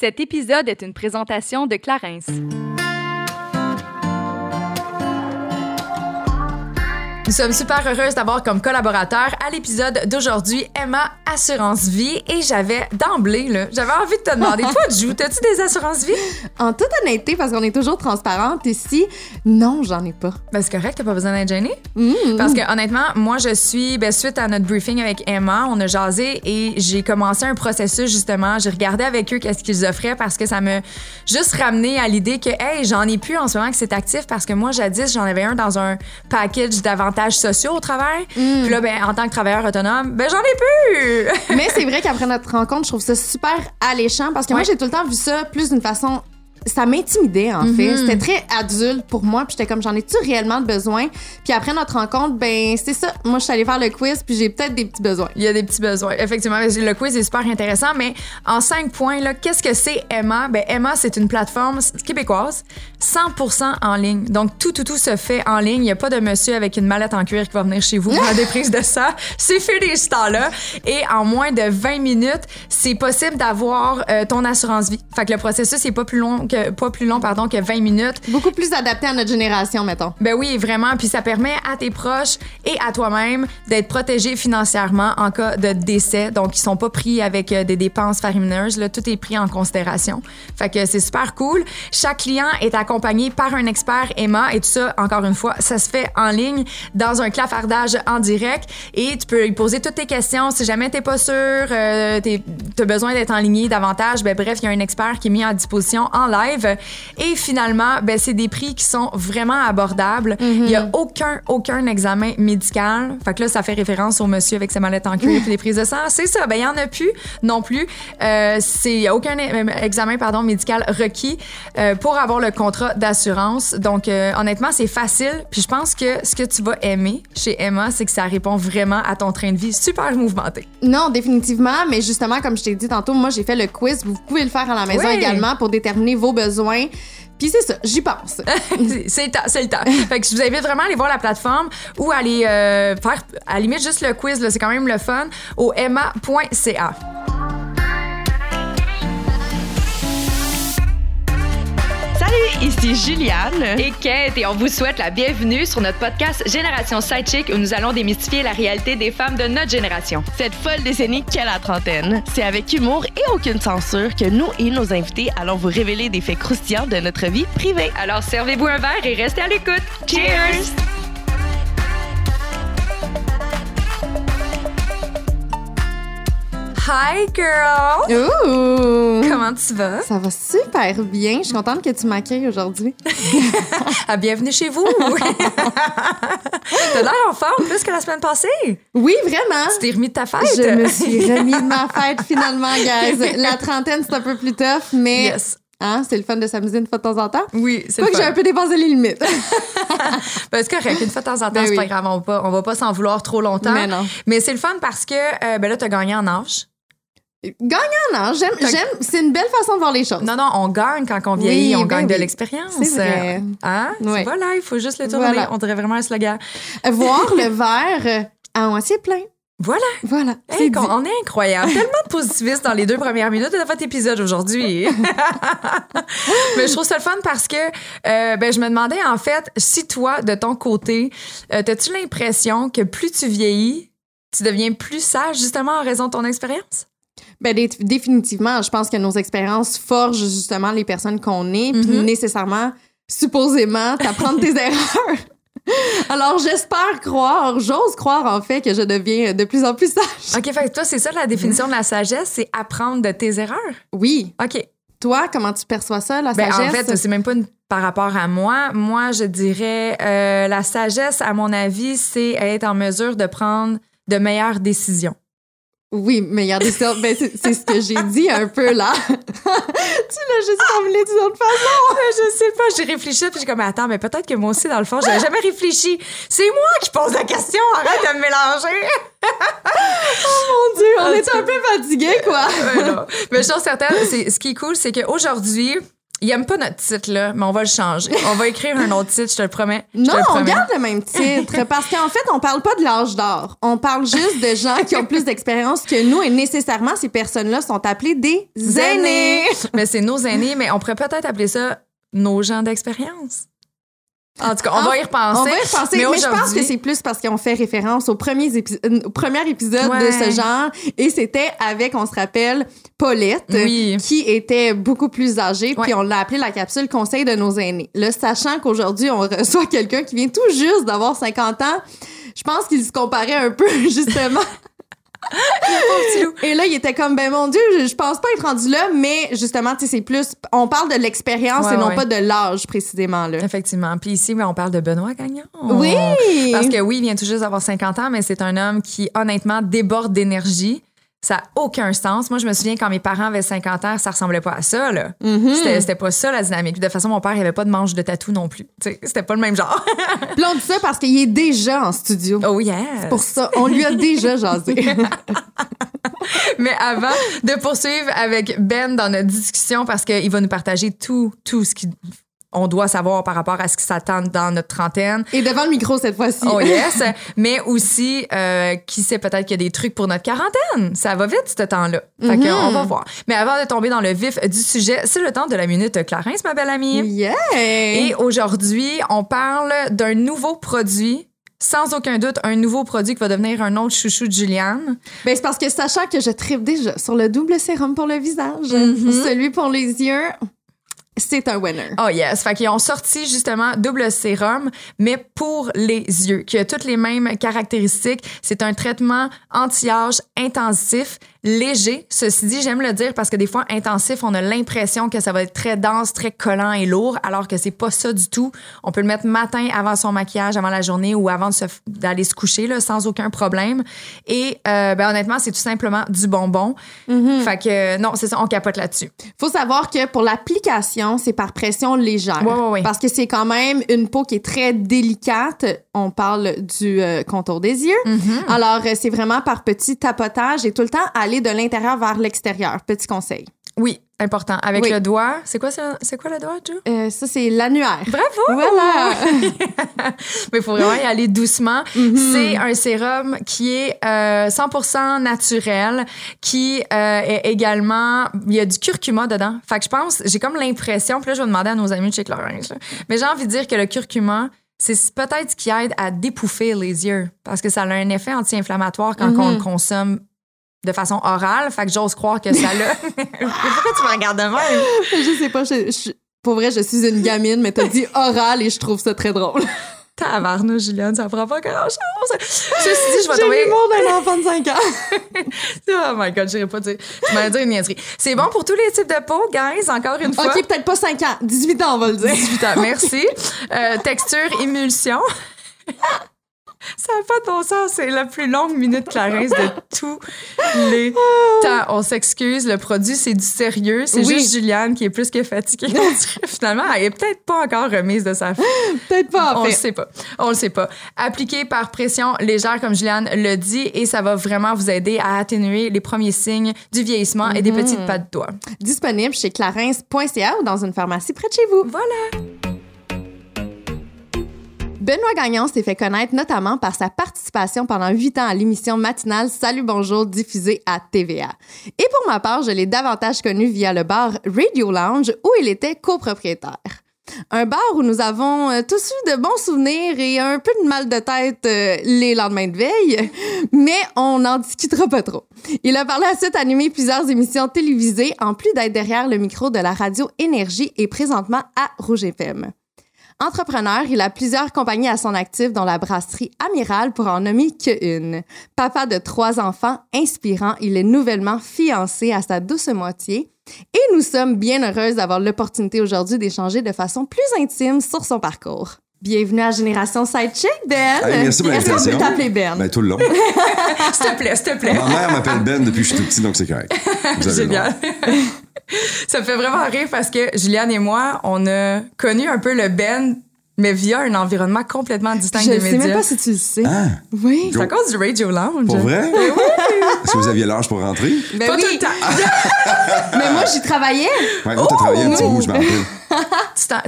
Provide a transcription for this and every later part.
Cet épisode est une présentation de Clarence. Nous sommes super heureuses d'avoir comme collaborateur à l'épisode d'aujourd'hui Emma Assurance Vie et j'avais d'emblée là, j'avais envie de te demander toi Jou, t'as-tu des assurances vie? En toute honnêteté, parce qu'on est toujours transparente ici, non, j'en ai pas. Ben c'est correct, t'as pas besoin d'être gênée. Mmh. Parce que honnêtement, moi je suis ben, suite à notre briefing avec Emma, on a jasé et j'ai commencé un processus justement, j'ai regardé avec eux qu'est-ce qu'ils offraient parce que ça me juste ramené à l'idée que hey, j'en ai plus en ce moment que c'est actif parce que moi jadis, j'en avais un dans un package d'avantages sociaux au travail. Mm. Puis là ben en tant que travailleur autonome, ben j'en ai plus. Mais c'est vrai qu'après notre rencontre, je trouve ça super alléchant parce que moi, j'ai tout le temps vu ça plus d'une façon. Ça m'intimidait, en fait. C'était très adulte pour moi. Puis j'étais comme, j'en ai-tu réellement besoin? Puis après notre rencontre, ben, c'est ça. Moi, je suis allée faire le quiz, puis j'ai peut-être des petits besoins. Il y a des petits besoins. Effectivement, le quiz est super intéressant, mais en cinq points, là, qu'est-ce que c'est Emma? Ben, Emma, c'est une plateforme québécoise 100% en ligne. Donc, tout, tout, tout se fait en ligne. Il n'y a pas de monsieur avec une mallette en cuir qui va venir chez vous faire des prises de ça. C'est fait des temps-là. Et en moins de 20 minutes, c'est possible d'avoir euh, ton assurance vie. Fait que le processus n'est pas plus long que, pas plus long, pardon, que 20 minutes. Beaucoup plus adapté à notre génération, mettons. Ben oui, vraiment. Puis ça permet à tes proches et à toi-même d'être protégé financièrement en cas de décès. Donc, ils sont pas pris avec euh, des dépenses faramineuses. Là, tout est pris en considération. Fait que c'est super cool. Chaque client est accompagné par un expert Emma et tout ça, encore une fois, ça se fait en ligne dans un clafardage en direct et tu peux lui poser toutes tes questions. Si jamais t'es pas sûr, euh, t'as besoin d'être en ligne davantage, ben bref, il y a un expert qui est mis à disposition en live. Et finalement, ben c'est des prix qui sont vraiment abordables. Il y a aucun aucun examen médical. Fait que là, ça fait référence au monsieur avec ses mallettes en cuir et les prises de sang. C'est ça. Ben il y en a plus non plus. Euh, c'est il y a aucun euh, examen pardon médical requis euh, pour avoir le contrat d'assurance. Donc euh, honnêtement, c'est facile. Puis je pense que ce que tu vas aimer chez Emma, c'est que ça répond vraiment à ton train de vie super mouvementé. Non, définitivement, mais justement, comme je t'ai dit tantôt, moi, j'ai fait le quiz. Vous pouvez le faire à la maison Oui. également pour déterminer vos besoins. Puis c'est ça, j'y pense. C'est- le temps. Fait que je vous invite vraiment à aller voir la plateforme ou à aller euh, faire, à la limite, juste le quiz, c'est quand même le fun, au emma.ca. Salut, ici Juliane. Et Kate, et on vous souhaite la bienvenue sur notre podcast Génération Sidechick où nous allons démystifier la réalité des femmes de notre génération. Cette folle décennie qu'est la trentaine, c'est avec humour et aucune censure que nous et nos invités allons vous révéler des faits croustillants de notre vie privée. Alors servez-vous un verre et restez à l'écoute. Cheers! Hi girl! Comment tu vas? Ça va super bien. Je suis contente que tu m'accueilles aujourd'hui. Ah, bienvenue chez vous! T'as l'air en forme plus que la semaine passée! Oui, vraiment. Tu t'es remis de ta fête? Je me suis remis de ma fête finalement, guys. La trentaine, c'est un peu plus tough, mais Yes. hein, c'est le fun de s'amuser une fois de temps en temps. Oui, c'est Pas que j'ai un peu dépassé les limites. Ben, c'est correct. Une fois de temps en temps, Ben c'est oui. pas grave. On va pas, on va pas s'en vouloir trop longtemps. Mais non. Mais c'est le fun parce que, euh, ben là, t'as gagné en âge. Gagnant, non. J'aime, j'aime. C'est une belle façon de voir les choses. Non, non, on gagne quand on vieillit, Oui, on ben gagne de oui. l'expérience. C'est vrai. Hein? Ouais. Tu vois, là, il faut juste le tourner. Voilà. On dirait vraiment un slogan. Voir le verre euh, à moitié plein. Voilà. Voilà. Hey, dit. on est incroyable. Tellement de positivisme dans les deux premières minutes de votre épisode aujourd'hui. Mais je trouve ça le fun parce que euh, ben, je me demandais, en fait, si toi, de ton côté, euh, as-tu l'impression que plus tu vieillis, tu deviens plus sage justement en raison de ton expérience? Ben, dé- définitivement, je pense que nos expériences forgent justement les personnes qu'on est, puis Mhm. nécessairement, supposément, t'apprendre tes erreurs. Alors, j'espère croire, j'ose croire en fait que je deviens de plus en plus sage. OK, fait que toi, c'est ça la définition de la sagesse, c'est apprendre de tes erreurs? Oui. OK. Toi, comment tu perçois ça, la Ben, sagesse? en fait, c'est même pas une- par rapport à moi. Moi, je dirais euh, la sagesse, à mon avis, c'est être en mesure de prendre de meilleures décisions. Oui, meilleure décision. ben, c'est ce que j'ai dit un peu là. tu l'as juste formulé d'une autre façon. je sais pas, j'ai réfléchi puis j'ai comme attends, mais peut-être que moi aussi dans le fond, j'avais jamais réfléchi. C'est moi qui pose la question, arrête de me mélanger. Mon Dieu, on Ah, est un peu fatigués, quoi. Ouais, non. Mais je suis certaine, c'est ce qui est cool, c'est qu'aujourd'hui Il aime pas notre titre, là, mais on va le changer. On va écrire un autre titre, je te le promets. Je Non, te le on garde le même titre parce qu'en fait, on parle pas de l'âge d'or. On parle juste de gens qui ont plus d'expérience que nous et nécessairement ces personnes-là sont appelées des aînés. mais c'est nos aînés, mais on pourrait peut-être appeler ça nos gens d'expérience. En tout cas, on va y repenser. On va y repenser, mais, je pense que c'est plus parce qu'on fait référence au premier, épi- euh, au premier épisode Ouais. de ce genre. Et c'était avec, on se rappelle, Paulette, Oui. qui était beaucoup plus âgée. Puis on l'a appelé la capsule Conseil de nos aînés. Là, sachant qu'aujourd'hui, on reçoit quelqu'un qui vient tout juste d'avoir 50 ans, je pense qu'il se comparait un peu, justement. Et là, il était comme, ben mon Dieu, je, je pense pas être rendu là, mais justement, tu sais, c'est plus, on parle de l'expérience Ouais, et non ouais. pas de l'âge précisément, là. Effectivement. Puis ici, on parle de Benoît Gagnon. Oui! Parce que oui, il vient tout juste d'avoir 50 ans, mais c'est un homme qui, honnêtement, déborde d'énergie. Ça n'a aucun sens. Moi, je me souviens quand mes parents avaient 50 ans, ça ressemblait pas à ça. là. Mm-hmm. C'était C'était pas ça la dynamique. Puis de toute façon, mon père, il avait pas de manche de tatou non plus. C'était pas le même genre. Puis on dit ça parce qu'il est déjà en studio. oh yeah! Pour ça, on lui a déjà jasé. Mais avant de poursuivre avec Ben dans notre discussion, parce qu'il va nous partager tout, tout ce qu'on doit savoir par rapport à ce qui s'attend dans notre trentaine. Et devant le micro cette fois-ci. Oh yes, mais aussi, euh, qui sait peut-être qu'il y a des trucs pour notre quarantaine. Ça va vite, ce temps-là. Fait que, on va voir. Mais avant de tomber dans le vif du sujet, c'est le temps de la minute Clarence, ma belle amie. Yeah! Et aujourd'hui, on parle d'un nouveau produit. Sans aucun doute, un nouveau produit qui va devenir un autre chouchou de Juliane. Ben, c'est parce que sachant que je tripe déjà sur le double sérum pour le visage, Mm-hmm. celui pour les yeux, c'est un winner. Oh yes, fait qu'ils ont sorti justement double sérum, mais pour les yeux, qui a toutes les mêmes caractéristiques. C'est un traitement anti-âge intensif, léger. Ceci dit, j'aime le dire parce que des fois, intensif, on a l'impression que ça va être très dense, très collant et lourd, alors que c'est pas ça du tout. On peut le mettre matin avant son maquillage, avant la journée ou avant se d'aller se coucher, là, sans aucun problème. Et euh, ben, honnêtement, c'est tout simplement du bonbon. Fait que non, c'est ça, on capote là-dessus. Faut savoir que pour l'application, c'est par pression légère. Ouais, ouais, ouais. Parce que c'est quand même une peau qui est très délicate. On parle du euh, contour des yeux. Mm-hmm. Alors, euh, c'est vraiment par petit tapotage et tout le temps aller de l'intérieur vers l'extérieur. Petit conseil. Oui, important. Avec Oui. le doigt. C'est quoi, c'est quoi le doigt, Joe? Euh, ça, c'est l'annuaire. Bravo! Voilà. Mais il faut vraiment y aller doucement. C'est un sérum qui est euh, 100% naturel, qui euh, est également... Il y a du curcuma dedans. Fait que je pense, j'ai comme l'impression, puis là, je vais demander à nos amis de chez mais j'ai envie de dire que le curcuma, c'est peut-être ce qui aide à dépouffer les yeux, parce que ça a un effet anti-inflammatoire quand on le consomme de façon orale. Fait que j'ose croire que ça l'a... Pourquoi tu me regardes de même? je sais pas, je, je- pour vrai, je suis une gamine, mais t'as dit oral et je trouve ça très drôle. Tabarnouche, Juliane, ça prend pas grand-chose. Ceci dit, je vais J'ai tomber... l'humour d'un enfant de 5 ans. Oh my god, j'irais pas dire. Je m'allais dire une niaiserie. C'est bon pour tous les types de peau, guys, encore une fois? OK, peut-être pas 5 ans. 18 ans, on va le dire. 18 ans, merci. Euh, texture, émulsion. Ça n'a pas de bon sens. C'est la plus longue minute Clarence de tous les temps. On s'excuse. Le produit, c'est du sérieux. C'est Oui. juste Juliane qui est plus que fatiguée. Finalement, elle est peut-être pas encore remise de sa Peut-être pas, on le sait pas. On le sait pas. Appliqué par pression légère, comme Juliane le dit, et ça va vraiment vous aider à atténuer les premiers signes du vieillissement et des petites pattes de doigts. Disponible chez clarins.ca ou dans une pharmacie près de chez vous. Voilà. Benoît Gagnon s'est fait connaître notamment par sa participation pendant huit ans à l'émission matinale Salut Bonjour diffusée à TVA. Et pour ma part, je l'ai davantage connu via le bar Radio Lounge où il était copropriétaire. Un bar où nous avons euh, tous eu de bons souvenirs et un peu de mal de tête euh, les lendemains de veille, mais on n'en discutera pas trop. Il a par la suite animé plusieurs émissions télévisées en plus d'être derrière le micro de la radio Énergie et présentement à Rouge FM. Entrepreneur, il a plusieurs compagnies à son actif, dont la brasserie Amiral pour en nommer qu'une. Papa de trois enfants inspirants, il est nouvellement fiancé à sa douce moitié. Et nous sommes bien heureuses d'avoir l'opportunité aujourd'hui d'échanger de façon plus intime sur son parcours. Bienvenue à Génération Sidechick, Ben! Hey, merci pour Est-ce qu'on peut l'invitation. t'appeler Ben? Ben, tout le long. S'il te plaît, s'il te plaît. Ma mère m'appelle Ben depuis que je suis tout petit, donc c'est correct. Génial. Ça me fait vraiment rire parce que Juliane et moi, on a connu un peu le Ben, mais via un environnement complètement distinct Je des sais médias. même pas si tu le sais. Ah, Oui. C'est à cause du Radio Lounge. pour vrai? Est-ce que vous aviez l'âge pour rentrer? Ben Pas oui. tout le temps. Mais moi, j'y travaillais. Ouais, toi, t'as travaillé un petit bout, je me rappelle.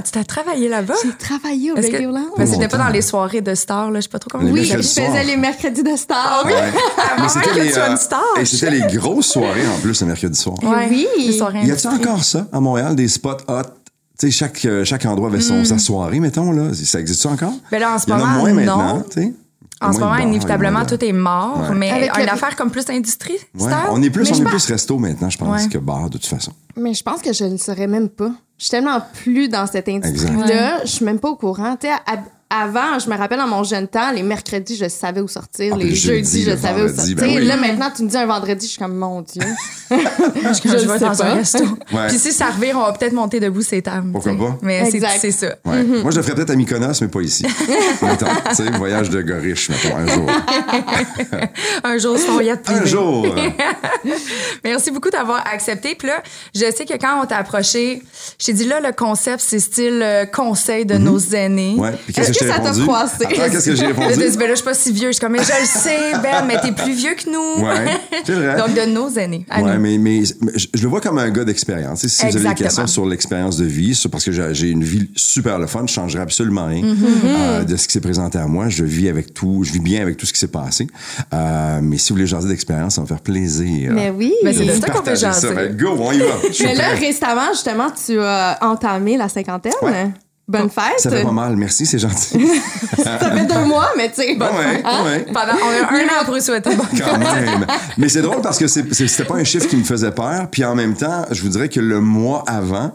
Tu t'as- travaillé là-bas? J'ai travaillé au Lounge. Ben, c'était pas dans les soirées de stars, là, je sais pas trop comment Les Oui, je faisais les mercredis de star. Ouais. Avant que tu sois une euh, star. et c'était les grosses soirées en plus le mercredi soir. Ouais, Oui. les soirées Y a-t-il industrielles. encore ça à Montréal, des spots hot? Tu sais, chaque, euh, chaque endroit avait son, sa soirée, mettons, là. Ça existe-tu encore? Ben là, en ce Il y en a moment, moins non. maintenant, tu sais. En ce moment, inévitablement, tout est mort, Ouais. mais Avec une le- affaire comme plus industrie, Ouais, on est plus, Mais on est pense- plus resto maintenant, je pense, Ouais. que bar, de toute façon. Mais je pense que je ne le saurais même pas. Je suis tellement plus dans cette industrie-là, je suis même pas au courant. Tu sais, à- avant, je me rappelle dans mon jeune temps, les mercredis, je savais où sortir. Ah, les jeudis, jeudi, je le savais où sortir. ben oui. Là, maintenant, tu me dis un vendredi, je suis comme, mon Dieu. je, je je vais dans pas. un resto. Ouais. Puis si ça revire, on va peut-être monter debout ces tables. Pourquoi pas? Mais c'est- Exact. c'est ça. Ouais. Mm-hmm. Moi, je le ferais peut-être à Mykonos, mais pas ici. tu sais, voyage de goriche, mettons, un jour. Un jour, c'est ton yacht privé. Un jour! Merci beaucoup d'avoir accepté. Puis là, je sais que quand on t'a approché, je t'ai dit là, le concept, c'est style euh, conseil de nos aînés. Ouais. Puis qu'est-ce Est-ce que, que ça t'a froissé? Qu'est-ce que j'ai Là, répondu? dis, ben là, je suis pas si vieux. Je suis comme, mais je le sais, Ben, mais t'es plus vieux que nous. Ouais, c'est vrai. Donc, de nos aînés. à Ouais, nous. mais, mais, mais je le vois comme un gars d'expérience. Si vous avez des questions sur l'expérience de vie, c'est parce que j'ai une vie super le fun, je changerai absolument rien Mm-hmm. euh, de ce qui s'est présenté à moi. Je vis avec tout, je vis bien avec tout ce qui s'est passé. Euh, mais si vous voulez jaser d'expérience, ça va me faire plaisir. Mais oui. Mais c'est de ça qu'on partagez jaser. ça. Ben, go, on y va. Mais là, récemment, justement, tu as entamé la cinquantaine. Ouais. Bonne fête. Ça fait pas mal. Merci, c'est gentil. Ça fait deux mois, mais tu sais. Ouais, ouais. Pendant, on a un an pour souhaiter bonne Quand même. Mais c'est drôle parce que c'était pas un chiffre qui me faisait peur. Puis en même temps, je vous dirais que le mois avant,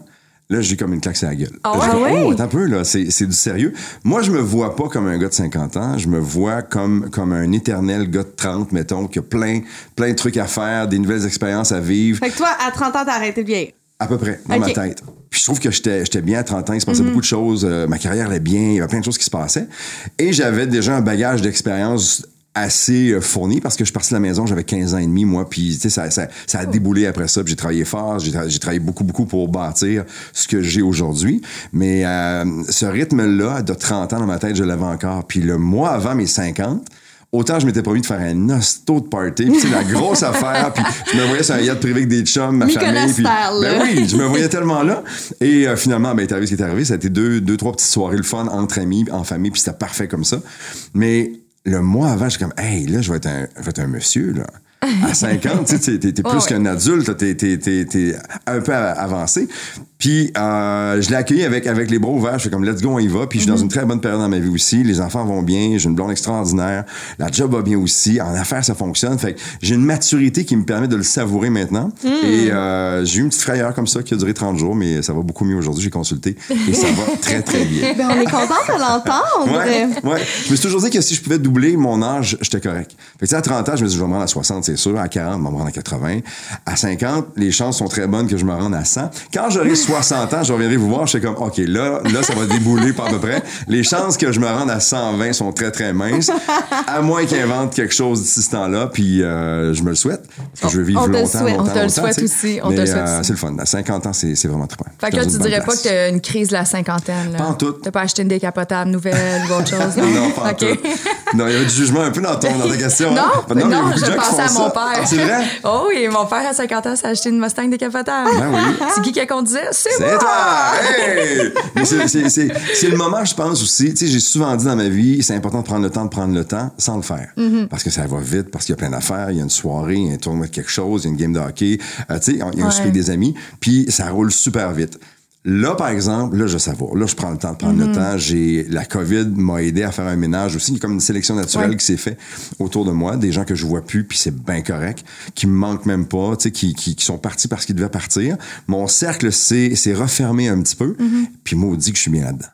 là, j'ai comme une claque sur la gueule. Ah Là, je ouais? ouais? Oh, un peu, là. C'est c'est du sérieux. Moi, je me vois pas comme un gars de 50 ans. Je me vois comme, comme un éternel gars de 30, mettons, qui a plein, plein de trucs à faire, des nouvelles expériences à vivre. Fait que toi, à 30 ans, t'as arrêté de vieillir. À peu près, dans ma tête. Puis je trouve que j'étais j'étais bien à 30 ans, il se passait beaucoup de choses, euh, ma carrière allait bien, il y avait plein de choses qui se passaient. Et j'avais déjà un bagage d'expérience assez euh, fourni parce que je suis parti de la maison, j'avais 15 ans et demi, moi, puis tu sais, ça, ça, ça a déboulé après ça, puis j'ai travaillé fort, j'ai tra- j'ai travaillé beaucoup, beaucoup pour bâtir ce que j'ai aujourd'hui. Mais euh, ce rythme-là, de 30 ans dans ma tête, je l'avais encore. Puis le mois avant mes 50, Autant je m'étais promis de faire un hosto de party, puis sais, la grosse affaire, puis je me voyais sur un yacht privé avec des chums, ma Mykonos famille, puis ben oui, je me voyais tellement là. Et euh, finalement, ben, est arrivé ce qui est arrivé. Ça a été deux, deux, trois petites soirées le fun entre amis, en famille, puis c'était parfait comme ça. Mais le mois avant, j'étais comme, hey, là, je vais être un, je vais être un monsieur, là. À 50, tu sais, t'es- plus ouais. qu'un adulte, t'es un peu avancé. Puis euh, je l'ai accueilli avec, avec les bras ouverts. Je fais comme, let's go, on y va. Puis je suis dans une très bonne période dans ma vie aussi. Les enfants vont bien, j'ai une blonde extraordinaire. La job va bien aussi. En affaires, ça fonctionne. Fait que j'ai une maturité qui me permet de le savourer maintenant. Et euh, j'ai eu une petite frayeur comme ça qui a duré 30 jours, mais ça va beaucoup mieux aujourd'hui. J'ai consulté et ça va très, très bien. Ben, on est content de l'entendre. Ouais, ouais. Je me suis toujours dit que si je pouvais doubler mon âge, j'étais correct. Fait que, tu sais, à 30 ans, je me suis dit, je vais me rendre à 60, c'est sûr. À 40, je vais me rendre à 80. À 50, les chances sont très bonnes que je me rende à 100. Quand j'aurai 60 ans, je reviendrai vous voir, je suis comme, OK, là, là, ça va débouler pas à peu près. Les chances que je me rende à 120 sont très, très minces. À moins qu'ils inventent quelque chose d'ici ce temps-là, puis euh, je me le souhaite. Parce que je veux vivre On te le longtemps, On te le souhaite tu sais. aussi, on te Mais, le souhaite euh, aussi. c'est le fun. À 50 ans, c'est c'est vraiment très bien. Fait que là, tu dirais pas que t'as une crise de la cinquantaine. Là. Pas en tout. T'as pas acheté une décapotable nouvelle ou autre chose, non? Non, pas en tout. Non, il y avait du jugement un peu dans, ton, dans ta question. Non, hein? non, a de je pensais à mon ça. père. Ah, c'est vrai? Oh oui, mon père à 50 ans s'est acheté une Mustang décapotable. Ben oui. C'est qui qui a conduisait? C'est moi! toi! Hey! C'est- le moment, je pense aussi. Tu sais, j'ai souvent dit dans ma vie, c'est important de prendre le temps de prendre le temps sans le faire. Mm-hmm. Parce que ça va vite, parce qu'il y a plein d'affaires, il y a une soirée, il y a un tournoi de quelque chose, il y a une game de hockey, euh, tu sais, il y a un Ouais. souper des amis, puis ça roule super vite. Là, par exemple, là, je savoure. Là, je prends le temps de prendre le temps. J'ai, la COVID m'a aidé à faire un ménage aussi. Il y a comme une sélection naturelle Ouais. qui s'est fait autour de moi. Des gens que je vois plus, puis c'est bien correct. Qui me manquent même pas, tu sais, qui, qui, qui sont partis parce qu'ils devaient partir. Mon cercle s'est, refermé un petit peu. Puis maudit que je suis bien là-dedans.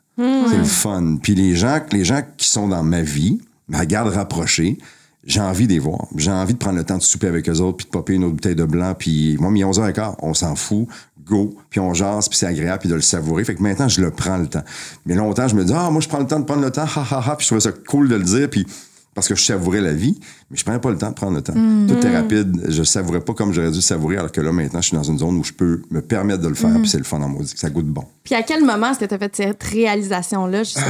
C'est le fun. Puis les gens, les gens qui sont dans ma vie, ma garde rapprochée, j'ai envie de les voir. J'ai envie de prendre le temps de souper avec eux autres, puis de popper une autre bouteille de blanc, puis moi, est 11h15, on s'en fout, go, puis on jase, puis c'est agréable, puis de le savourer. Fait que maintenant, je le prends le temps. Mais longtemps, je me dis, ah, moi, je prends le temps de prendre le temps, ha, ha, ha, puis je trouvais ça cool de le dire, puis parce que je savourais la vie, mais je prenais pas le temps de prendre le temps. Mm-hmm. Tout est rapide. Je savourais pas comme j'aurais dû savourer, alors que là, maintenant, je suis dans une zone où je peux me permettre de le Mm-hmm. faire, puis c'est le fun en maudit. Ça goûte bon. Puis à quel moment est-ce que tu as fait cette réalisation-là, justement?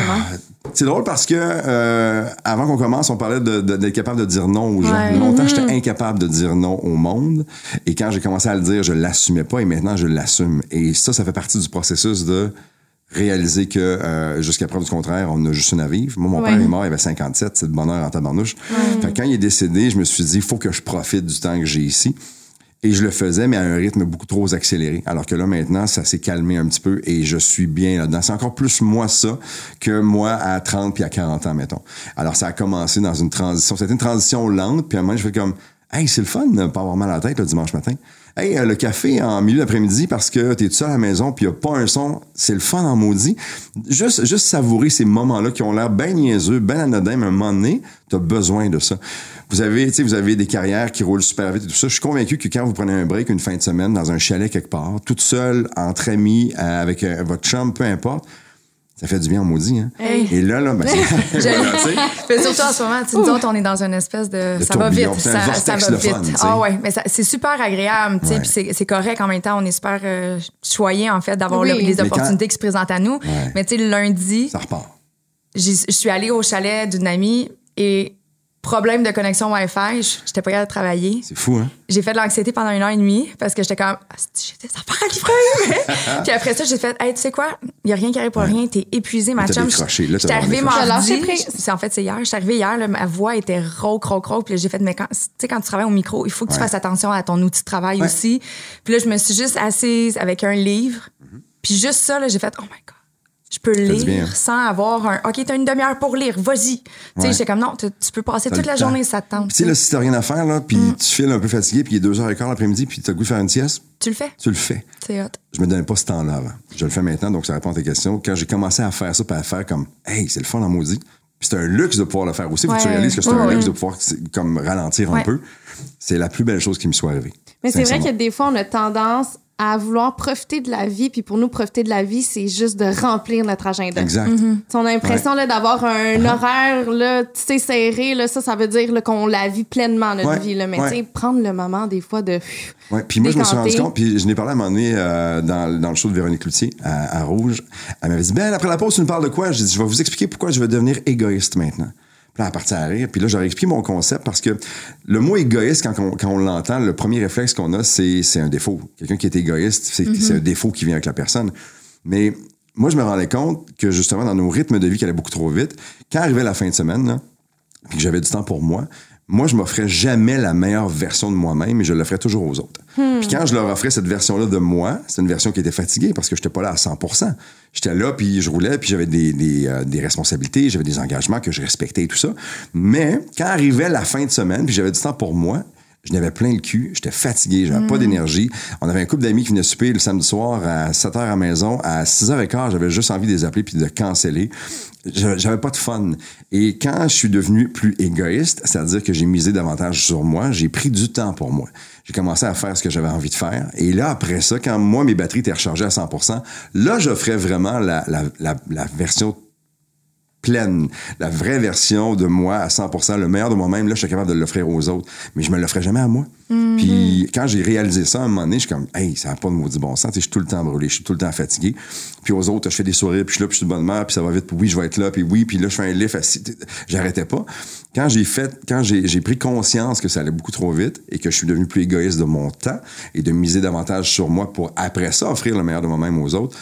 C'est drôle parce que euh, avant qu'on commence, on parlait de- de- d'être capable de dire non aux gens. Ouais. Longtemps, j'étais incapable de dire non au monde. Et quand j'ai commencé à le dire, je l'assumais pas. Et maintenant, je l'assume. Et ça, ça fait partie du processus de réaliser que euh, jusqu'à preuve du contraire, on a juste une à vivre. Moi, mon Ouais. père est mort, il avait 57, c'est de bonheur en tabarnouche. Fait que quand il est décédé, je me suis dit, il faut que je profite du temps que j'ai ici. Et je le faisais, mais à un rythme beaucoup trop accéléré. Alors que là, maintenant, ça s'est calmé un petit peu et je suis bien là-dedans. C'est encore plus moi ça que moi à 30 puis à 40 ans, mettons. Alors, ça a commencé dans une transition. C'était une transition lente, puis à un moment, je fais comme, hey, c'est le fun de pas avoir mal à la tête le dimanche matin. Hey, euh, le café en milieu d'après-midi parce que t'es tout seul à la maison puis y a pas un son, c'est le fun en maudit. Juste, juste savourer ces moments-là qui ont l'air ben niaiseux, ben anodins, mais à un moment donné, t'as besoin de ça. Vous avez, vous avez des carrières qui roulent super vite et tout ça. Je suis convaincu que quand vous prenez un break une fin de semaine dans un chalet quelque part, toute seule, entre amis, euh, avec euh, votre chum, peu importe, ça fait du bien en maudit, hein. Hey. Et là, là, ben, c'est- surtout en ce moment, tu sais, nous autres, on est dans une espèce de. Le ça va vite. Ça, va fun, vite. Ah ouais, mais c'est super agréable, tu sais, Ouais. puis c'est- correct en même temps. On est super euh, choyés, en fait, d'avoir Oui. le- les Mais quand- opportunités qui se présentent à nous. Ouais. Mais tu sais, le lundi, Ça repart. je suis allée au chalet d'une amie et problème de connexion Wi-Fi, j'étais pas capable de travailler. C'est fou, hein? J'ai fait de l'anxiété pendant une heure et demie parce que j'étais comme, Ah, j'ai des affaires à livrer. puis après ça, j'ai fait, hey, tu sais quoi? Il y a rien qui arrive pour rien. T'es épuisé, ma chum. J'étais arrivée mardi. C'est en fait, c'est hier. J'étais arrivée hier, là, ma voix était rauque, rauque, rauque. Puis là, j'ai fait, mais quand, tu sais, quand tu travailles au micro, il faut que tu Ouais. fasses attention à ton outil de travail Ouais. aussi. Puis là, je me suis juste assise avec un livre. Mm-hmm. Puis juste ça, là, j'ai fait, oh my God. Je peux lire sans avoir un OK, t'as une demi-heure pour lire, vas-y. Tu sais, Ouais. j'étais comme non, tu peux passer toute la temps. journée, ça te tente. Puis, tu sais, là, si t'as rien à faire, là, puis tu files un peu fatigué, puis il est deux heures et quart l'après-midi, puis t'as le goût de faire une sieste, Tu le fais. tu le fais. C'est hot. Je me donnais pas ce temps-là avant. Je le fais maintenant, donc ça répond à tes questions. Quand j'ai commencé à faire ça, puis à faire comme, hey, c'est le fun en maudit. Puis c'est un luxe de pouvoir le faire aussi. Faut que tu Ouais. réalises que c'est Ouais, un ouais. luxe de pouvoir comme ralentir un Ouais. peu. C'est la plus belle chose qui me soit arrivée. Mais c'est vrai que des fois, on a tendance à vouloir profiter de la vie. Puis pour nous, profiter de la vie, c'est juste de remplir notre agenda. Exact. Tu sais, On a l'impression là, d'avoir un horaire là, tu sais, serré. Là, ça, ça veut dire qu'on la vit pleinement, notre Ouais, vie. Là. Mais ouais. tu sais, prendre le moment, des fois, de... Ouais, puis moi, je me suis rendu compte, puis je n'ai parlé à un moment donné euh, dans, dans le show de Véronique Cloutier à, à Rouge. Elle m'avait dit, ben, après la pause, tu nous parles de quoi? J'ai dit, je vais vous expliquer pourquoi je vais devenir égoïste maintenant. Puis là, elle est partie à rire. Puis là, j'aurais expliqué mon concept parce que le mot égoïste, quand on, quand on l'entend, le premier réflexe qu'on a, c'est, c'est un défaut. Quelqu'un qui est égoïste, c'est, c'est un défaut qui vient avec la personne. Mais moi, je me rendais compte que justement, dans nos rythmes de vie qui allaient beaucoup trop vite, quand arrivait la fin de semaine, là, puis que j'avais du temps pour moi, moi, je m'offrais jamais la meilleure version de moi-même et je l'offrais toujours aux autres. Puis quand je leur offrais cette version-là de moi, c'est une version qui était fatiguée parce que j'étais pas là à 100 J'étais là, puis je roulais, puis j'avais des, des, euh, des responsabilités, j'avais des engagements que je respectais et tout ça. Mais quand arrivait la fin de semaine, puis j'avais du temps pour moi, je n'avais plein le cul, j'étais fatigué, j'avais pas d'énergie. On avait un couple d'amis qui venaient souper le samedi soir à 7h à la maison. À 6h15, j'avais juste envie de les appeler puis de canceller. J'avais pas de fun. Et quand je suis devenu plus égoïste, c'est-à-dire que j'ai misé davantage sur moi, j'ai pris du temps pour moi. J'ai commencé à faire ce que j'avais envie de faire. Et là, après ça, quand moi, mes batteries étaient rechargées à 100% là, j'offrais vraiment la, la, la, la version pleine, la vraie version de moi à 100%, le meilleur de moi-même, là, je suis capable de l'offrir aux autres. Mais je me l'offrais jamais à moi. Puis quand j'ai réalisé ça, à un moment donné, je suis comme, hey, ça n'a pas de maudit bon sens. Je suis tout le temps brûlé, je suis tout le temps fatigué. Puis aux autres, je fais des sourires, puis je suis là, puis je suis de bonne humeur, puis ça va vite, puis oui, je vais être là, puis oui, puis là, je fais un lift assis. J'arrêtais pas. Quand j'ai fait, quand j'ai j'ai pris conscience que ça allait beaucoup trop vite et que je suis devenu plus égoïste de mon temps et de miser davantage sur moi pour après ça offrir le meilleur de moi-même aux autres,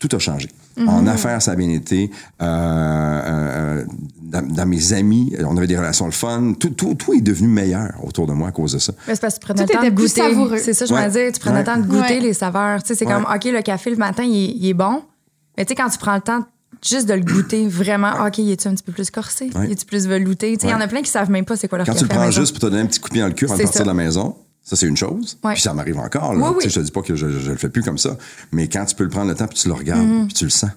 tout a changé. En affaires, ça a bien été. Euh, euh, euh, dans, dans mes amis, on avait des relations le fun. Tout, tout, tout est devenu meilleur autour de moi à cause de ça. Mais c'est parce que tu prenais Tout le temps de goûter. savoureux. C'est ça, je Ouais. me dire. Tu prenais Ouais. le temps de goûter Ouais. les saveurs. Tu sais, c'est Ouais. comme, OK, le café le matin, il, est- il est bon. Mais tu sais, quand tu prends le temps juste de le goûter vraiment, OK, il est-tu un petit peu plus corsé? Ouais. Il est-tu plus velouté? Tu sais, il y en a plein qui savent même pas c'est quoi leur Quand café tu le prends juste pour te donner un petit coup de pied dans le cul avant de partir ça. de la maison, ça, c'est une chose. Ouais. Puis ça m'arrive encore. Là. Oui, oui. Tu sais, Je te dis pas que je, je, je le fais plus comme ça. Mais quand tu peux le prendre le temps, puis tu le regardes, Mm-hmm. puis tu le sens.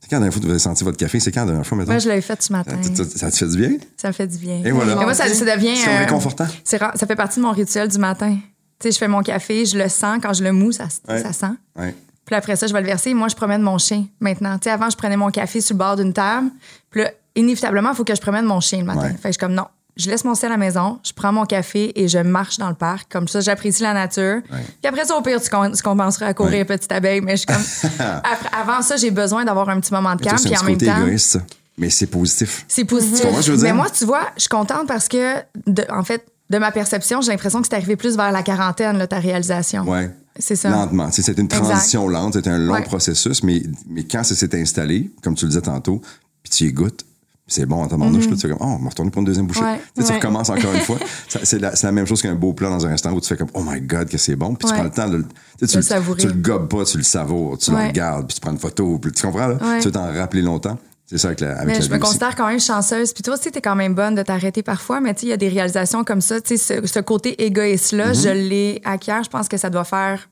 C'est quand la dernière fois que vous avez senti votre café? C'est quand la dernière fois, maintenant? Moi, je l'avais fait ce matin. ça, ça- ça te fait du bien? Ça me fait du bien. Et voilà. Mais moi, ça, ça devient. C'est euh, réconfortant. ça fait partie de mon rituel du matin. Tu sais, je fais mon café, je le sens. Quand je le mous, ça, Ouais. ça sent. Ouais. Puis après ça, je vais le verser. Moi, je promène mon chien maintenant. Tu sais, avant, je prenais mon café sur le bord d'une table. Puis là, inévitablement, il faut que je promène mon chien le matin. Fait que je suis comme non. Je laisse mon sel à la maison, je prends mon café et je marche dans le parc. Comme ça, j'apprécie la nature. Puis après ça, au pire, tu, com- tu compenseras à courir, Ouais. petite abeille. Mais je suis comme. Après- avant ça, j'ai besoin d'avoir un petit moment de calme. c'est Puis un en même temps. égoïste, ça. Mais c'est positif. C'est positif. Ce que je veux Mais dire? moi, tu vois, je suis contente parce que, de- en fait, de ma perception, j'ai l'impression que c'est arrivé plus vers la quarantaine, là, ta réalisation. Ouais. C'est ça. Lentement. C'est une Exact. transition lente, c'est un long Ouais. processus, mais, mais quand ça s'est installé, comme tu le disais tantôt, puis tu y goûtes, c'est bon en tabarnouche, là, tu fais comme, oh, on va retourner pour une deuxième bouchée. Ouais. Tu sais, tu Ouais. recommences encore une fois. C'est la, même chose qu'un beau plat dans un restaurant où tu fais comme, oh my God, que c'est bon. Puis tu prends le temps de le. tu sais, Tu, le tu le gobes pas, tu le savoures, tu le regardes, puis tu prends une photo, puis tu comprends, là? Tu veux t'en rappeler longtemps. C'est ça avec la, avec Mais la je me aussi. considère quand même chanceuse. Puis toi aussi, t'es quand même bonne de t'arrêter parfois. Mais tu sais, il y a des réalisations comme ça. Tu sais, ce, ce côté égoïste-là, Mm-hmm. je l'ai acquis. Je pense que ça doit faire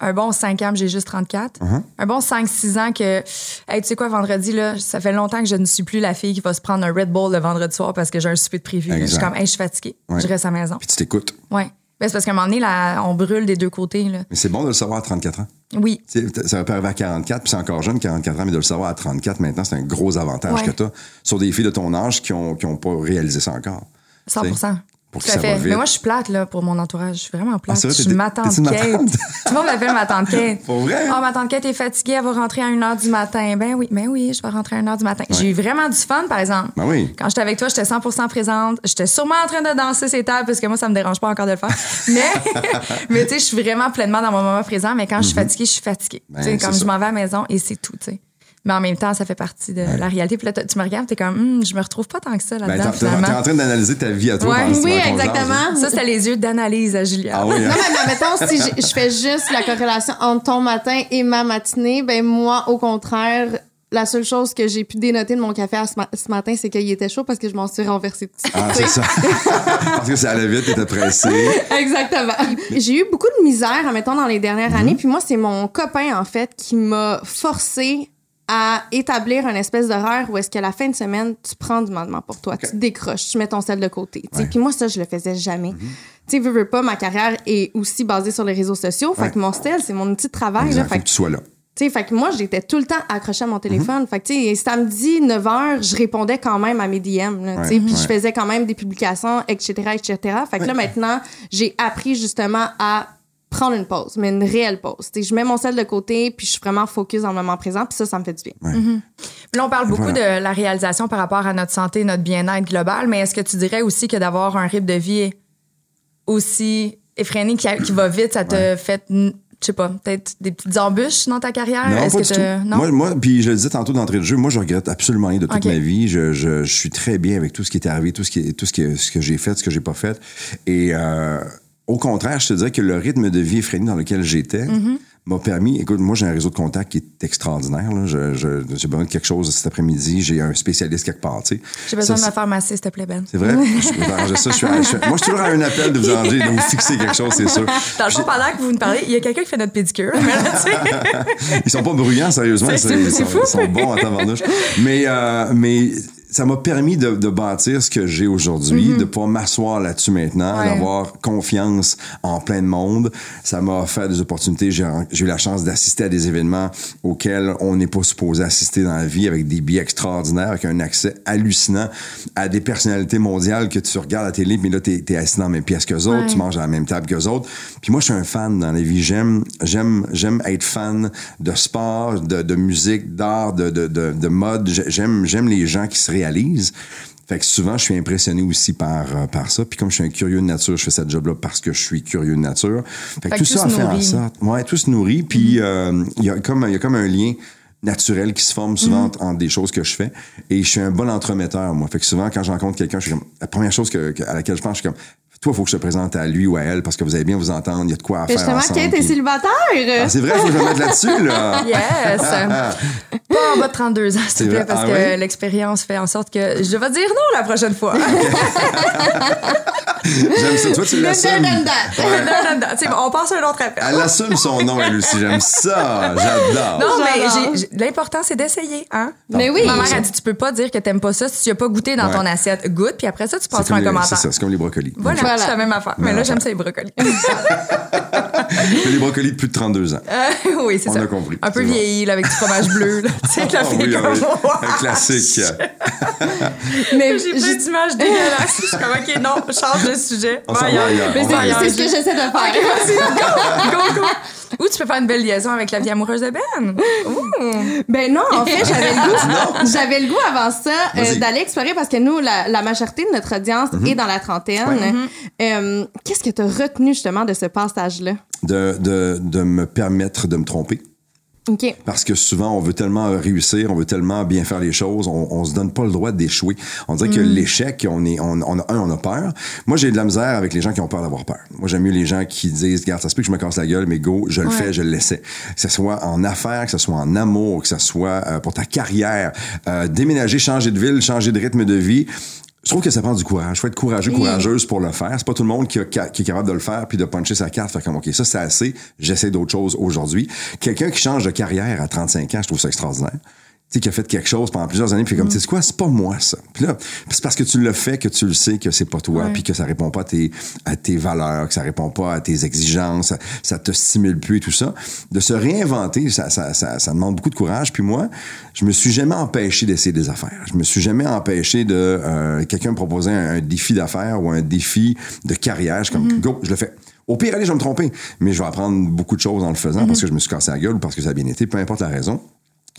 un bon 5 ans, j'ai juste 34. Uh-huh. Un bon 5-6 ans que, hey, tu sais quoi, vendredi, là, ça fait longtemps que je ne suis plus la fille qui va se prendre un Red Bull le vendredi soir parce que j'ai un souper de prévu. Je suis comme, hey, je suis fatiguée. Ouais. Je reste à la maison. Puis tu t'écoutes. Ouais. Ben, c'est parce qu'à un moment donné, là, on brûle des deux côtés. Là. Mais c'est bon de le savoir à 34 ans. Oui. Ça peut arriver à 44, puis c'est encore jeune, 44 ans, mais de le savoir à 34 maintenant, c'est un gros avantage Ouais. que tu as sur des filles de ton âge qui n'ont qui ont pas réalisé ça encore. 100 Tu sais, Pour ça fait. va vite. Mais moi, je suis plate là, pour mon entourage. Je suis vraiment plate. Ah, vrai, je suis ma tante Kate. Tout le monde m'appelle ma tante Kate. Pour vrai? Oh, ma tante Kate est fatiguée, elle va rentrer à 1h du matin. Ben oui, ben oui, je vais rentrer à 1h du matin. J'ai eu vraiment du fun, par exemple. Ben oui. Quand j'étais avec toi, j'étais 100 présente. J'étais sûrement en train de danser ces tables parce que moi, ça me dérange pas encore de le faire. Mais, mais tu sais, je suis vraiment pleinement dans mon moment présent. Mais quand je suis fatiguée, je suis fatiguée. Mhm. Ben, tu sais, c'est comme ça. je m'en vais à la maison et c'est tout, tu sais. Mais en même temps, ça fait partie de la réalité. Puis là, tu me regardes, t'es comme, Hum, je me retrouve pas tant que ça Ben, là-dedans, t'es t'es en train d'analyser ta vie à toi. Ouais. Oui, exactement. Ça, c'était les yeux d'analyse à Julia. Ah oui, hein? Non, mais mettons, si je, je fais juste la corrélation entre ton matin et ma matinée, ben moi, au contraire, la seule chose que j'ai pu dénoter de mon café à ce, ma- ce matin, c'est qu'il était chaud parce que je m'en suis renversée dessus. Ah, c'est ça. Parce que ça allait vite, t'étais pressé. Exactement. J'ai eu beaucoup de misère, mettons, dans les dernières années. Puis moi, c'est mon copain, en fait, qui m'a forcé à établir une espèce d'horaire où est-ce qu'à la fin de semaine, tu prends du mandement pour toi. Tu décroches, tu mets ton sel de côté. Ouais. Puis moi, ça, je le faisais jamais. Tu sais, veux, veux pas, ma carrière est aussi basée sur les réseaux sociaux. Fait que mon sel, c'est mon outil de travail. Là, fait que tu sois là. fait que moi, j'étais tout le temps accrochée à mon téléphone. Fait que, tu sais, samedi, 9h, je répondais quand même à mes DM, là, Ouais, puis ouais. je faisais quand même des publications, etc., etc. Fait que là, maintenant, j'ai appris justement à prendre une pause, mais une réelle pause. Tu sais, je mets mon sel de côté, puis je suis vraiment focus dans le moment présent, puis ça, ça me fait du bien. Puis là, on parle beaucoup Voilà. de la réalisation par rapport à notre santé, notre bien-être global, mais est-ce que tu dirais aussi que d'avoir un rythme de vie aussi effréné qui, qui va vite, ça te fait, je sais pas, peut-être des petites embûches dans ta carrière? Non, pas que du tout. Non? Moi, moi, puis je le disais tantôt d'entrée de jeu, moi, je regrette absolument rien de toute ma vie. Je, je, je suis très bien avec tout ce qui est arrivé, tout ce, qui, tout ce, qui, ce que j'ai fait, ce que j'ai pas fait. Et euh, au contraire, je te dirais que le rythme de vie effréné dans lequel j'étais m'a permis. Écoute, moi, j'ai un réseau de contacts qui est extraordinaire. là. Je- J'ai besoin de quelque chose cet après-midi. J'ai un spécialiste quelque part. tu sais. J'ai besoin Ça, de me faire masser, s'il te plaît, Ben. C'est vrai? je peux arranger ça. Je suis, à- je suis- moi, je suis toujours à un appel de vous arranger, de vous fixer quelque chose, c'est sûr. Dans le fond, pendant que vous nous parlez, il y a quelqu'un qui fait notre pédicure. Ils sont pas bruyants, sérieusement. C'est- Ils sont, fou. ils sont bons en tabarnouche. Mais, euh, mais ça m'a permis de, de bâtir ce que j'ai aujourd'hui, de pouvoir m'asseoir là-dessus maintenant. Ouais. d'avoir confiance en plein de monde. Ça m'a offert des opportunités. J'ai eu la chance d'assister à des événements auxquels on n'est pas supposé assister dans la vie avec des billets extraordinaires, avec un accès hallucinant à des personnalités mondiales que tu regardes à la télé, mais là, t'es es assis dans la même pièce qu'eux autres, Ouais. tu manges à la même table qu'eux autres. Puis moi, je suis un fan dans la vie. J'aime, j'aime, j'aime être fan de sport, de, de musique, d'art, de, de, de, de mode. J'ai- J'aime, j'aime les gens qui se réalisent. Fait que souvent, je suis impressionné aussi par, euh, par ça. Puis comme je suis un curieux de nature, je fais cette job-là parce que je suis curieux de nature. Fait que Fait tout que ça tout a se fait en sorte. Ouais, tout se nourrit. Puis euh, il y, a comme, y a comme un lien naturel qui se forme souvent entre, entre des choses que je fais. Et je suis un bon entremetteur, moi. Fait que souvent, quand je rencontre quelqu'un, je suis comme, la première chose que, que- à laquelle je pense, je suis comme, toi, il faut que je te présente à lui ou à elle parce que vous allez bien vous entendre. Il y a de quoi à Mais faire justement, ensemble. Kate est célibataire! Ah, c'est vrai, faut que je me mette là-dessus, là. yes! Pas en bas de 32 ans, s'il C'est te plaît, parce Ah que l'expérience fait en sorte que je vais dire non la prochaine fois. J'aime ça. Toi, tu l'assumes. Ouais. on passe à un autre appel. Elle assume son nom, elle aussi. J'aime ça. J'adore. Non, mais l'important, c'est d'essayer. Hein? Mais oui. Ma mère a dit tu peux pas dire que t'aimes pas ça si tu as pas goûté dans Ouais. ton assiette. Goûte, puis après ça, tu comme un les- commentaire. C'est ça, c'est comme les brocolis. Voilà, Voilà. c'est la même affaire. Mais là, j'aime ça les brocolis. Mais les brocolis de plus de 32 ans. Euh, oui, c'est On ça. a compris. Un peu C'est vieilli, là, avec du fromage bleu. là. Tu sais, la Ah fille oui, comme oui. Un classique. Mais J'ai plein d'images dégueulasses. Je suis comme, OK, non, change de sujet. On Va ailleurs. Mais On c'est c'est ce que j'essaie de faire. Go, go. Ou tu peux faire une belle liaison avec la vie amoureuse de Ben. Ouh. Ben non, en fait, j'avais le goût, j'avais le goût avant ça euh, d'aller explorer parce que nous, la, la majorité de notre audience est dans la trentaine. Euh, Qu'est-ce que tu as retenu justement de ce passage-là? De, de, de me permettre de me tromper. Parce que souvent, on veut tellement réussir, on veut tellement bien faire les choses, on, on se donne pas le droit d'échouer. On dirait que l'échec, on est, on, on a un, on a peur. Moi, j'ai de la misère avec les gens qui ont peur d'avoir peur. Moi, j'aime mieux les gens qui disent, regarde, ça se peut que je me casse la gueule, mais go, je le fais, je le laissais. Que ce soit en affaires, que ce soit en amour, que ce soit euh, pour ta carrière, euh, déménager, changer de ville, changer de rythme de vie. Je trouve que ça prend du courage. Faut être courageux, courageuse pour le faire. C'est pas tout le monde qui, a- qui a- qui est capable de le faire puis de puncher sa carte. Faire comme, OK, ça, c'est assez. J'essaie d'autres choses aujourd'hui. Quelqu'un qui change de carrière à 35 ans, je trouve ça extraordinaire. Tu sais, qui a fait quelque chose pendant plusieurs années, puis comme, tu sais quoi, c'est pas moi, ça. Puis là, c'est parce que tu le fais que tu le sais que c'est pas toi, puis que ça répond pas à tes, à tes valeurs, que ça répond pas à tes exigences, ça, ça te stimule plus et tout ça. De se réinventer, ça, ça, ça, ça demande beaucoup de courage. Puis moi, je me suis jamais empêché d'essayer des affaires. Je me suis jamais empêché de, euh, quelqu'un me proposait un, un défi d'affaires ou un défi de carrière. Je suis comme, go, je le fais. Au pire, allez, je vais me tromper. Mais je vais apprendre beaucoup de choses en le faisant parce que je me suis cassé la gueule ou parce que ça a bien été, peu importe la raison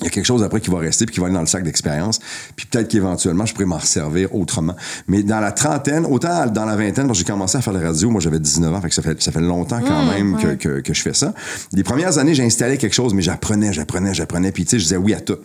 il y a quelque chose après qui va rester puis qui va aller dans le sac d'expérience. Puis peut-être qu'éventuellement je pourrais m'en servir autrement. Mais dans la trentaine autant dans la vingtaine parce que j'ai commencé à faire de la radio moi j'avais 19 ans fait que ça fait ça fait longtemps quand même que, que, que je fais ça. Les premières années j'ai installé quelque chose mais j'apprenais j'apprenais j'apprenais. Puis tu sais je disais oui à tout.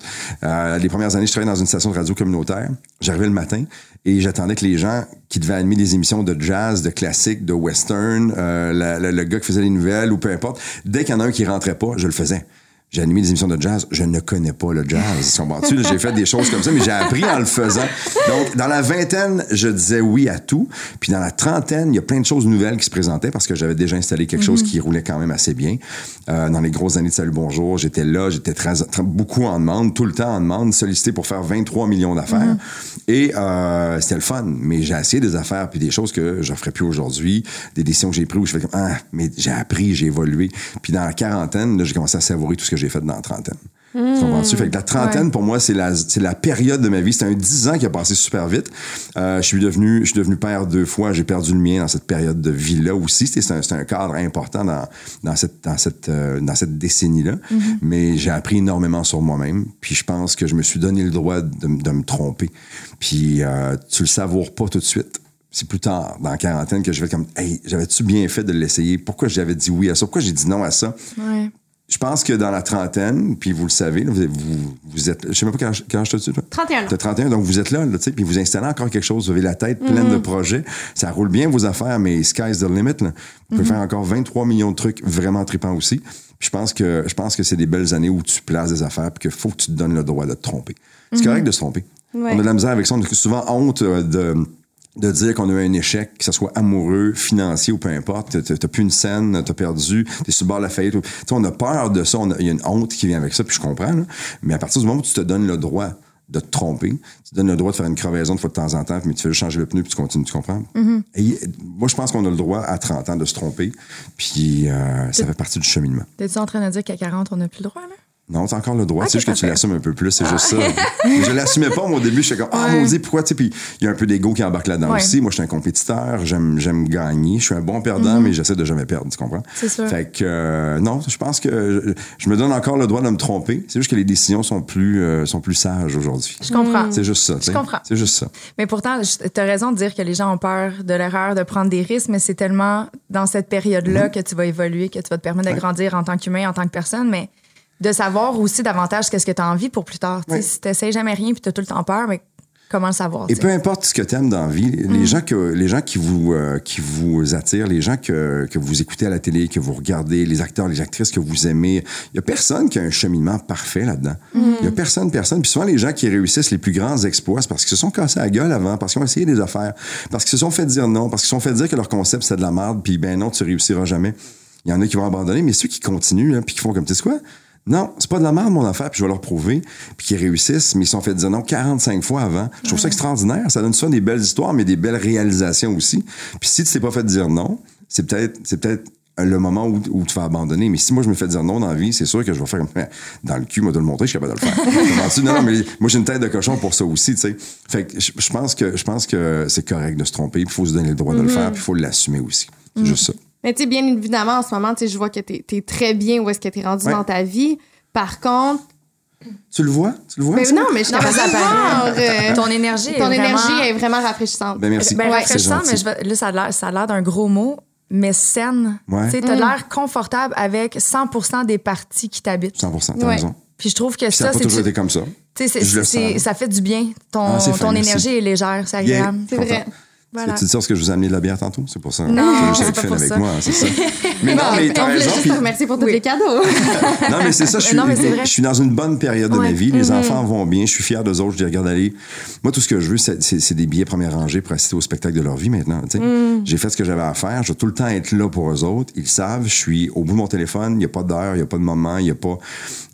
Euh, les premières années je travaillais dans une station de radio communautaire. J'arrivais le matin et j'attendais que les gens qui devaient animer des émissions de jazz, de classique, de western, euh, la- la- le gars qui faisait les nouvelles ou peu importe, dès qu'il y en a un qui rentrait pas, je le faisais. J'ai animé des émissions de jazz. Je ne connais pas le jazz. comprends-tu? Là, J'ai fait des choses comme ça, mais j'ai appris en le faisant. Donc, dans la vingtaine, je disais oui à tout. Puis dans la trentaine, il y a plein de choses nouvelles qui se présentaient parce que j'avais déjà installé quelque chose qui roulait quand même assez bien. Euh, dans les grosses années de Salut Bonjour, j'étais là, j'étais très, très- beaucoup en demande, tout le temps en demande, sollicité pour faire 23 millions d'affaires. Et euh, c'était le fun. Mais j'ai essayé des affaires puis des choses que je ferais plus aujourd'hui, des décisions que j'ai prises où je fais comme ah, mais j'ai appris, j'ai évolué. Puis dans la quarantaine, j'ai commencé à savourer tout ce que j'ai fait dans la trentaine. Tu comprends-tu? Fait que la trentaine, pour moi, c'est la, c'est la période de ma vie. C'est un 10 ans qui a passé super vite. Euh, je suis devenu, je suis devenu père deux fois. J'ai perdu le mien dans cette période de vie-là aussi. C'était, c'est un, c'est un cadre important dans, dans cette, dans cette, euh, dans cette décennie-là. Mais j'ai appris énormément sur moi-même. Puis je pense que je me suis donné le droit de, de me tromper. Puis euh, tu le savoures pas tout de suite. C'est plus tard, dans la quarantaine, que je vais comme, hey, j'avais-tu bien fait de l'essayer? Pourquoi j'avais dit oui à ça? Pourquoi j'ai dit non à ça? Ouais. Je pense que dans la trentaine, puis vous le savez, là, vous, vous, vous êtes. Je sais même pas quand, quand je te toi. 31 ans. T'as 31, donc vous êtes là, là tu sais, puis vous installez encore quelque chose, vous avez la tête pleine de projets. Ça roule bien vos affaires, mais sky's the limit. Là. Vous pouvez faire encore 23 millions de trucs vraiment tripants aussi. Puis je pense que je pense que c'est des belles années où tu places des affaires puis qu'il faut que tu te donnes le droit de te tromper. C'est correct de se tromper. Ouais. On a de la misère avec ça. On a souvent honte euh, de de dire qu'on a eu un échec, que ce soit amoureux, financier ou peu importe, t'as plus une scène, t'as perdu, t'es sur le bord de la faillite. ou- Tu sais, on a peur de ça, il y a une honte qui vient avec ça, puis je comprends, là. mais à partir du moment où tu te donnes le droit de te tromper, tu te donnes le droit de faire une crevaison de fois de temps en temps, mais tu fais juste changer le pneu, puis tu continues, tu comprends? Et moi, je pense qu'on a le droit à 30 ans de se tromper, puis euh, ça fait partie du cheminement. T'es-tu en train de dire qu'à 40, on n'a plus le droit, là? Non, c'est encore le droit. Ok, c'est juste que tu l'assumes un peu plus, c'est juste ça. Mais je l'assumais pas, moi, au début. J'étais comme, ah, Ouais. maudit, pourquoi, tu sais, puis il y a un peu d'ego qui embarque là-dedans Ouais. aussi. Moi, je suis un compétiteur, j'aime, j'aime gagner. Je suis un bon perdant, mais j'essaie de jamais perdre, tu comprends? Mhm. C'est sûr. Fait que, euh, non, je pense que je, je me donne encore le droit de me tromper. C'est juste que les décisions sont plus, euh, sont plus sages aujourd'hui. Je comprends. C'est juste ça, sais. comprends. C'est juste ça. Mais pourtant, tu as raison de dire que les gens ont peur de l'erreur, de prendre des risques, mais c'est tellement dans cette période-là que tu vas évoluer, que tu vas te permettre de Mhm. Ouais. grandir en tant qu'humain, en tant que personne, mais de savoir aussi davantage qu'est-ce que tu as envie pour plus tard. Si tu jamais rien puis tu as tout le temps peur, mais comment le savoir? Et peu importe ce que tu aimes dans la vie, les gens que les gens qui vous euh, qui vous attirent, les gens que, que vous écoutez à la télé, que vous regardez, les acteurs, les actrices que vous aimez, il y a personne qui a un cheminement parfait là-dedans. Il y a personne, personne. Puis souvent les gens qui réussissent les plus grands exploits, c'est parce qu'ils se sont cassés la gueule avant, parce qu'ils ont essayé des affaires, parce qu'ils se sont fait dire non, parce qu'ils se sont fait dire que leur concept c'est de la merde, puis ben non, tu réussiras jamais. Il y en a qui vont abandonner, mais ceux qui continuent là, puis qui font comme tu sais quoi? Non, c'est pas de la merde, mon affaire, puis je vais leur prouver, puis qu'ils réussissent, mais ils sont fait dire non 45 fois avant. Je trouve ça extraordinaire. Ça donne souvent des belles histoires, mais des belles réalisations aussi. Puis si tu t'es pas fait dire non, c'est peut-être, c'est peut-être le moment où, où tu vas abandonner. Mais si moi, je me fais dire non dans la vie, c'est sûr que je vais faire dans le cul, moi, de le montrer, je suis capable de le faire. Non, non, mais moi, j'ai une tête de cochon pour ça aussi, tu sais. Fait que je, pense que, je pense que c'est correct de se tromper, puis il faut se donner le droit de le faire, puis il faut l'assumer aussi. C'est juste ça. Mais tu sais, bien évidemment, en ce moment, tu sais, je vois que t'es es très bien où est-ce que t'es rendu Ouais. dans ta vie. Par contre, Tu le vois? Tu le vois? mais non, mais je suis Non, mais ça voir, paraît. euh, Ton énergie est ton énergie vraiment- est vraiment rafraîchissante. Ben, merci. Ben, Ouais. Rafraîchissant, mais je vais- là, ça a l'air- ça a l'air d'un gros mot, mais saine. Ouais. Tu sais, t'as l'air confortable avec 100% des parties qui t'habitent. 100 t'as Ouais. raison. Puis je trouve que Puis ça ça, c'est toujours été comme ça. tu sais, c'est- Je le sens. ça fait du bien. Ton, Ah, fin, ton merci. énergie est légère, c'est agréable. C'est vrai. Voilà. Tu dis ça parce que je vous ai amené de la bière tantôt? C'est pour ça. Non, J'ai juste c'est être pas avec ça. moi, c'est ça. Mais non, Bon, mais t'as on voulait raison. juste puis- te remercier pour tous Oui. les cadeaux. Non, mais c'est ça, je suis, Non, c'est je suis dans une bonne période de ma vie. Les enfants vont bien, je suis fier d'eux autres, je les regarde aller. Moi, tout ce que je veux, c'est, c'est- c'est des billets première rangée pour assister au spectacle de leur vie maintenant. tu sais. J'ai fait ce que j'avais à faire, je vais tout le temps être là pour eux autres. Ils le savent, je suis au bout de mon téléphone, il n'y a pas d'heure, il n'y a pas de moment, il n'y a pas,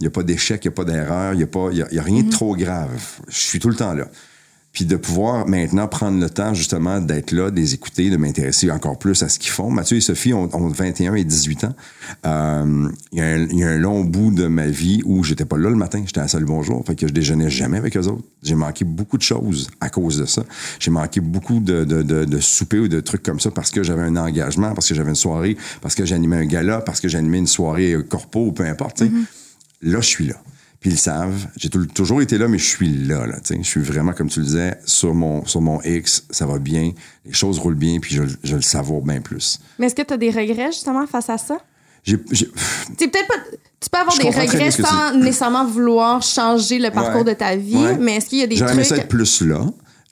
il y a pas d'échec, il n'y a pas d'erreur, il n'y a, pas- il y a, il y a rien de trop grave. Je suis tout le temps là. Puis de pouvoir maintenant prendre le temps justement d'être là, de les écouter, de m'intéresser encore plus à ce qu'ils font. Mathieu et Sophie ont, ont 21 et 18 ans. Euh, Il y, a un- il y a un long bout de ma vie où j'étais pas là le matin, j'étais à Salut Bonjour, fait que je déjeunais jamais avec eux autres. J'ai manqué beaucoup de choses à cause de ça. J'ai manqué beaucoup de, de, de, de soupers ou de trucs comme ça parce que j'avais un engagement, parce que j'avais une soirée, parce que j'animais un gala, parce que j'animais une soirée corpo ou peu importe. sais. Là, je suis là. Puis ils le savent. J'ai tou- toujours été là, mais je suis là. là je suis vraiment, comme tu le disais, sur mon, sur mon X, ça va bien, les choses roulent bien, puis je, je le savoure bien plus. Mais est-ce que tu as des regrets justement face à ça? J'ai, peut-être pas. Tu peux avoir des regrets sans nécessairement vouloir changer le parcours Ouais. de ta vie, Ouais. mais est-ce qu'il y a des J'aurais aimé ça trucs. être plus là.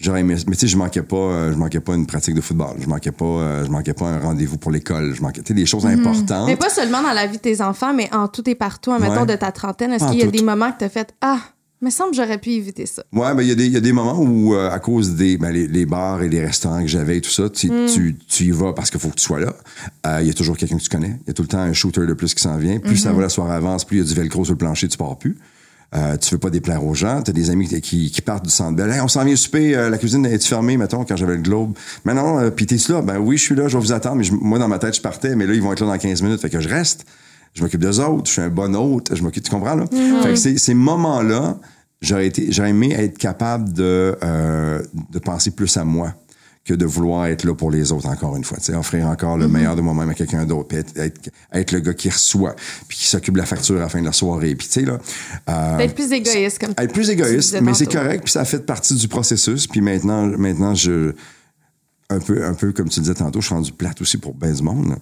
J'aurais aimé, mais tu sais, je manquais pas, euh, je manquais pas une pratique de football. Je manquais pas, euh, je manquais pas un rendez-vous pour l'école. Je manquais, tu sais, des choses importantes. Mais pas seulement dans la vie de tes enfants, mais en tout et partout, admettons, Ouais. de ta trentaine. Est-ce En qu'il y a tout. des moments que tu as fait Ah, me semble que j'aurais pu éviter ça? Ouais, ben il y, a des- il y a des moments où, euh, à cause des ben, les, les bars et les restaurants que j'avais et tout ça, tu, tu, tu y vas parce qu'il faut que tu sois là. Euh, Il y a toujours quelqu'un que tu connais. Il y a tout le temps un shooter de plus qui s'en vient. Plus ça va, la soirée avance, plus il y a du velcro sur le plancher, tu pars plus. Euh, tu veux pas déplaire aux gens. Tu as des amis qui, partent du centre belle. Hey, on s'en vient souper, euh, la cuisine est fermée, mettons, quand j'avais le globe. Mais non, euh, puis t'es là? Ben oui, je suis là, je vais vous attendre. Mais je- moi, dans ma tête, je partais, mais là, ils vont être là dans 15 minutes. Fait que je reste. Je m'occupe d'eux autres. Je suis un bon hôte. Je m'occupe, tu comprends, là? Fait que ces, ces moments-là, j'aurais été, j'aurais aimé être capable de, euh, de penser plus à moi que de vouloir être là pour les autres encore une fois. Offrir encore le meilleur de moi-même à quelqu'un d'autre, puis être, être, être le gars qui reçoit, puis qui s'occupe de la facture à la fin de la soirée. Puis tu sais, là... euh, Être plus égoïste, comme être plus égoïste, mais c'est correct, puis ça fait partie du processus. Puis maintenant, maintenant, je un peu, un peu comme tu disais tantôt, je suis rendu plate aussi pour ben du monde, là.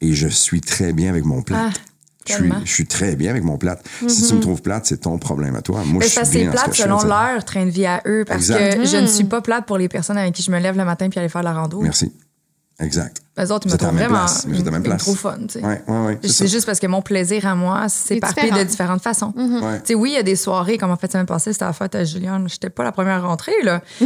et je suis très bien avec mon plate. Ah, je, suis, je suis très bien avec mon plate. Si tu me trouves plate, c'est ton problème à toi. Moi, Mais je suis bien plate selon leur train de vie à eux, parce Exact. que je ne suis pas plate pour les personnes avec qui je me lève le matin puis aller faire la rando. Merci. Exact. Les autres, ils me trouvent vraiment place. Vous êtes à la même ils me place. trouvent fun. tu sais. Ouais, ouais, ouais. c'est juste parce que mon plaisir à moi C'est s'éparpille de différentes façons. Ouais. Tu sais, oui, il y a des soirées, comme en fait, semaine passée, c'était la fête à Juliane. J'étais pas la première rentrée, là.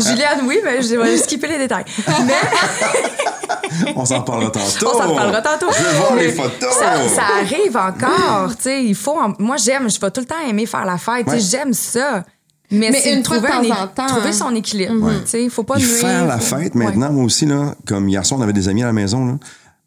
Juliane, oui, mais je vais skipper les détails. Mais On s'en parlera tantôt. on s'en reparlera tantôt. Je voir Mais les photos. Ça, ça arrive encore, tu sais. Il faut. en- Moi, j'aime, je vais tout le temps aimer faire la fête. tu sais, Ouais. J'aime ça. Mais, Mais c'est une fois de temps un en temps, trouver hein. son équilibre. Tu sais, faut pas Puis nuire. faire la faut- fête Ouais. maintenant, moi aussi, là, comme hier soir, on avait des amis à la maison, là.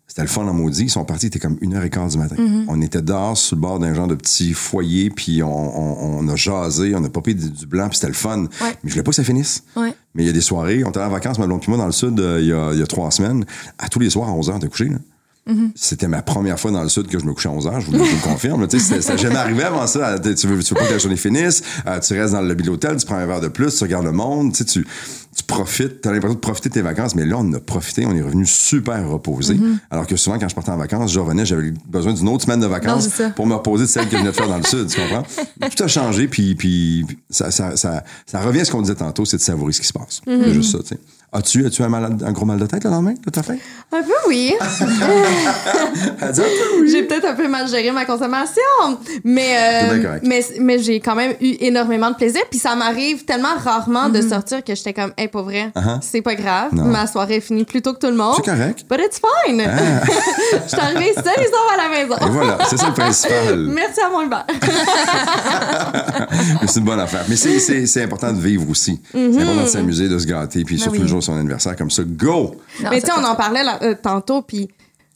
C'était le fun en maudit. Ils sont partis, il était comme une heure et quart du matin. Mm-hmm. On était dehors sur le bord d'un genre de petit foyer, puis on, on- on a jasé, on a popé du, du blanc, puis c'était le fun. Mais je voulais pas que ça finisse. Ouais. Mais il y a des soirées, on était en vacances, ma blonde puis moi, dans le sud, euh, il y, a, il y a trois semaines. À tous les soirs, à 11 h, on était Mm-hmm. C'était ma première fois dans le sud que je me couchais à 11 h, je vous, le- confirme. Tu sais, c'était jamais arrivé avant ça. Tu veux, tu veux pas que la journée finisse, euh, tu restes dans le lobby de l'hôtel, tu prends un verre de plus, tu regardes le monde, tu, sais, tu, tu profites, t'as l'impression de profiter de tes vacances, mais là, on a profité, on est revenu super reposé. Mm-hmm. Alors que souvent, quand je partais en vacances, je revenais, j'avais besoin d'une autre semaine de vacances Non, ça. pour me reposer de celle que je venais de faire dans le sud, tu comprends? Tout a changé, puis, puis ça, ça, ça, ça revient à ce qu'on disait tantôt, c'est de savourer ce qui se passe. C'est juste ça, tu sais. As-tu, as-tu un, malade- un gros mal de tête le lendemain de ta fête? Un peu oui. Elle dit un peu oui. J'ai peut-être un peu mal géré ma consommation, mais euh, mais, mais j'ai quand même eu énormément de plaisir. Puis ça m'arrive tellement rarement de sortir que j'étais comme, hey, pas vrai, Uh-huh. c'est pas grave. Non. Ma soirée est finie plus tôt que tout le monde. C'est correct. But it's fine. Je suis arrivée seule et sauve à la maison. Et voilà, c'est ça le principal. Merci à mon Hubert. C'est une bonne affaire. Mais c'est, important de vivre aussi. Mm-hmm. C'est important de s'amuser, de se gâter, puis surtout oui. le jour son anniversaire, comme ça, go! Non, mais tu sais, on en parlait là, euh, tantôt, puis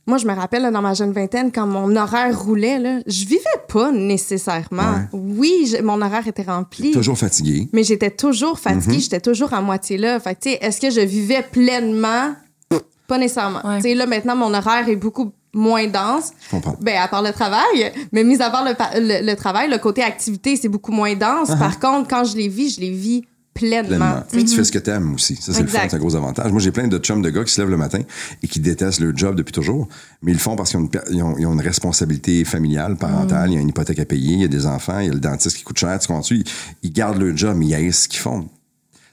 moi, je me rappelle là, dans ma jeune vingtaine, quand mon horaire roulait, là, je vivais pas nécessairement. Oui, je- mon horaire était rempli. Toujours fatigué. Mais j'étais toujours fatiguée, Mm-hmm. j'étais toujours à moitié là. Fait que, tu sais, est-ce que je vivais pleinement? Pas nécessairement. Ouais. Tu sais, là, maintenant, mon horaire est beaucoup moins dense. Je comprends. Ben, à part le travail. Mais mis à part le, le, le travail, le côté activité, c'est beaucoup moins dense. Par contre, quand je les vis, je les vis pleinement. Pleinement. tu. Tu fais ce que t'aimes aussi. Ça, c'est le fun, c'est un gros avantage. Moi, j'ai plein de chums de gars qui se lèvent le matin et qui détestent leur job depuis toujours, mais ils le font parce qu'ils ont une, ont, ont responsabilité familiale, parentale, il y a une hypothèque à payer, il y a des enfants, il y a le dentiste qui coûte cher, tu comprends Ils, ils gardent leur job, mais ils haïssent ce qu'ils font.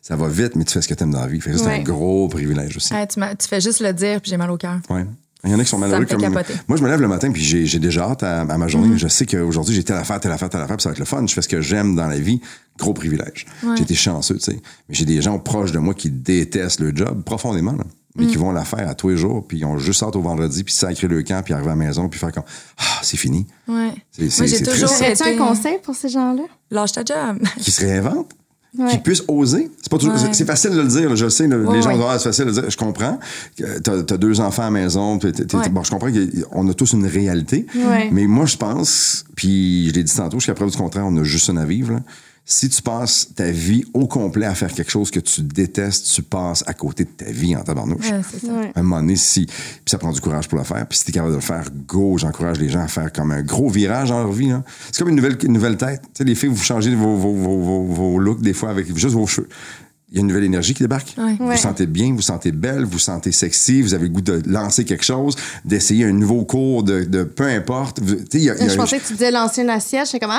Ça va vite, mais tu fais ce que t'aimes dans la vie. C'est un gros privilège aussi. Tu, tu fais juste le dire, puis j'ai mal au cœur. Ouais. Il y en a qui sont malheureux comme capoter. moi je me lève le matin puis j'ai j'ai déjà hâte à, à ma journée je sais qu'aujourd'hui j'ai telle affaire telle affaire telle affaire puis ça va être le fun je fais ce que j'aime dans la vie gros privilège j'ai été chanceux tu sais mais j'ai des gens proches de moi qui détestent le job profondément là, mais Mm. qui vont la faire à tous les jours puis ils ont juste hâte au vendredi puis sacrer le camp puis arriver à la maison puis faire comme ah c'est fini Ouais. C'est- Moi, j'ai c'est toujours triste. Aurais-tu un conseil pour ces gens-là? Lâche ta job. qui se réinventent? Ouais. qui puissent oser. C'est pas toujours, Ouais. c'est- facile de le dire, je le sais, Ouais, les gens disent, ah, c'est facile de le dire, je comprends. T'as as deux enfants à la maison, bon, je comprends qu'on a tous une réalité, mais moi, je pense, puis je l'ai dit tantôt, jusqu'à preuve du contraire, on a juste une à vivre, là. Si tu passes ta vie au complet à faire quelque chose que tu détestes, tu passes à côté de ta vie en tabarnouche. Ouais, c'est ça. Ouais. À un moment donné, si, puis ça prend du courage pour le faire. Puis si t'es capable de le faire, go, j'encourage les gens à faire comme un gros virage dans leur vie. là. C'est comme une nouvelle, une nouvelle tête. Tu sais, les filles, vous changez vos, vos, vos, vos looks des fois avec juste vos cheveux. Il y a une nouvelle énergie qui débarque. Ouais. Vous Ouais. sentez bien, vous vous sentez belle, vous sentez sexy, vous avez le goût de lancer quelque chose, d'essayer un nouveau cours, de, de peu importe. Vous- tu sais, il y a- il y a Je un- pensais que tu disais lancer une assiette. J'étais comme,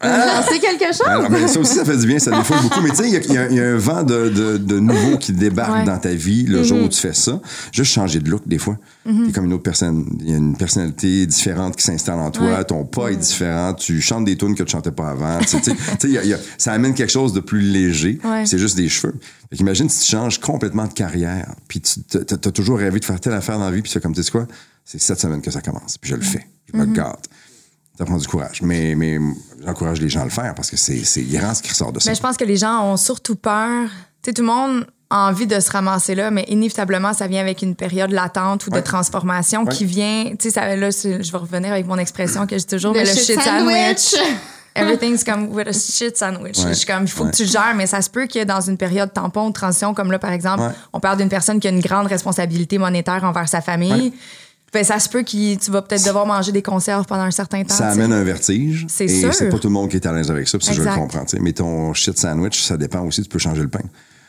ah, lancer quelque chose. alors, ben, ça aussi, ça fait du bien, ça défaut beaucoup. Mais tu sais, il y a- y, un vent de, de, de nouveau qui débarque Ouais. dans ta vie le jour où tu fais ça. Juste changer de look, des fois. T'es comme une autre personne. Il y a une personnalité différente qui s'installe en toi. Ouais. Ton pas est différent. Tu chantes des tunes que tu chantais pas avant. Tu sais, tu sais, tu sais, il y a- il y a- ça amène quelque chose de plus léger. Ouais. C'est juste des cheveux. Fait qu'imagine si tu changes complètement de carrière, puis tu as toujours rêvé de faire telle affaire dans la vie, puis tu fais comme, tu sais quoi, c'est cette semaine que ça commence. Puis je le fais. Je me gâte. Ça prend du courage. Mais, mais j'encourage les gens à le faire parce que c'est c'est grand ce qui ressort de ça. Mais je pense que les gens ont surtout peur. Tu sais, tout le monde envie de se ramasser là, mais inévitablement, ça vient avec une période latente ou Ouais. de transformation Ouais. qui vient. Tu sais, là, je vais revenir avec mon expression que j'ai toujours, Le mais le shit sandwich. sandwich. Everything's come with a shit sandwich. Ouais. Je suis comme, il faut Ouais. que tu gères, mais ça se peut que dans une période tampon de transition, comme là, par exemple, Ouais. on parle d'une personne qui a une grande responsabilité monétaire envers sa famille. Ouais. Ben, ça se peut que tu vas peut-être devoir manger des conserves pendant un certain temps. Ça tu sais. amène un vertige. C'est et sûr. c'est pas tout le monde qui est à l'aise avec ça, puis ça, je le comprends. tu sais. Mais ton shit sandwich, ça dépend aussi. Tu peux changer le pain.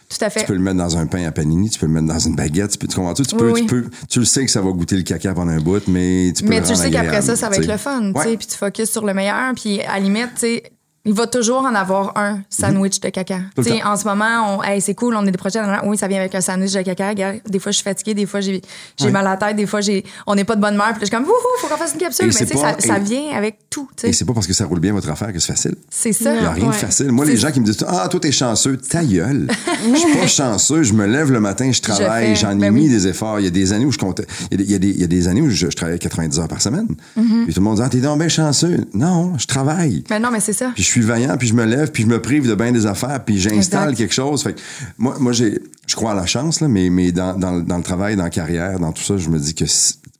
Tout à fait. Tu peux le mettre dans un pain à panini, tu peux le mettre dans une baguette. Tu, peux, tu comprends? -tu? Tu, peux, Oui, tu, peux, tu le sais que ça va goûter le caca pendant un bout, mais tu peux Mais le tu sais qu'après ça, ça va être le fun, tu sais, puis tu focuses sur le meilleur, puis à la limite, tu sais, il va toujours en avoir un sandwich de caca. En ce moment, on, hey, c'est cool, on est des projets. nan, Oui, ça vient avec un sandwich de caca. Des fois, je suis fatiguée, des fois, j'ai mal à la tête, des fois, j'ai on n'est pas de bonne humeur, puis je suis comme, wouhou, faut qu'on fasse une capsule. Et Mais ça, pas- ça vient avec tout, tu Et c'est pas parce que ça roule bien votre affaire que c'est facile. C'est ça. Il n'y a rien Ouais. de facile. Moi, les gens qui me disent Ah, toi, t'es chanceux, ta gueule. Je suis pas chanceux. Je me lève le matin, je travaille, j'en ai Ben mis oui. des efforts. Il y a des années où je comptais. Il y a des, il y a des, il y a des années où je, je travaillais 90 heures par semaine. Mm-hmm. Puis tout le monde dit Ah, t'es donc bien chanceux. Non, je travaille. Mais non, mais c'est ça. Puis je suis vaillant, puis je me lève, puis je me prive de bien des affaires, puis j'installe quelque chose. Fait que moi, moi j'ai, je crois à la chance, là, mais, mais dans, dans, dans le travail, dans la carrière, dans tout ça, je me dis que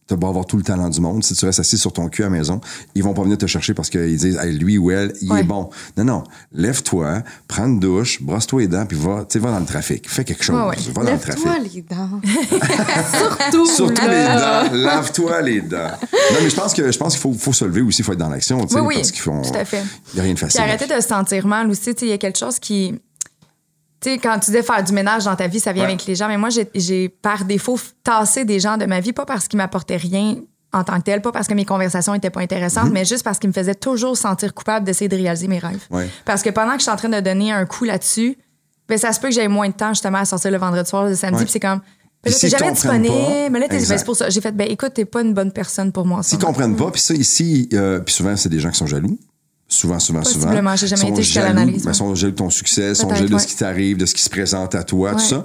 tu vas avoir tout le talent du monde. Si tu restes assis sur ton cul à la maison, ils vont pas venir te chercher parce qu'ils disent, Hey, lui ou elle, il Ouais. est bon. Non, non. Lève-toi, prends une douche, brosse-toi les dents, puis va, tu sais, va dans le trafic. Fais quelque chose. Ouais, ouais. Va dans le trafic. Lève-toi les dents. Surtout. Surtout là. les dents, lave-toi les dents. Non, mais je pense que je pense qu'il faut, faut se lever aussi, il faut être dans l'action, tu sais, Oui, oui, parce qu'il faut. tout à fait. Il n'y a rien de Puis facile. arrêter de se sentir mal aussi. Tu sais, il y a quelque chose qui. Tu sais, quand tu disais faire du ménage dans ta vie, ça vient Ouais. avec les gens. Mais moi, j'ai- par défaut tassé des gens de ma vie, pas parce qu'ils m'apportaient rien en tant que tel, pas parce que mes conversations étaient pas intéressantes, mais juste parce qu'ils me faisaient toujours sentir coupable d'essayer de réaliser mes rêves. Ouais. Parce que pendant que je suis en train de donner un coup là-dessus, ben ça se peut que j'aie moins de temps justement à sortir le vendredi soir, le samedi, Ouais. puis c'est comme. Puis Ben là, t'es jamais disponible. mais là, t'es ben, c'est pour ça. J'ai fait, ben écoute, t'es pas une bonne personne pour moi. S'ils comprennent pas, puis ça, ici, euh, puis souvent, c'est des gens qui sont jaloux. Souvent, souvent, souvent. J'ai jamais Sont été jusqu'à l'analyse, ouais. sont jaloux de ton succès, sont Peut-être, jaloux de ce qui t'arrive, de ce qui se présente à toi, tout ça.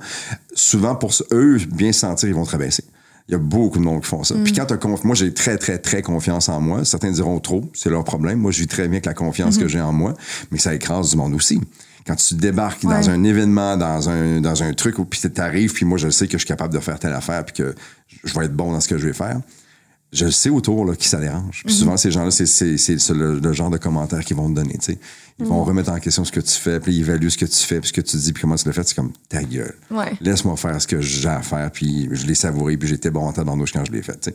Souvent, pour eux, bien se sentir, ils vont te rabaisser. Il y a beaucoup de monde qui font ça. Mm. Puis quand t'as conf... moi, j'ai très, très, très confiance en moi. Certains diront trop, c'est leur problème. Moi, je vis très bien avec la confiance Mm-hmm. que j'ai en moi, mais ça écrase du monde aussi. Quand tu débarques dans un événement, dans un, dans un truc où puis t'arrives, puis moi, je sais que je suis capable de faire telle affaire, puis que je vais être bon dans ce que je vais faire, je sais autour là, qui ça dérange. Puis souvent, ces gens-là, c'est, le, le genre de commentaires qu'ils vont te donner. tu sais. Ils vont remettre en question ce que tu fais, puis ils évaluent ce que tu fais, puis ce que tu dis, puis comment tu le fais. C'est comme ta gueule. Ouais. Laisse-moi faire ce que j'ai à faire, puis je l'ai savouré, puis j'étais bon en tabarnouche quand je l'ai fait. tu.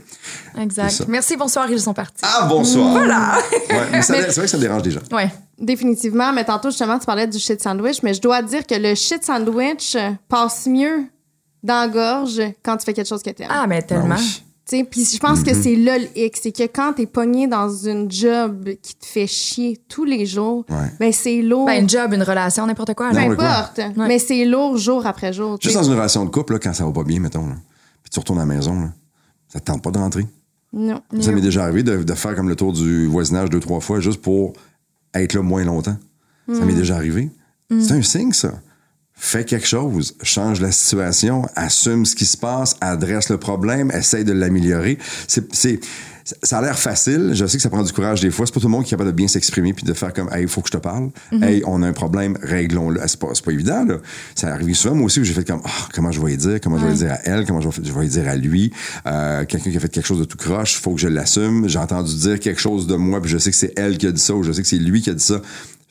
Exact. Merci, bonsoir, ils sont partis. Ah, bonsoir! Voilà. Ouais, mais ça- c'est vrai que ça dérange des gens. Ouais. Définitivement, mais tantôt, justement, tu parlais du shit sandwich, mais je dois dire que le shit sandwich passe mieux dans la gorge quand tu fais quelque chose que t'aimes. Ah, mais tellement. Ben oui. Puis je pense que c'est là le X, c'est que quand t'es pogné dans une job qui te fait chier tous les jours, Ouais. ben c'est lourd. Ben, une job, une relation, n'importe quoi. Peu mais quoi? importe, mais c'est lourd jour après jour. tu Juste dans une relation de couple, là, quand ça va pas bien, mettons, là, puis tu retournes à la maison, là, ça te tente pas de rentrer? Non. Ça m'est déjà arrivé de, de faire comme le tour du voisinage deux, trois fois juste pour être là moins longtemps. Ça m'est déjà arrivé. C'est un signe, ça. Fais quelque chose, change la situation, assume ce qui se passe, adresse le problème, essaye de l'améliorer. C'est, c'est, ça a l'air facile. Je sais que ça prend du courage des fois. C'est pas tout le monde qui est capable de bien s'exprimer puis de faire comme, hey, il faut que je te parle. Hey, on a un problème, réglons-le. C'est pas, c'est pas évident, là. Ça arrive souvent, moi aussi, où j'ai fait comme, Ah, comment je vais y dire, comment je vais y dire à elle, comment je vais, je vais y dire à lui. Euh, quelqu'un qui a fait quelque chose de tout croche, faut que je l'assume. J'ai entendu dire quelque chose de moi puis je sais que c'est elle qui a dit ça ou je sais que c'est lui qui a dit ça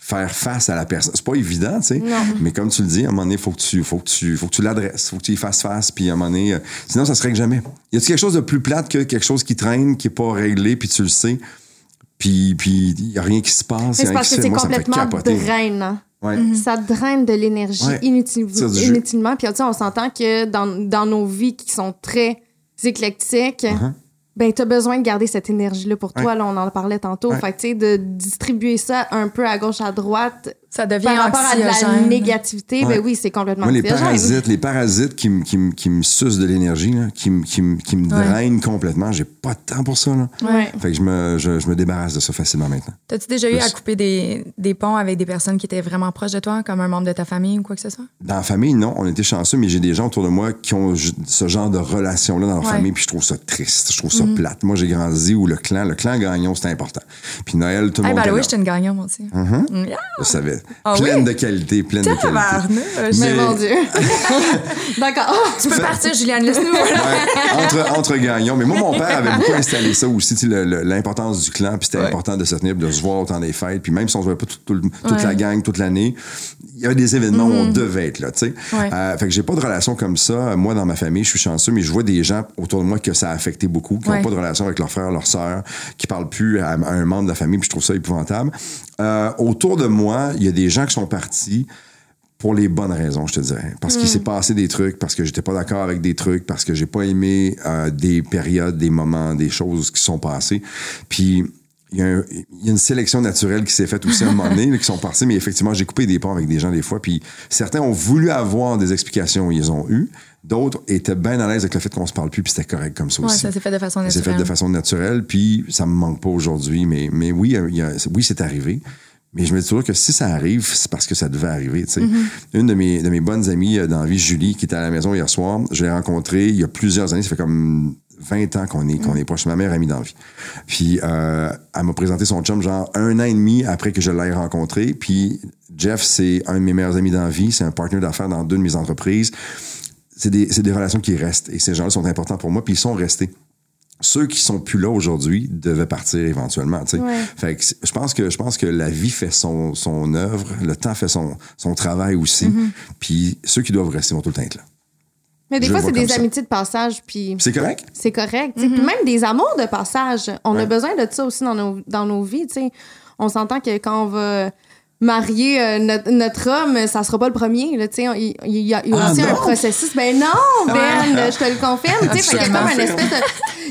faire face à la personne. C'est pas évident, tu sais. Mais comme tu le dis, à un moment donné, faut que tu, faut que tu, faut que tu l'adresses, faut que tu y fasses face, puis à un moment donné, euh, sinon ça se règle jamais. Y a-t-il quelque chose de plus plate que quelque chose qui traîne, qui est pas réglé, puis tu le sais, puis puis y a rien qui se passe, Mais parce qui que c'est complètement drainant. Ouais. Ça draine de l'énergie Ouais. inutilement. Puis on s'entend que dans, dans nos vies qui sont très éclectiques, Uh-huh. Ben tu as besoin de garder cette énergie-là pour toi. Ouais. Là, on en parlait tantôt. Ouais. Fait que tu sais, de distribuer ça un peu à gauche, à droite, Ça devient par rapport à de la négativité, Ouais. ben oui, c'est complètement Moi, les parasites, les parasites qui, me- qui, me- qui me sucent de l'énergie, qui, me- qui, me- qui me Ouais. drainent complètement, j'ai pas de temps pour ça. Là. Ouais. Fait que je me, je, je me débarrasse de ça facilement maintenant. T'as-tu déjà eu à couper des, des ponts avec des personnes qui étaient vraiment proches de toi, comme un membre de ta famille ou quoi que ce soit? Dans la famille, non, on était chanceux, mais j'ai des gens autour de moi qui ont ce genre de relation-là dans leur Ouais. famille, puis je trouve ça triste, je trouve ça plate. Moi, j'ai grandi où le clan, le clan gagnon, c'était important. Puis Noël, tout le Ah, monde ben était oui, j'étais une gagnante, moi aussi. Mm-hmm. Yeah. Je savais. Ah pleine oui? de qualité, pleine de qualité. Tabarnouche. Mais Mais- mon Dieu. D'accord. Tu peux partir, Juliane, laisse-nous. Ouais, entre, entre gagnons. Mais moi, mon père avait beaucoup installé ça aussi, l'importance du clan, puis c'était Ouais. important de se tenir, de se voir au temps des fêtes, puis même si on se voyait pas tout- tout le- toute Ouais. la gang toute l'année, il y avait des événements où on devait être là, tu sais. Ouais. Euh, fait que j'ai pas de relation comme ça. Moi, dans ma famille, je suis chanceux, mais je vois des gens autour de moi que ça a affecté beaucoup, qui n'ont Ouais. pas de relation avec leur frère, leur sœur, qui parlent plus à, à un membre de la famille, puis je trouve ça épouvantable. Euh, autour de moi, il y a des gens qui sont partis pour les bonnes raisons, je te dirais. Parce qu'il s'est passé des trucs, parce que j'étais pas d'accord avec des trucs, parce que j'ai pas aimé euh, des périodes, des moments, des choses qui sont passées. Puis il y, a un- il y a une sélection naturelle qui s'est faite aussi à un moment donné, là, qui sont partis, mais effectivement, j'ai coupé des ponts avec des gens des fois. Puis certains ont voulu avoir des explications, ils ont eu. D'autres étaient bien à l'aise avec le fait qu'on se parle plus, puis c'était correct comme ça Ouais, aussi. ça s'est fait de façon Ça s'est fait naturelle. de façon naturelle, puis ça me manque pas aujourd'hui, mais, mais oui, il y a- oui, c'est arrivé. Mais je me dis toujours que si ça arrive, c'est parce que ça devait arriver. tu sais. Une de mes, de mes bonnes amies euh, dans la vie, Julie, qui était à la maison hier soir, je l'ai rencontrée il y a plusieurs années, ça fait comme 20 ans qu'on est, qu'on est proche. Ma meilleure amie dans la vie. Puis euh, elle m'a présenté son chum genre un an et demi après que je l'ai rencontré. Puis Jeff, c'est un de mes meilleurs amis dans la vie, c'est un partenaire d'affaires dans deux de mes entreprises. C'est des, c'est des relations qui restent et ces gens-là sont importants pour moi, puis ils sont restés ceux qui sont plus là aujourd'hui devaient partir éventuellement. Ouais. Fait que je pense que je pense que la vie fait son, son œuvre, le temps fait son, son travail aussi. Puis ceux qui doivent rester vont tout le temps être là. Mais des Je fois, c'est des ça. amitiés de passage, puis C'est correct? c'est correct. Puis même des amours de passage. On a besoin de ça aussi dans nos, dans nos vies. tu sais. On s'entend que quand on va marier euh, notre, notre homme, ça sera pas le premier. Là, tu sais. il, il y a, il y a Ah, aussi un processus. Ben non, Ben, je te le confirme.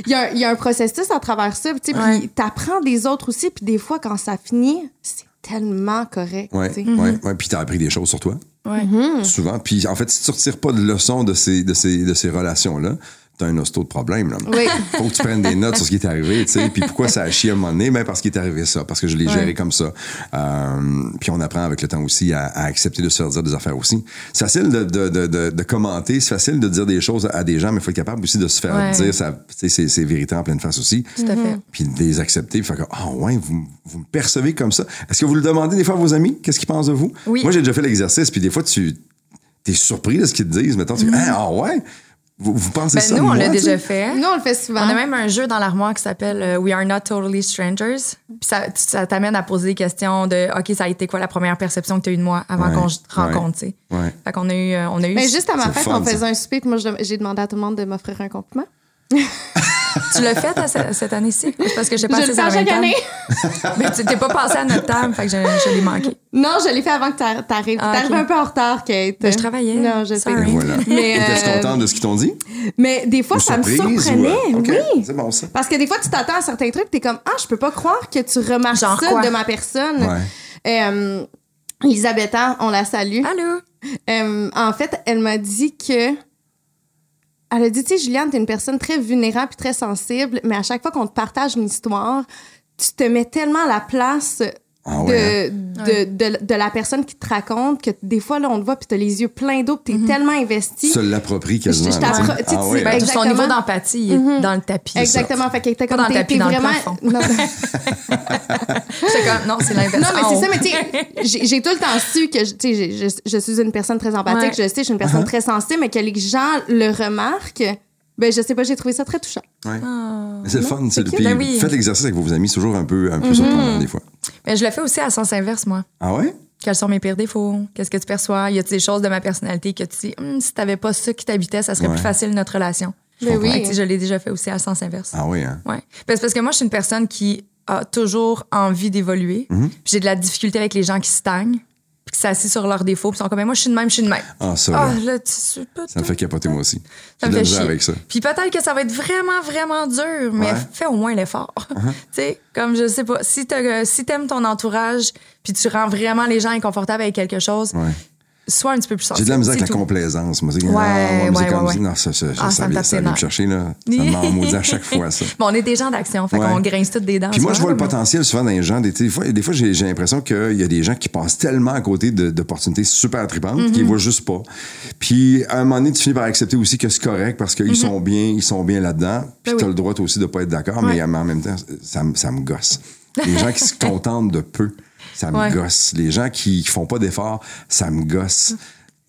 il y, a, il y a un processus à travers ça. tu sais, Ouais. Puis t'apprends des autres aussi. Puis des fois, quand ça finit, c'est tellement correct. Ouais, tu sais. ouais, ouais. Puis t'as appris des choses sur toi, Ouais. Mm-hmm. souvent. Puis en fait, si tu retires pas de leçons de ces, de ces, de ces relations-là, t'as un hosto de problème. Là. Oui. Faut que tu prennes des notes sur ce qui est arrivé, tu sais. Puis pourquoi ça a chié à un moment donné? Ben parce qu'il est arrivé ça, parce que je l'ai géré comme ça. Euh, puis on apprend avec le temps aussi à, à accepter de se faire dire des affaires aussi. C'est facile de, de, de, commenter, c'est facile de dire des choses à des gens, mais il faut être capable aussi de se faire Ouais. dire ça, tu sais, ses, ses vérités en pleine face aussi. Tout à fait. Puis de les accepter, puis faire ah ouais, vous, vous me percevez comme ça. Est-ce que vous le demandez des fois à vos amis? Qu'est-ce qu'ils pensent de vous? Oui. Moi, j'ai déjà fait l'exercice, puis des fois, tu es surpris de ce qu'ils te disent. Mettons, tu dis, ah ouais? Vous, vous pensez Ben, ça nous, on l'a déjà fait. Nous, on le fait souvent. On a même un jeu dans l'armoire qui s'appelle euh, We Are Not Totally Strangers. Puis ça, ça t'amène à poser des questions de OK, ça a été quoi la première perception que tu as eue de moi avant Ouais, qu'on se ouais. rencontre, tu sais? Ouais. Fait qu'on a eu. euh, On a eu Mais juste à ma fête, on faisait ça. un souper, puis moi, j'ai demandé à tout le monde de m'offrir un compliment. Tu l'as fait à ce- cette année-ci? Parce que j'ai pas Je le assez fais à à la même chaque année. Mais tu t'es pas passé à notre table, fait que je, je l'ai manqué. Non, je l'ai fait avant que t'a- t'arrives. Ah, T'arrives un peu en retard, Kate. Ben, je travaillais. Non, je sais. Voilà. Mais, Étais-tu euh, contente de ce qu'ils t'ont dit? Mais des fois, ça me surprenait. ou, euh, OK, Oui. C'est bon, ça. Parce que des fois, tu t'attends à certains trucs, t'es comme, ah, je peux pas croire que tu remarques Genre ça quoi? de ma personne. Ouais. Euh, Elisabetta, on la salue. Allô? Euh, en fait, elle m'a dit que. Elle a dit, tu sais, Juliane, t'es une personne très vulnérable et très sensible, mais à chaque fois qu'on te partage une histoire, tu te mets tellement à la place Ah de, ouais, de, de, de la personne qui te raconte que des fois, là, on te voit puis t'as les yeux pleins d'eau puis t'es tellement investi. Se l'approprie quasiment. Je- je tu tu Ah tu- ouais. Ben, tout son niveau d'empathie il est dans le tapis. Exactement. Fait était Pas comme dans le t'es- tapis, t'es dans le vraiment. plafond. Non, J'étais comme, non, c'est l'inverse. Non, mais c'est haut. ça, mais tu sais, j'ai tout le temps su que, je- tu sais, je, je suis une personne très empathique, Ouais. je sais, je suis une personne très sensible, mais que les gens le remarquent, ben, je sais pas, j'ai trouvé ça très touchant. Ouais. Mais C'est le fun. c'est le- cute. Puis Ben oui. Faites l'exercice avec vos amis, c'est toujours un peu, un peu Mm-hmm. surprenant des fois. Mais je le fais aussi à sens inverse, moi. Ah ouais? Quels sont mes pires défauts? Qu'est-ce que tu perçois? Y a des choses de ma personnalité que tu dis, Hum, si t'avais pas ça qui t'habitait, ça serait Ouais. plus facile notre relation. Ben oui. je l'ai déjà fait aussi à sens inverse. Ah oui, hein? Ouais. Ben, c'est parce que moi, je suis une personne qui a toujours envie d'évoluer. Puis J'ai de la difficulté avec les gens qui stagnent, qui s'assient sur leurs défauts, puis sont comme, moi, je suis de même, je suis de même. Ah, ça, Ah, là, tu pas ça me fait capoter moi aussi. Ça me fait chier. avec ça. Puis peut-être que ça va être vraiment, vraiment dur, mais Ouais. Uh-huh. fais au moins l'effort. tu sais, comme je sais pas, si t'as- si t'aimes ton entourage, puis tu rends vraiment les gens inconfortables avec quelque chose, Ouais. Sois un petit peu plus J'ai sensible. de la misère avec la tout. complaisance. Moi, c'est Ouais, comme ouais, si- ouais. Non, ça, ça, Ah, ça, ça me ça vient me chercher, là. Ça maudit à chaque fois, ça. Bon, on est des gens d'action, fait qu'on grince toutes des dents. Puis moi, je vois le potentiel souvent dans les gens. Des, des fois, des fois j'ai j'ai l'impression qu'il y a des gens qui passent tellement à côté d'opportunités super tripantes Mm-hmm. qu'ils ne voient juste pas. Puis à un moment donné, tu finis par accepter aussi que c'est correct parce qu'ils sont bien, ils sont bien là-dedans. Puis. Ben tu as oui. le droit aussi de pas être d'accord, mais en même temps, ça, me- ça me gosse. Les gens qui se contentent de peu, ça me Ouais. gosse. Les gens qui font pas d'efforts, ça me gosse.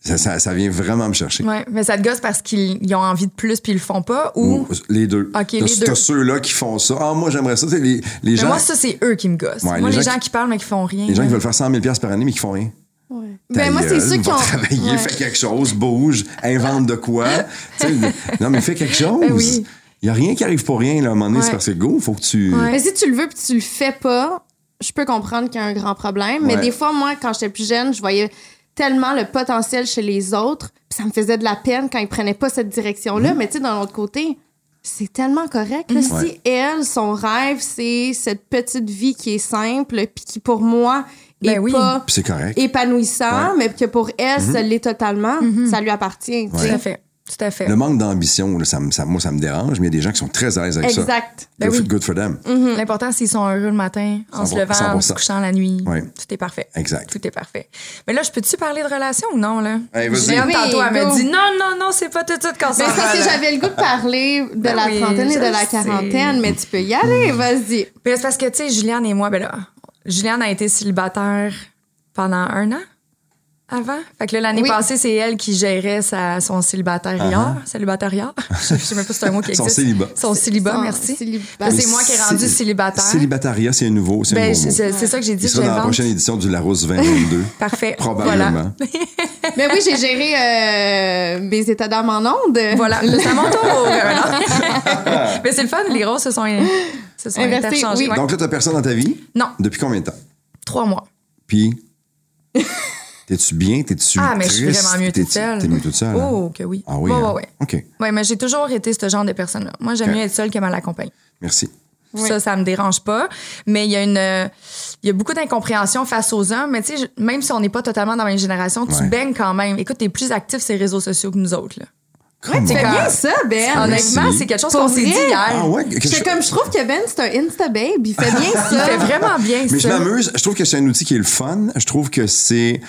Ça, ça, ça vient vraiment me chercher. Ouais, mais ça te gosse parce qu'ils ils ont envie de plus puis ils le font pas ou? Les deux. Ok, T'as- les t'as deux. ceux-là qui font ça. Ah, moi, j'aimerais ça. Les, les Mais gens, moi, ça, c'est eux qui me gossent. Ouais, moi, les les, gens gens, qui- qui parlent mais qui font rien. les gens qui veulent faire 100 000 par année, mais qui font rien. Ben, moi, c'est ceux qui ont. travailler, Ouais. fais quelque chose, bouge, invente de quoi. Non, mais fais quelque chose. Ben oui. Il n'y a rien qui arrive pour rien, là, à un moment donné, Ouais. c'est parce que go, faut que tu. Ouais. Mais si tu le veux puis tu le fais pas, je peux comprendre qu'il y a un grand problème. Mais Ouais. des fois, moi, quand j'étais plus jeune, je voyais tellement le potentiel chez les autres, puis ça me faisait de la peine quand ils prenaient pas cette direction-là. Mm-hmm. Mais tu sais, d'un autre côté, c'est tellement correct. là. Ouais. Si elle, son rêve, c'est cette petite vie qui est simple, puis qui pour moi est Ben oui. pas épanouissant, Ouais. Mais que pour elle, ça l'est totalement, ça lui appartient. Tout à fait. Tout à fait. Le manque d'ambition, ça, me- ça- moi, ça me dérange, mais il y a des gens qui sont très à l'aise avec ça. Exact. Ben good, oui. good for them. L'important, c'est qu'ils sont heureux le matin, en se 100%. levant, en se couchant la nuit. Tout est parfait. Exact. Tout est parfait. Mais là, je peux-tu parler de relation ou non, là? Hey, Oui, tantôt, elle m'a dit non, non, non, c'est pas tout de suite qu'on s'en Mais là. j'avais le goût de parler de Ben la oui, trentaine et de la sais. quarantaine, mais tu peux y aller, vas-y. Ben, c'est parce que, tu sais, Juliane et moi, ben là, Juliane a été célibataire pendant un an avant? Fait que là, l'année Oui. passée, c'est elle qui gérait sa, son célibataire. Célibataire. je sais même pas si c'est un mot qui Son existe. célibat. Son célibat, Son merci. célibat. Là, c'est moi qui ai rendu Cé- célibataire. Célibataria, c'est un nouveau, c'est un Ben, c'est c'est ça que j'ai dit. Sera dans la prochaine édition du Larousse 2022. Parfait. Probablement. Mais oui, j'ai géré euh, mes états d'âme en onde. Voilà, Là, c'est à mon tour. Euh. Mais c'est le fun, les rôles se sont, se sont Inversés, interchangés. oui. ouais. Donc là, t'as personne dans ta vie? Non, Depuis combien de temps? trois mois. Puis, T'es-tu bien? T'es-tu Ah, mais je suis vraiment mieux toute seule. T'es mieux toute seule? hein? Oh, que oui. Ah oui? Ouais, hein? ouais, ouais. OK. Ouais, mais j'ai toujours été ce genre de personne-là. Moi, j'aime mieux être seule que mal accompagnée. Merci. Oui. Ça, ça me dérange pas. Mais il y a une, euh, il y a beaucoup d'incompréhension face aux hommes. Mais tu sais, je- même si on n'est pas totalement dans la même génération, tu Ouais. baignes quand même. Écoute, t'es plus actif sur les réseaux sociaux que nous autres, là. Comment? Tu fais bien ça, Ben. Honnêtement, c'est quelque chose qu'on s'est dit hier. Ah ouais? comme, je trouve que Ben, c'est un Insta-babe. Il fait bien Il ça. fait vraiment bien Mais je ça. m'amuse. Je trouve que c'est un outil qui est le fun. Je trouve que c'est.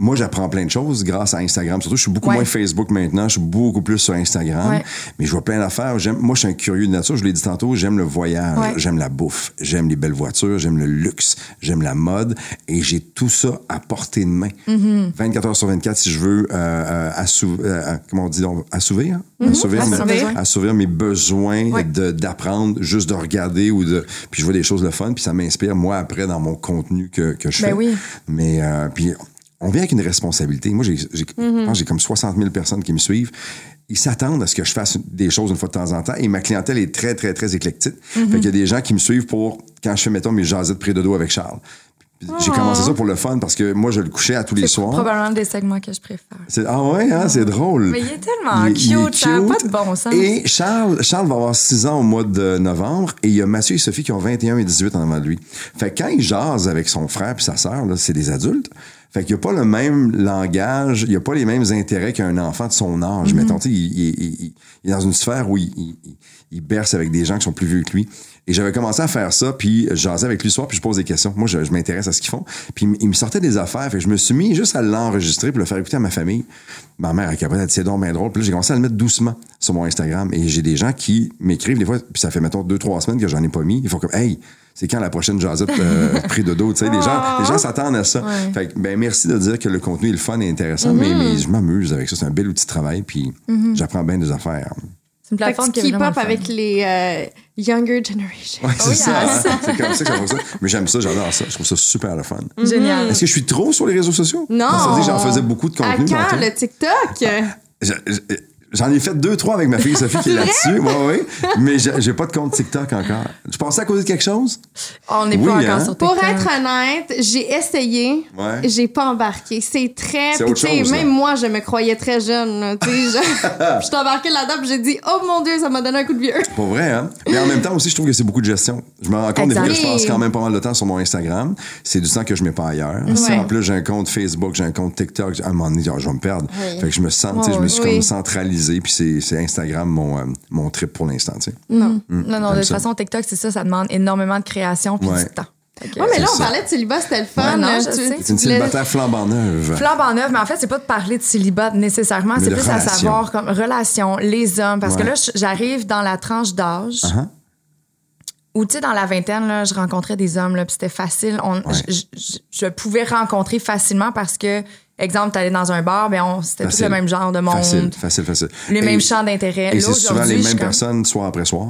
Moi, j'apprends plein de choses grâce à Instagram. Surtout, je suis beaucoup Ouais. moins Facebook maintenant. Je suis beaucoup plus sur Instagram. Ouais. Mais je vois plein d'affaires. J'aime, moi, je suis un curieux de nature. Je l'ai dit tantôt. J'aime le voyage. Ouais. J'aime la bouffe. J'aime les belles voitures. J'aime le luxe. J'aime la mode. Et j'ai tout ça à portée de main. Mm-hmm. 24 heures sur 24, si je veux, euh, euh, assou- euh, comment on dit, donc, assouvir? Assouvir, Mm-hmm. Assouvir. mes, assouvir mes besoins d'apprendre, juste de regarder ou de. Puis je vois des choses le fun, puis ça m'inspire, moi, après, dans mon contenu que, que je Ben fais. oui. Mais, puis on vient avec une responsabilité. Moi, j'ai j'ai- je pense que j'ai comme 60 000 personnes qui me suivent. Ils s'attendent à ce que je fasse des choses une fois de temps en temps. Et ma clientèle est très, très, très éclectique. Mm-hmm. Fait qu'il y a des gens qui me suivent pour, quand je fais, mettons, mes jasettes près de dos avec Charles. J'ai commencé ça pour le fun parce que moi, je le couchais à tous les Oh. C'est soirs. probablement des segments que je préfère. C'est- Ah ouais, hein, c'est drôle. Mais il est tellement Il est- il est cute, ça n'a pas de bon sens. Et Charles, Charles va avoir 6 ans au mois de novembre et il y a Mathieu et Sophie qui ont 21 et 18 en avant de lui. Fait que quand il jase avec son frère puis sa sœur, là, c'est des adultes. Fait qu'il n'y a pas le même langage, il n'y a pas les mêmes intérêts qu'un enfant de son âge. Mettons, tu sais, il, il- il- il est dans une sphère où il, berce avec des gens qui sont plus vieux que lui. Et j'avais commencé à faire ça, puis je jasais avec lui le soir, puis je pose des questions. Moi, je, je m'intéresse à ce qu'ils font. Puis il me sortait des affaires, fait que je me suis mis juste à l'enregistrer pour le faire écouter à ma famille. Ma mère, elle elle dit, c'est donc bien drôle. Puis là, j'ai commencé à le mettre doucement sur mon Instagram. Et j'ai des gens qui m'écrivent des fois, puis ça fait, mettons, deux, trois semaines que j'en ai pas mis. Ils font comme, hey, c'est quand la prochaine jasette euh, pris de dos, tu sais, les gens, les gens s'attendent à ça. Ouais. Fait que, ben, merci de dire que le contenu est le fun et intéressant, mais, mais je m'amuse avec ça. C'est un bel outil de travail, puis j'apprends bien des affaires. C'est une plateforme qui fun. avec les euh, younger generation. Ouais, c'est oui, ça. hein. C'est comme ça que ça fonctionne. Mais j'aime ça, j'adore ça. Je trouve ça super le fun. Génial. Est-ce que je suis trop sur les réseaux sociaux? Non. Ça veut dire que j'en faisais beaucoup de À contenu. quand tantôt. le TikTok? Je- je- J'en ai fait deux, trois avec ma fille Sophie qui est là-dessus. Oui, oui. Mais j'ai pas de compte TikTok encore. Tu pensais à cause de quelque chose? On n'est Oui, pas encore hein? sur Pour TikTok. être honnête, j'ai essayé. Ouais. J'ai pas embarqué. C'est très. C'est autre chose, Même là. moi, je me croyais très jeune. là, tu sais, je je suis embarquée là-dedans j'ai dit, oh mon Dieu, ça m'a donné un coup de vieux. Pas vrai, hein? Mais en même temps aussi, je trouve que c'est beaucoup de gestion. Je me rends compte des fois que je passe quand même pas mal de temps sur mon Instagram. C'est du temps que je mets pas ailleurs. Si Ouais. en plus j'ai un compte Facebook, j'ai un compte TikTok, à un moment donné, je vais me perdre. Fait que je me sens, tu sais, je me suis Oui. comme centralisé, puis c'est Instagram mon, euh, mon trip pour l'instant, tu sais. Non. Non, non, de toute façon, TikTok, c'est ça, ça demande énormément de création puis Ouais. du temps. Que- Ouais, mais là, C'est on ça. parlait de célibat, c'était le fun. Ouais, non, je tu- sais. C'est une célibataire flambant neuve. Flambe en neuf, mais en fait, c'est pas de parler de célibat nécessairement, c'est plus à savoir comme relation, les hommes. Parce que là, j'arrive dans la tranche d'âge Uh-huh. où, tu sais, dans la vingtaine, là, je rencontrais des hommes, là, puis c'était facile. On, je, je- je pouvais rencontrer facilement parce que, exemple, t'allais dans un bar, ben on, c'était tout le même genre de monde, Facile, facile, facile. les Et- mêmes champs d'intérêt. Et Là, c'est souvent les mêmes comme- personnes, soir après soir.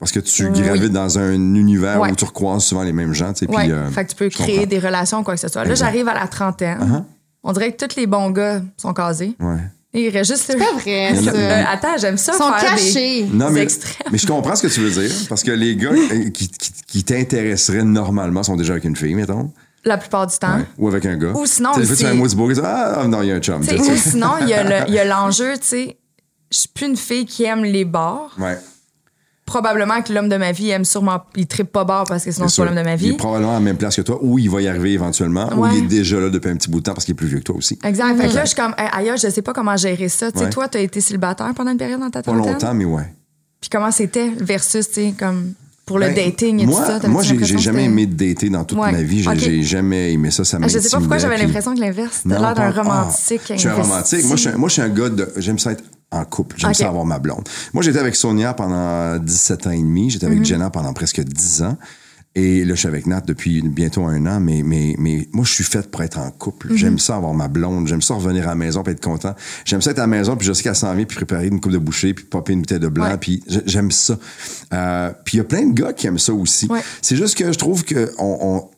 Parce que tu Oui. gravites dans un univers Ouais. où tu recroises souvent les mêmes gens. Tu sais, Ouais, puis, euh, fait que tu peux créer comprends. des relations ou quoi que ce soit. Là, Exact. j'arrive à la trentaine. Uh-huh. On dirait que tous les bons gars sont casés. Ouais. Et il reste juste... C'est pas vrai, ça. Euh, attends, j'aime ça Ils sont faire des- cachés. Non, mais, extrêmes. mais je comprends ce que tu veux dire. Parce que les gars euh, qui, qui, qui t'intéresseraient normalement sont déjà avec une fille, mettons. La plupart du temps. Ouais. Ou avec un gars. Ou sinon un mot du beau, Ah, ah, non, il y a un chum. Ou sinon, il y a le- l'enjeu, tu sais, je suis plus une fille qui aime les bars. Ouais. Probablement que l'homme de ma vie aime sûrement, il trippe pas bar parce que sinon c'est pas l'homme de ma Il est vie. probablement à la même place que toi, ou il va y arriver éventuellement, ou il est déjà là depuis un petit bout de temps parce qu'il est plus vieux que toi aussi. Exact. Fait que là, je suis comme, hey, ailleurs, je sais pas comment gérer ça. Tu sais, toi, t'as été célibataire pendant une période dans ta Pas longtemps, mais ouais. Puis comment c'était versus, tu sais, comme pour le Ben, dating et moi, tout ça? Moi, j'ai jamais aimé dater dans toute Ouais. ma vie. J'ai Ok. j'ai jamais aimé ça. Ça Ah, Je sais pas pourquoi j'avais l'impression que l'inverse, Non, l'air d'un pas- romantique. ah, je suis un romantique. Moi, je suis un, moi, je suis un gars de. J'aime ça être en couple. J'aime Ok. ça avoir ma blonde. Moi, j'étais avec Sonia pendant 17 ans et demi. J'étais avec Jenna pendant presque 10 ans. Et là, je suis avec Nat depuis bientôt un an, mais, mais, mais moi, je suis faite pour être en couple. Mhm. J'aime ça avoir ma blonde. J'aime ça revenir à la maison puis être content. J'aime ça être à la maison puis je sais qu'elle s'en vient puis préparer une coupe de bouchée puis popper une bouteille de blanc Ouais. puis j'aime ça. Euh, puis il y a plein de gars qui aiment ça aussi. Ouais. C'est juste que je trouve que on, on-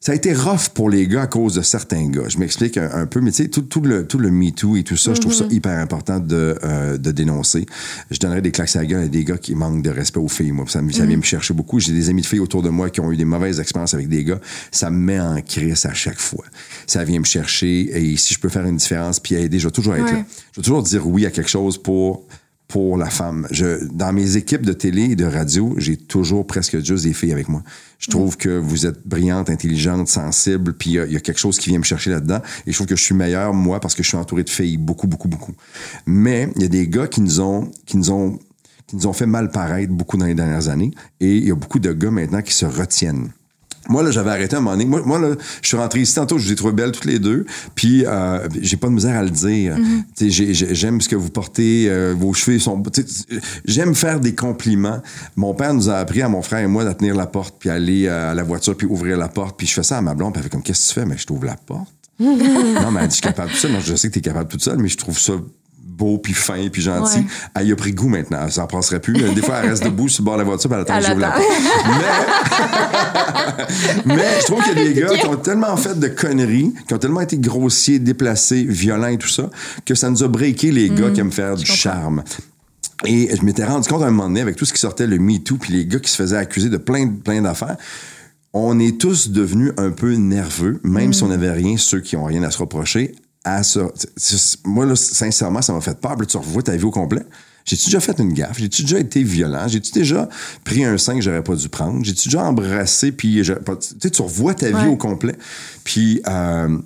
ça a été rough pour les gars à cause de certains gars. Je m'explique un, un peu, mais tu sais, tout, tout le, tout le Me Too et tout ça, je trouve ça hyper important de, euh, de dénoncer. Je donnerais des claques à la gueule à des gars qui manquent de respect aux filles. Moi, ça, me- ça vient me chercher beaucoup. J'ai des amis de filles autour de moi qui ont eu des mauvaises expériences avec des gars. Ça me met en crise à chaque fois. Ça vient me chercher et si je peux faire une différence puis aider, je vais toujours être Ouais. là. Je vais toujours dire oui à quelque chose pour pour la femme. Je, dans mes équipes de télé et de radio, j'ai toujours presque juste des filles avec moi. Je trouve que vous êtes brillante, intelligente, sensible, puis il y y, a quelque chose qui vient me chercher là-dedans. Et je trouve que je suis meilleur, moi, parce que je suis entouré de filles, beaucoup, beaucoup, beaucoup. Mais il y a des gars qui nous ont, qui nous ont, qui nous ont fait mal paraître beaucoup dans les dernières années. Et il y a beaucoup de gars maintenant qui se retiennent. Moi, là, j'avais arrêté à un moment donné. Moi, moi, là, je suis rentré ici tantôt, je vous ai trouvé belles toutes les deux. Puis, euh, j'ai pas de misère à le dire. J'ai- J'aime ce que vous portez, euh, vos cheveux sont... J'aime faire des compliments. Mon père nous a appris, à mon frère et moi, à tenir la porte, puis aller euh, à la voiture, puis ouvrir la porte. Puis je fais ça à ma blonde, puis elle fait comme, qu'est-ce que tu fais? Mais je t'ouvre la porte. non, mais elle dit, je suis capable tout seul. Non, je sais que tu es capable toute seule, mais je trouve ça beau, puis fin, puis gentil. Ouais. Elle y a pris goût maintenant. Ça en passerait plus. Des fois, elle reste debout sur le bord de la voiture, puis elle attend que j'ouvre la porte. Mais mais je trouve qu'il y a des gars qui ont tellement fait de conneries, qui ont tellement été grossiers, déplacés, violents et tout ça, que ça nous a breaké les gars qui aiment faire du charme. Et je m'étais rendu compte à un moment donné, avec tout ce qui sortait, le MeToo, puis les gars qui se faisaient accuser de plein, plein d'affaires, on est tous devenus un peu nerveux, même si on n'avait rien, ceux qui ont rien à se reprocher. À ça. Moi, là, sincèrement, ça m'a fait peur. Puis tu revois ta vie au complet. J'ai-tu déjà fait une gaffe? J'ai-tu déjà été violent? J'ai-tu déjà pris un sein que j'aurais pas dû prendre? J'ai-tu déjà embrassé? Puis, tu revois ta vie au complet. Puis, euh,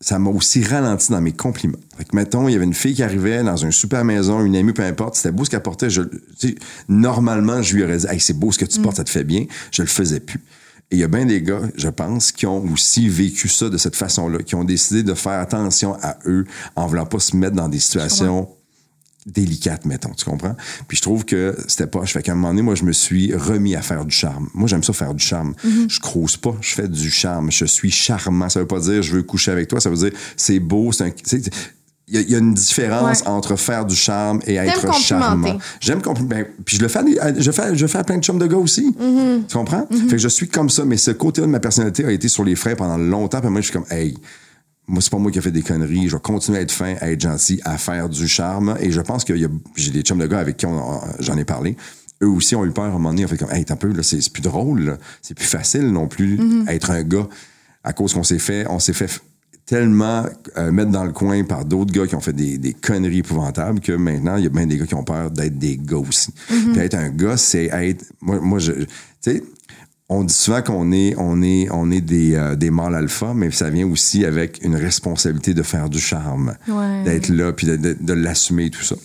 ça m'a aussi ralenti dans mes compliments. Fait que, mettons, il y avait une fille qui arrivait dans une super maison, une amie, peu importe, c'était beau ce qu'elle portait. Je, normalement, je lui aurais dit, hey, c'est beau ce que tu portes, ça te fait bien. Je le faisais plus. Et il y a bien des gars, je pense, qui ont aussi vécu ça de cette façon-là, qui ont décidé de faire attention à eux en voulant pas se mettre dans des situations délicates, mettons, tu comprends? Puis je trouve que c'était pas. Je fais qu'à un moment donné, moi, je me suis remis à faire du charme. Moi, j'aime ça faire du charme. Je crouse pas, je fais du charme. Je suis charmant. Ça veut pas dire je veux coucher avec toi, ça veut dire c'est beau, c'est un. Il y, a- y a une différence Ouais. entre faire du charme et être charmant. J'aime complimenter. Puis je le fais, je fais, je fais à plein de chums de gars aussi. Tu comprends? Fait que je suis comme ça, mais ce côté-là de ma personnalité a été sur les freins pendant longtemps. Puis moi, je suis comme, hey, moi, c'est pas moi qui ai fait des conneries. Je vais continuer à être fin, à être gentil, à faire du charme. Et je pense que j'ai des chums de gars avec qui on- j'en ai parlé. Eux aussi ont eu peur à un moment donné. On fait comme, hey, t'as un peu, là, c'est c'est plus drôle, là. C'est plus facile non plus être un gars à cause qu'on s'est fait, on s'est fait tellement euh, mettre dans le coin par d'autres gars qui ont fait des, des conneries épouvantables que maintenant, il y a bien des gars qui ont peur d'être des gars aussi. Puis être un gars, c'est être. Moi, moi je. Tu sais, on dit souvent qu'on est, on est, on est des, euh, des mâles alpha, mais ça vient aussi avec une responsabilité de faire du charme, Ouais. d'être là, puis de, de- de l'assumer, tout ça.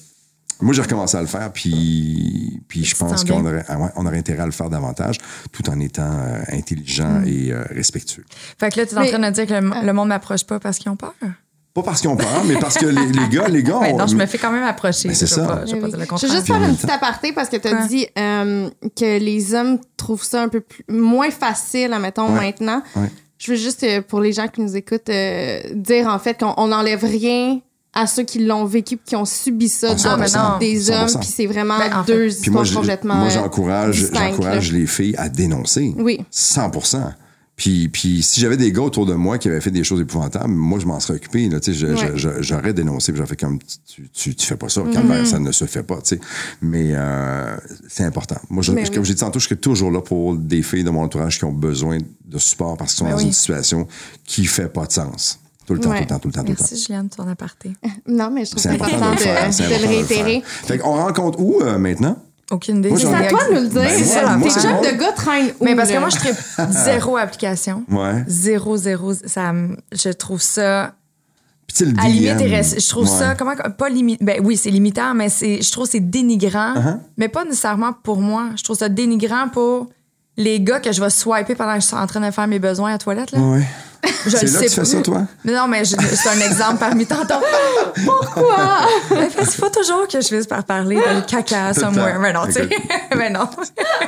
Moi, j'ai recommencé à le faire, puis, puis je pense qu'on aurait, ah ouais, on aurait intérêt à le faire davantage, tout en étant euh, Mm. intelligent et euh, respectueux. Fait que là, tu es en train de dire que le, le monde m'approche pas parce qu'ils ont peur? Pas parce qu'ils ont peur, mais parce que les, les gars, les gars, Ben ont- non, je me fais quand même approcher. Ben, c'est ça. pas- je Oui, oui. Veux juste faire une petite aparté parce que tu as dit euh, que les hommes trouvent ça un peu plus, moins facile, admettons, Ouais. maintenant. Ouais. Je veux juste, euh, pour les gens qui nous écoutent, euh, dire en fait qu'on on n'enlève rien à ceux qui l'ont vécu qui ont subi ça Ah, dans 100%, des hommes 100%. puis c'est vraiment Ben, en fait- deux Puis histoires moi, complètement moi j'encourage, j'encourage les filles à dénoncer. Oui. 100 puis, puis si j'avais des gars autour de moi qui avaient fait des choses épouvantables, moi, je m'en serais occupé. Là, tu sais, je- Ouais. je- je- j'aurais dénoncé. puis J'aurais fait comme, tu, tu, tu fais pas ça. Mm-hmm. Calvaire, ça ne se fait pas. tu sais. Mais euh, c'est important. Moi, je- Mais comme oui. j'ai dit tantôt, je serais toujours là pour des filles de mon entourage qui ont besoin de support parce qu'ils sont dans oui. une situation qui fait pas de sens. Tout le temps, Ouais. tout le temps, tout le temps, tout le temps. Merci, Juliane, de ton aparté. Non, mais je trouve C'est ça important, important de le faire. de, c'est de le important de le réitérer. Fait qu'on rencontre où euh, maintenant? Aucune idée. C'est à toi de nous le dire. Ben, ça, moi, Tes jobs de gars traînent où? Mais parce que moi, je tripe zéro application. Ouais. Zéro, zéro. Ça, je trouve ça Puis tu sais, le à limite Je trouve Ouais. ça comment pas limite. Ben oui, c'est limitant, mais c'est je trouve que c'est dénigrant, Uh-huh. mais pas nécessairement pour moi. Je trouve ça dénigrant pour les gars que je vais swiper pendant que je suis en train de faire mes besoins à la toilette là. Ouais. Je C'est le là que tu fais ça, toi? Mais non, mais je- c'est un exemple parmi tant d'autres. Pourquoi? Mais Il faut toujours que je finisse par parler de caca somewhere. Mais non, tu sais. Mais non.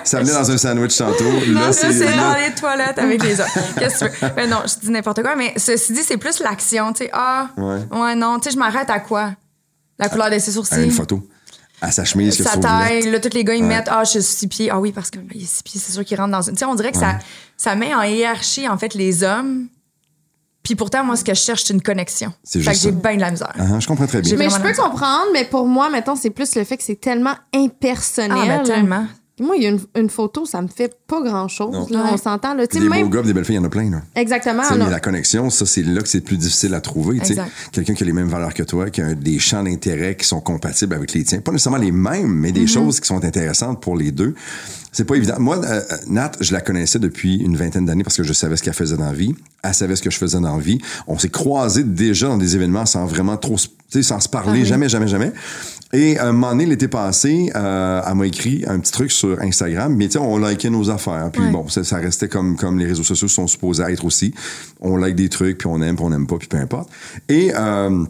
Ça venait dans un sandwich tantôt. Non, Là, c'est là- dans les toilettes avec les autres. Qu'est-ce que tu veux? Mais non, je dis n'importe quoi. Mais ceci dit, c'est plus l'action. Tu sais, ah, Ouais. ouais, non. Tu sais, je m'arrête à quoi? La couleur de ses sourcils? Ah, une photo. À sa chemise, sa taille. Là, tous les gars, ils Ouais. mettent Ah, je suis six pieds. Ah oui, parce qu'il est six pieds, c'est sûr qu'il rentre dans une. Tu sais, on dirait que ça, ça met en hiérarchie, en fait, les hommes. Puis pourtant, moi, ce que je cherche, c'est une connexion. C'est fait juste que j'ai bien de la misère. Ah, je comprends très bien. Mais je peux comprendre, mais pour moi, mettons, c'est plus le fait que c'est tellement impersonnel. Ah, ben, tellement. Moi, il y a une, une photo, ça me fait pas grand-chose. Là. On s'entend. Là. Des même... beaux gars, des belles filles, il y en a plein. Là. Exactement. A- mais la connexion, ça, c'est là que c'est plus difficile à trouver. Quelqu'un qui a les mêmes valeurs que toi, qui a des champs d'intérêt qui sont compatibles avec les tiens. Pas nécessairement les mêmes, mais Mm-hmm. des choses qui sont intéressantes pour les deux. C'est pas évident. Moi, euh, euh, Nat, je la connaissais depuis une vingtaine d'années parce que je savais ce qu'elle faisait dans la vie. Elle savait ce que je faisais dans la vie. On s'est croisés déjà dans des événements sans vraiment trop, se- tu sais, sans se parler, Parler. jamais, jamais, jamais. Et un moment donné, l'été passé, euh, elle m'a écrit un petit truc sur Instagram, mais tu sais, on likait nos affaires. Puis Ouais. bon, ça, ça restait comme, comme les réseaux sociaux sont supposés être aussi. On like des trucs, puis on aime, puis on n'aime pas, puis peu importe. Et euh,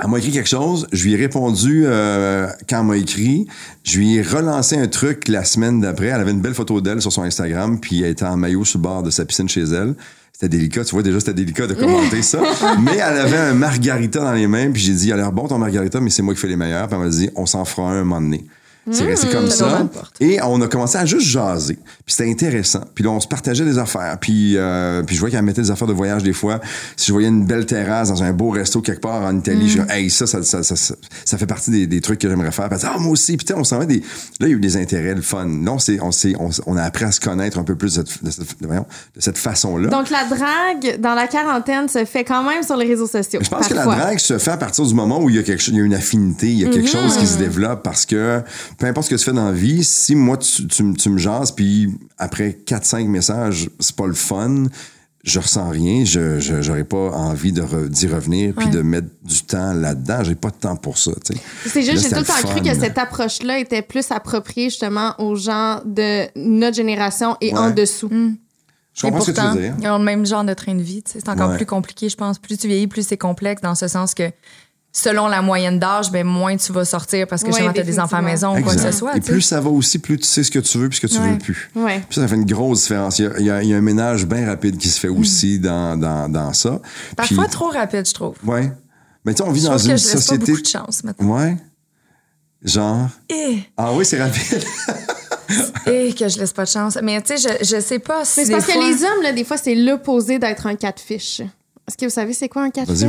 elle m'a écrit quelque chose, je lui ai répondu euh, quand elle m'a écrit, je lui ai relancé un truc la semaine d'après. Elle avait une belle photo d'elle sur son Instagram, puis elle était en maillot sur le bord de sa piscine chez elle. C'était délicat, tu vois déjà c'était délicat de commenter ça. Mais elle avait un margarita dans les mains, puis j'ai dit, il a l'air bon ton margarita, mais c'est moi qui fais les meilleurs. Puis elle m'a dit, on s'en fera un un moment donné. C'est resté comme C'est dans ça. Et on a commencé à juste jaser. Puis c'était intéressant. Puis là, on se partageait des affaires. Puis, euh, puis je voyais qu'elle mettait des affaires de voyage des fois. Si je voyais une belle terrasse dans un beau resto quelque part en Italie, je Mm. disais, hey, ça, ça, ça, ça, fait partie des, des trucs que j'aimerais faire. Puis ah, moi aussi. Puis tu sais, on s'en va des. Là, il y a eu des intérêts, le fun. Là, on, s'est- on, s'est- on, on a appris à se connaître un peu plus de cette, de cette, façon-là. Donc, la drague dans la quarantaine se fait quand même sur les réseaux sociaux. Je pense que la drague se fait à partir du moment où il y a, quelque, il y a une affinité, il y a quelque chose qui se développe parce que peu importe ce que tu fais dans la vie, si moi tu, tu, me- tu me jases puis après 4-5 messages, c'est pas le fun, je ressens rien, je j'aurais pas envie de re- d'y revenir puis Ouais. de mettre du temps là-dedans, j'ai pas de temps pour ça, tu sais. C'est juste, j'ai tout le temps cru que cette approche-là était plus appropriée justement aux gens de notre génération et Ouais. en dessous. Je comprends Et ce que tu veux dire. ils ont le même genre de train de vie. C'est encore Ouais. plus compliqué, je pense. Plus tu vieillis, plus c'est complexe dans ce sens que selon la moyenne d'âge, ben, moins tu vas sortir parce que Ouais, justement, tu as des enfants à la maison ou quoi que ce soit. Et plus ça va aussi, plus tu sais ce que tu veux puis ce que tu Ouais. veux plus. Ouais. Puis ça, fait une grosse différence. Il y a, il y a- il y a un ménage bien rapide qui se fait aussi dans, dans, dans ça. Parfois Puis- trop rapide, je trouve. Ouais. Mais tu sais, on vit Je dans trouve que une je laisse pas société. beaucoup de chance maintenant. Ouais. Genre. Et, Ah oui, c'est rapide. et que je laisse pas de chance. Mais tu sais, je, je sais pas si. Mais parce fois- que les hommes, là, des fois, c'est l'opposé d'être un catfish. Est-ce que vous savez c'est quoi un catfish?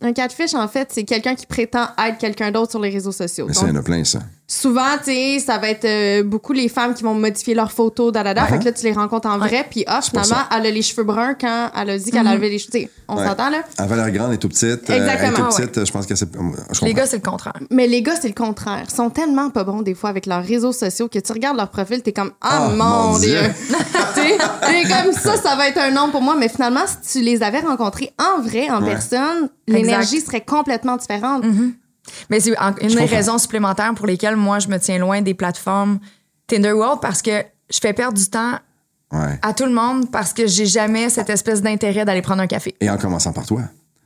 Un catfish, en fait, c'est quelqu'un qui prétend être quelqu'un d'autre sur les réseaux sociaux. Mais ça, il y en a plein, ça. Souvent, tu sais, ça va être euh, beaucoup les femmes qui vont modifier leurs photos, da, da, da. Fait que là, tu les rencontres en vrai, puis ah, finalement, elle a les cheveux bruns quand elle a dit qu'elle avait les cheveux. tu sais, On Ouais. s'entend, là? Elle avait l'air grande et tout petite. Euh, elle est Exactement, toute petite, je pense que c'est. Je comprends. Les gars, c'est le contraire. Mais les gars, c'est le contraire. Ils sont tellement pas bons, des fois, avec leurs réseaux sociaux que tu regardes leur profil, t'es comme, ah, Oh, mon mon Dieu. Dieu. Tu sais, et comme ça, ça va être un nom pour moi. Mais finalement, si tu les avais rencontrés en vrai, en Ouais. personne, l'énergie serait complètement différente. Mais c'est une Je des comprends. raisons supplémentaires pour lesquelles moi, je me tiens loin des plateformes Tinder World parce que je fais perdre du temps Ouais. à tout le monde parce que j'ai jamais cette espèce d'intérêt d'aller prendre un café. Et en commençant par toi.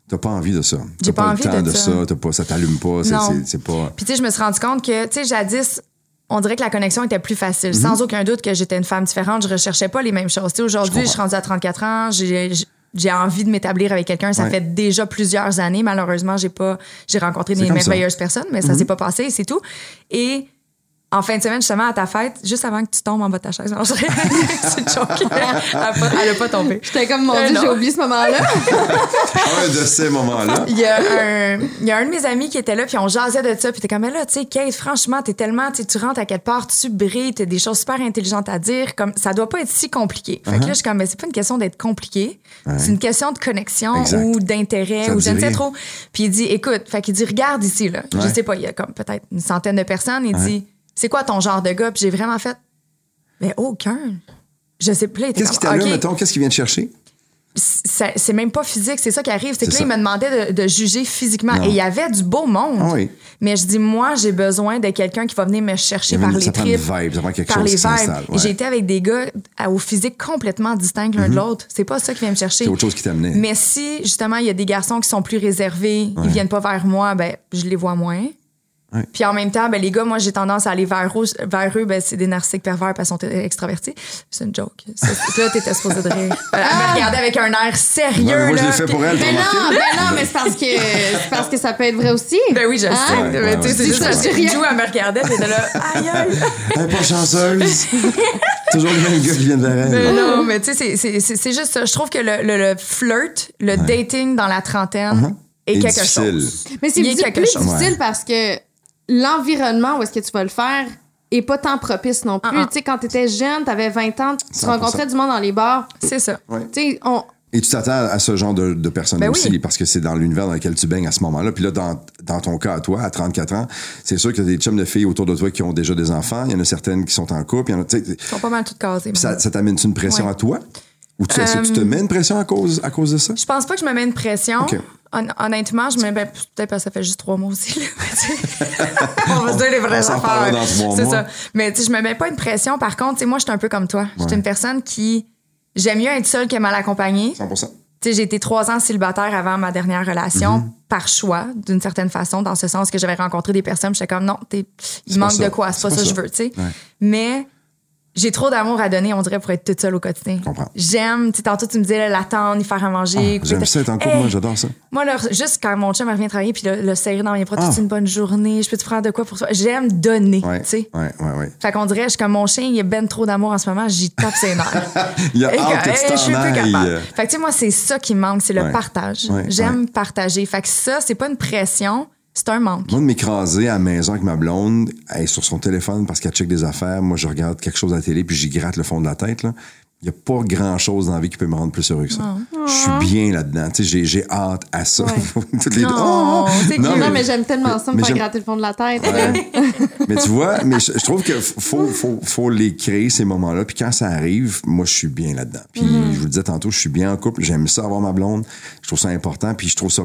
T'as pas envie de ça. J'ai T'as pas le envie temps de de ça. ça. T'as pas, ça t'allume pas. c'est- pas. Puis tu sais, je me suis rendu compte que, tu sais, jadis, on dirait que la connexion était plus facile. Mhm. Sans aucun doute que j'étais une femme différente, je recherchais pas les mêmes choses. Tu sais, aujourd'hui, Je je suis rendue à 34 ans, j'ai j'ai envie de m'établir avec quelqu'un. Ça Ouais. fait déjà plusieurs années. Malheureusement, j'ai pas, j'ai rencontré des ça. Merveilleuses personnes, mais ça s'est pas passé, c'est tout. Et en fin de semaine, justement, à ta fête, juste avant que tu tombes en bas de ta chaise, non, je- c'est joke. Elle a pas, tombé. J'étais comme, mon Euh, Dieu, non. j'ai oublié ce moment-là. Un de ces moments-là. Il y, a un, il y a un de mes amis qui était là, puis on jasait de ça, puis t'es comme, mais là, tu sais, Kate, franchement, t'es tellement, tu sais, tu rentres à quelque part, tu brilles, t'as des choses super intelligentes à dire, comme, ça doit pas être si compliqué. Fait que là, je suis comme, mais c'est pas une question d'être compliqué, c'est une question de connexion Exact. ou d'intérêt Ça ou je ne sais trop. Puis il dit, écoute, fait qu'il dit, regarde ici, là. Je Ouais. sais pas, il y a comme peut-être une centaine de personnes, il dit, c'est quoi ton genre de gars? Puis j'ai vraiment fait, mais aucun. Je sais plus. Qu'est-ce qui t'allume, mettons? Qu'est-ce qui vient te chercher? c'est même pas physique, c'est ça qui arrive. C'est que là, il ça. me demandait de, de juger physiquement. Non. Et il y avait du beau monde. Ah oui. Mais je dis, moi, j'ai besoin de quelqu'un qui va venir me chercher Il par une- les ça prend une tripes. vibe, ça prend quelque par chose les vibes. ouais. J'ai été avec des gars à- au physique complètement distincts l'un de l'autre. C'est pas ça qui vient me chercher. Mhm. C'est autre chose qui t'amenait. Mais si, justement, il y a des garçons qui sont plus réservés, Ouais. ils viennent pas vers moi, ben, je les vois moins. Ouais. Puis en même temps, ben, les gars, moi, j'ai tendance à aller vers eux. Vers eux ben, c'est des narcissiques pervers parce qu'ils sont extravertis. C'est une joke. Ça, là, t'étais supposé de rire. Elle me regardait avec un air sérieux. Ouais, moi, je là, l'ai fait pour elle. Mais non, mais non, mais c'est parce que c'est parce que ça peut être vrai aussi. Ben oui, je Hein? sais. Ouais, Mais ouais, tu sais, ouais. c'est juste Ça, parce je que. Jou, elle me regardait, était là, aïe, aïe. Elle est pas chanceuse. Toujours les mêmes gars qui viennent vers elle. Mais non, mais tu sais, c'est- c'est- c'est c'est juste ça. Je trouve que le, le- le flirt, le dating dans la trentaine est Et quelque difficile. chose. Mais c'est plus, chose. difficile parce que l'environnement où est-ce que tu vas le faire est pas tant propice non plus. Ah, ah. Tu sais, quand t'étais jeune, t'avais 20 ans, tu 100%. rencontrais du monde dans les bars. C'est ça. Tu sais, on... Et tu t'attends à ce genre de, de personnes Ben aussi, oui. parce que c'est dans l'univers dans lequel tu baignes à ce moment-là. Puis là, dans, dans ton cas, à toi, à 34 ans, c'est sûr a des chums de filles autour de toi qui ont déjà des enfants. Il y en a certaines qui sont en couple. Il y en a, tu Ils sont pas mal toutes casées. ça, t'amène-tu une pression Ouais. à toi? Ou tu, est-ce que tu te Euh, mets une pression à cause, à cause de ça? Je pense pas que je me mets une pression. Ok. Hon- honnêtement, je me mets ben, peut-être parce que ça fait juste trois mois aussi. là. On va se dire les vraies affaires. C'est ça. Mais je me mets pas une pression. Par contre, moi, je suis un peu comme toi. Je suis Ouais. une personne qui j'aime mieux être seule que mal accompagnée. 100 Tu sais, j'ai été trois ans célibataire avant ma dernière relation, Mm-hmm. par choix, d'une certaine façon, dans ce sens que j'avais rencontré des personnes, j'étais comme, non, t'es, il manque de quoi, c'est pas, ça que je veux, tu sais. Ouais. Mais j'ai trop d'amour à donner, on dirait, pour être toute seule au quotidien. comprends. J'aime, tu tantôt, tu me disais, l'attendre, y faire à manger. Ah, J'aime ça être en couple, Hey! moi, j'adore ça. Moi, là, juste quand mon chum revient travailler, puis le, le serrer dans mes bras, Ah. toute une bonne journée, je peux te prendre de quoi pour toi? J'aime donner, Ouais, tu sais. ouais, ouais, ouais. Fait qu'on dirait, je comme mon chien, il a ben trop d'amour en ce moment, j'y tape ses nerfs. Il y a hâte que hey, je suis plus capable. Fait que tu sais, moi, c'est ça qui me manque, c'est le Ouais. partage. Ouais, J'aime partager. Fait que ça, c'est pas une pression, c'est un manque. Moi, de m'écraser à la maison avec ma blonde, elle est sur son téléphone parce qu'elle check des affaires. Moi, je regarde quelque chose à la télé puis j'y gratte le fond de la tête. Là. Il n'y a pas grand-chose dans la vie qui peut me rendre plus heureux que ça. Je suis bien là-dedans. Tu sais, j'ai, j'ai hâte à ça. Toutes les deux. Non, c'est Non, mais j'aime tellement ça, me mais faire gratter le fond de la tête. mais tu vois, mais je, je trouve que faut, faut, faut les créer, ces moments-là. Puis quand ça arrive, moi, je suis bien là-dedans. Puis Mm-hmm. je vous le disais tantôt, je suis bien en couple. J'aime ça avoir ma blonde. Je trouve ça important. Puis je trouve ça...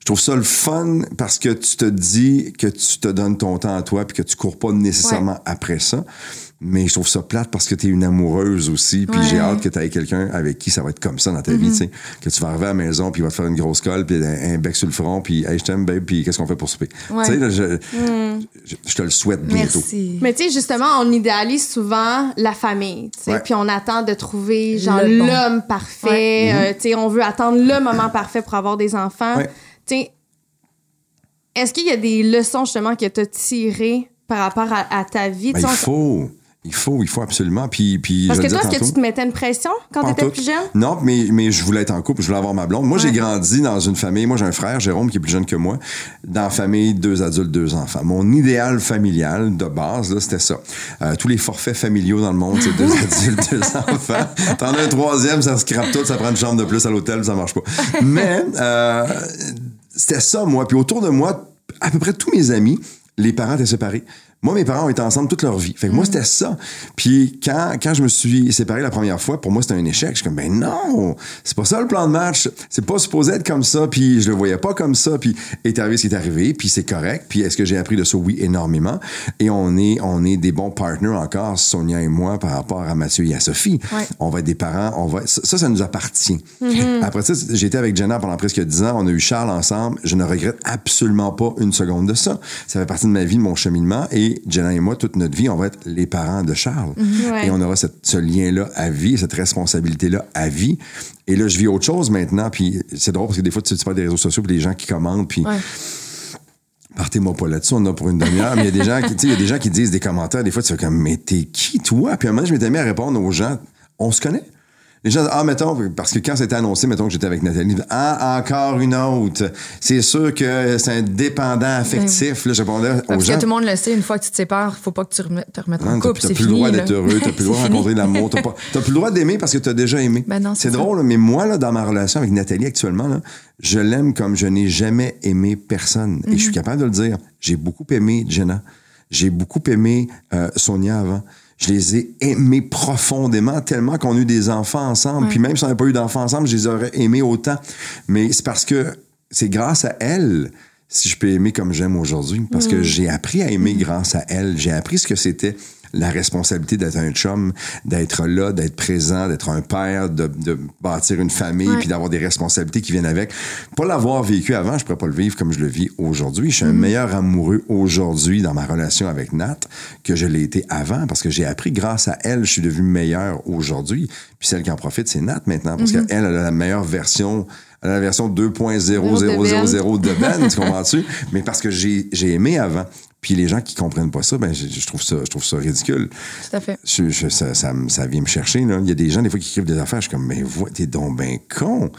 Je trouve ça le fun parce que tu te dis que tu te donnes ton temps à toi puis que tu cours pas nécessairement après ça. Mais je trouve ça plate parce que tu es une amoureuse aussi. Puis Ouais. Mm-hmm. j'ai hâte que tu aies quelqu'un avec qui ça va être comme ça dans ta vie. tu sais. Que tu vas arriver à la maison puis il va te faire une grosse colle puis un, un bec sur le front puis hey, je t'aime, babe, puis qu'est-ce qu'on fait pour souper? Ouais. Tu sais, là, je, je, je te le souhaite bientôt. Merci. Mais tu sais, justement, on idéalise souvent la famille, tu sais, puis on attend de trouver, genre, Le bon. l'homme parfait. euh, tu sais, on veut attendre le moment parfait pour avoir des enfants. Sais, est-ce qu'il y a des leçons, justement, que tu as tirées par rapport à, à ta vie? Ben, il faut. Il faut, il faut absolument. Puis, puis Parce que toi, est-ce que tu te mettais une pression quand tu étais tout. plus jeune? Non, mais, mais je voulais être en couple, je voulais avoir ma blonde. Moi, j'ai grandi dans une famille. Moi, j'ai un frère, Jérôme, qui est plus jeune que moi. Dans la famille, deux adultes, deux enfants. Mon idéal familial de base, là, c'était ça. Euh, tous les forfaits familiaux dans le monde, c'est deux adultes, deux enfants. T'en as un troisième, ça se crappe tout, ça prend une chambre de plus à l'hôtel, ça marche pas. Mais euh, c'était ça, moi. Puis autour de moi, à peu près tous mes amis, les parents étaient séparés. Moi, mes parents ont été ensemble toute leur vie. Fait que moi, c'était ça. Puis quand, quand je me suis séparé la première fois, pour moi, c'était un échec. Je suis comme, ben non, c'est pas ça le plan de match. C'est pas supposé être comme ça. Puis je le voyais pas comme ça. Puis est arrivé ce qui est arrivé. Puis c'est correct. Puis est-ce que j'ai appris de ça? Oui, énormément. Et on est, on est des bons partners encore, Sonia et moi, par rapport à Mathieu et à Sophie. Ouais. On va être des parents. On va, ça, ça, nous appartient. Après ça, j'étais avec Jenna pendant presque 10 ans. On a eu Charles ensemble. Je ne regrette absolument pas une seconde de ça. Ça fait partie de ma vie, de mon cheminement. Et Jenna et moi, toute notre vie, on va être les parents de Charles. Ouais. Et on aura cette- ce lien-là à vie, cette responsabilité-là à vie. Et là, je vis autre chose maintenant. Puis c'est drôle parce que des fois, tu, tu parles des réseaux sociaux, puis les gens qui commentent, puis Ouais. partez-moi pas là-dessus, on en a pour une demi-heure. mais il y a des gens qui, tu sais, il y a des gens qui disent des commentaires. Des fois, tu fais comme, mais t'es qui, toi? Puis à un moment, je m'étais mis à répondre aux gens, on se connaît? Les gens disent, ah, mettons, parce que quand c'était annoncé, mettons que j'étais avec Nathalie, ah, encore une autre. C'est sûr que c'est un dépendant affectif. Là, je répondais aux Parce gens. que tout le monde le sait, une fois que tu te sépares, faut pas que tu te remettes en Non, couple, t'as plus fini. le droit d'être heureux, t'as plus le droit de rencontrer l'amour, t'as plus le droit d'aimer parce que t'as déjà aimé. Ben c'est drôle, mais moi, là, dans ma relation avec Nathalie actuellement, là, je l'aime comme je n'ai jamais aimé personne. Et je Mhm. suis capable de le dire. J'ai beaucoup aimé Jenna. J'ai beaucoup aimé euh, Sonia avant. Je les ai aimés profondément, tellement qu'on a eu des enfants ensemble. Puis même si on n'avait pas eu d'enfants ensemble, je les aurais aimés autant. Mais c'est parce que c'est grâce à elle si je peux aimer comme j'aime aujourd'hui. Parce que j'ai appris à aimer grâce à elle. J'ai appris ce que c'était la responsabilité d'être un chum, d'être là, d'être présent, d'être un père, de, de bâtir une famille, puis d'avoir des responsabilités qui viennent avec. Pas l'avoir vécu avant, je pourrais pas le vivre comme je le vis aujourd'hui. Je suis un meilleur amoureux aujourd'hui dans ma relation avec Nat que je l'ai été avant parce que j'ai appris grâce à elle, je suis devenu meilleur aujourd'hui. Puis celle qui en profite, c'est Nat maintenant parce qu'elle elle a la meilleure version elle a la version 2.0000 de Ben, tu comprends-tu? Mais parce que j'ai j'ai aimé avant. Puis les gens qui comprennent pas ça, ben je, je trouve ça, je trouve ça ridicule. Tout à fait. Je- je- ça, ça, vient me chercher. Là. Il y a des gens, des fois, qui écrivent des affaires. Je suis comme, mais vois, t'es donc ben con.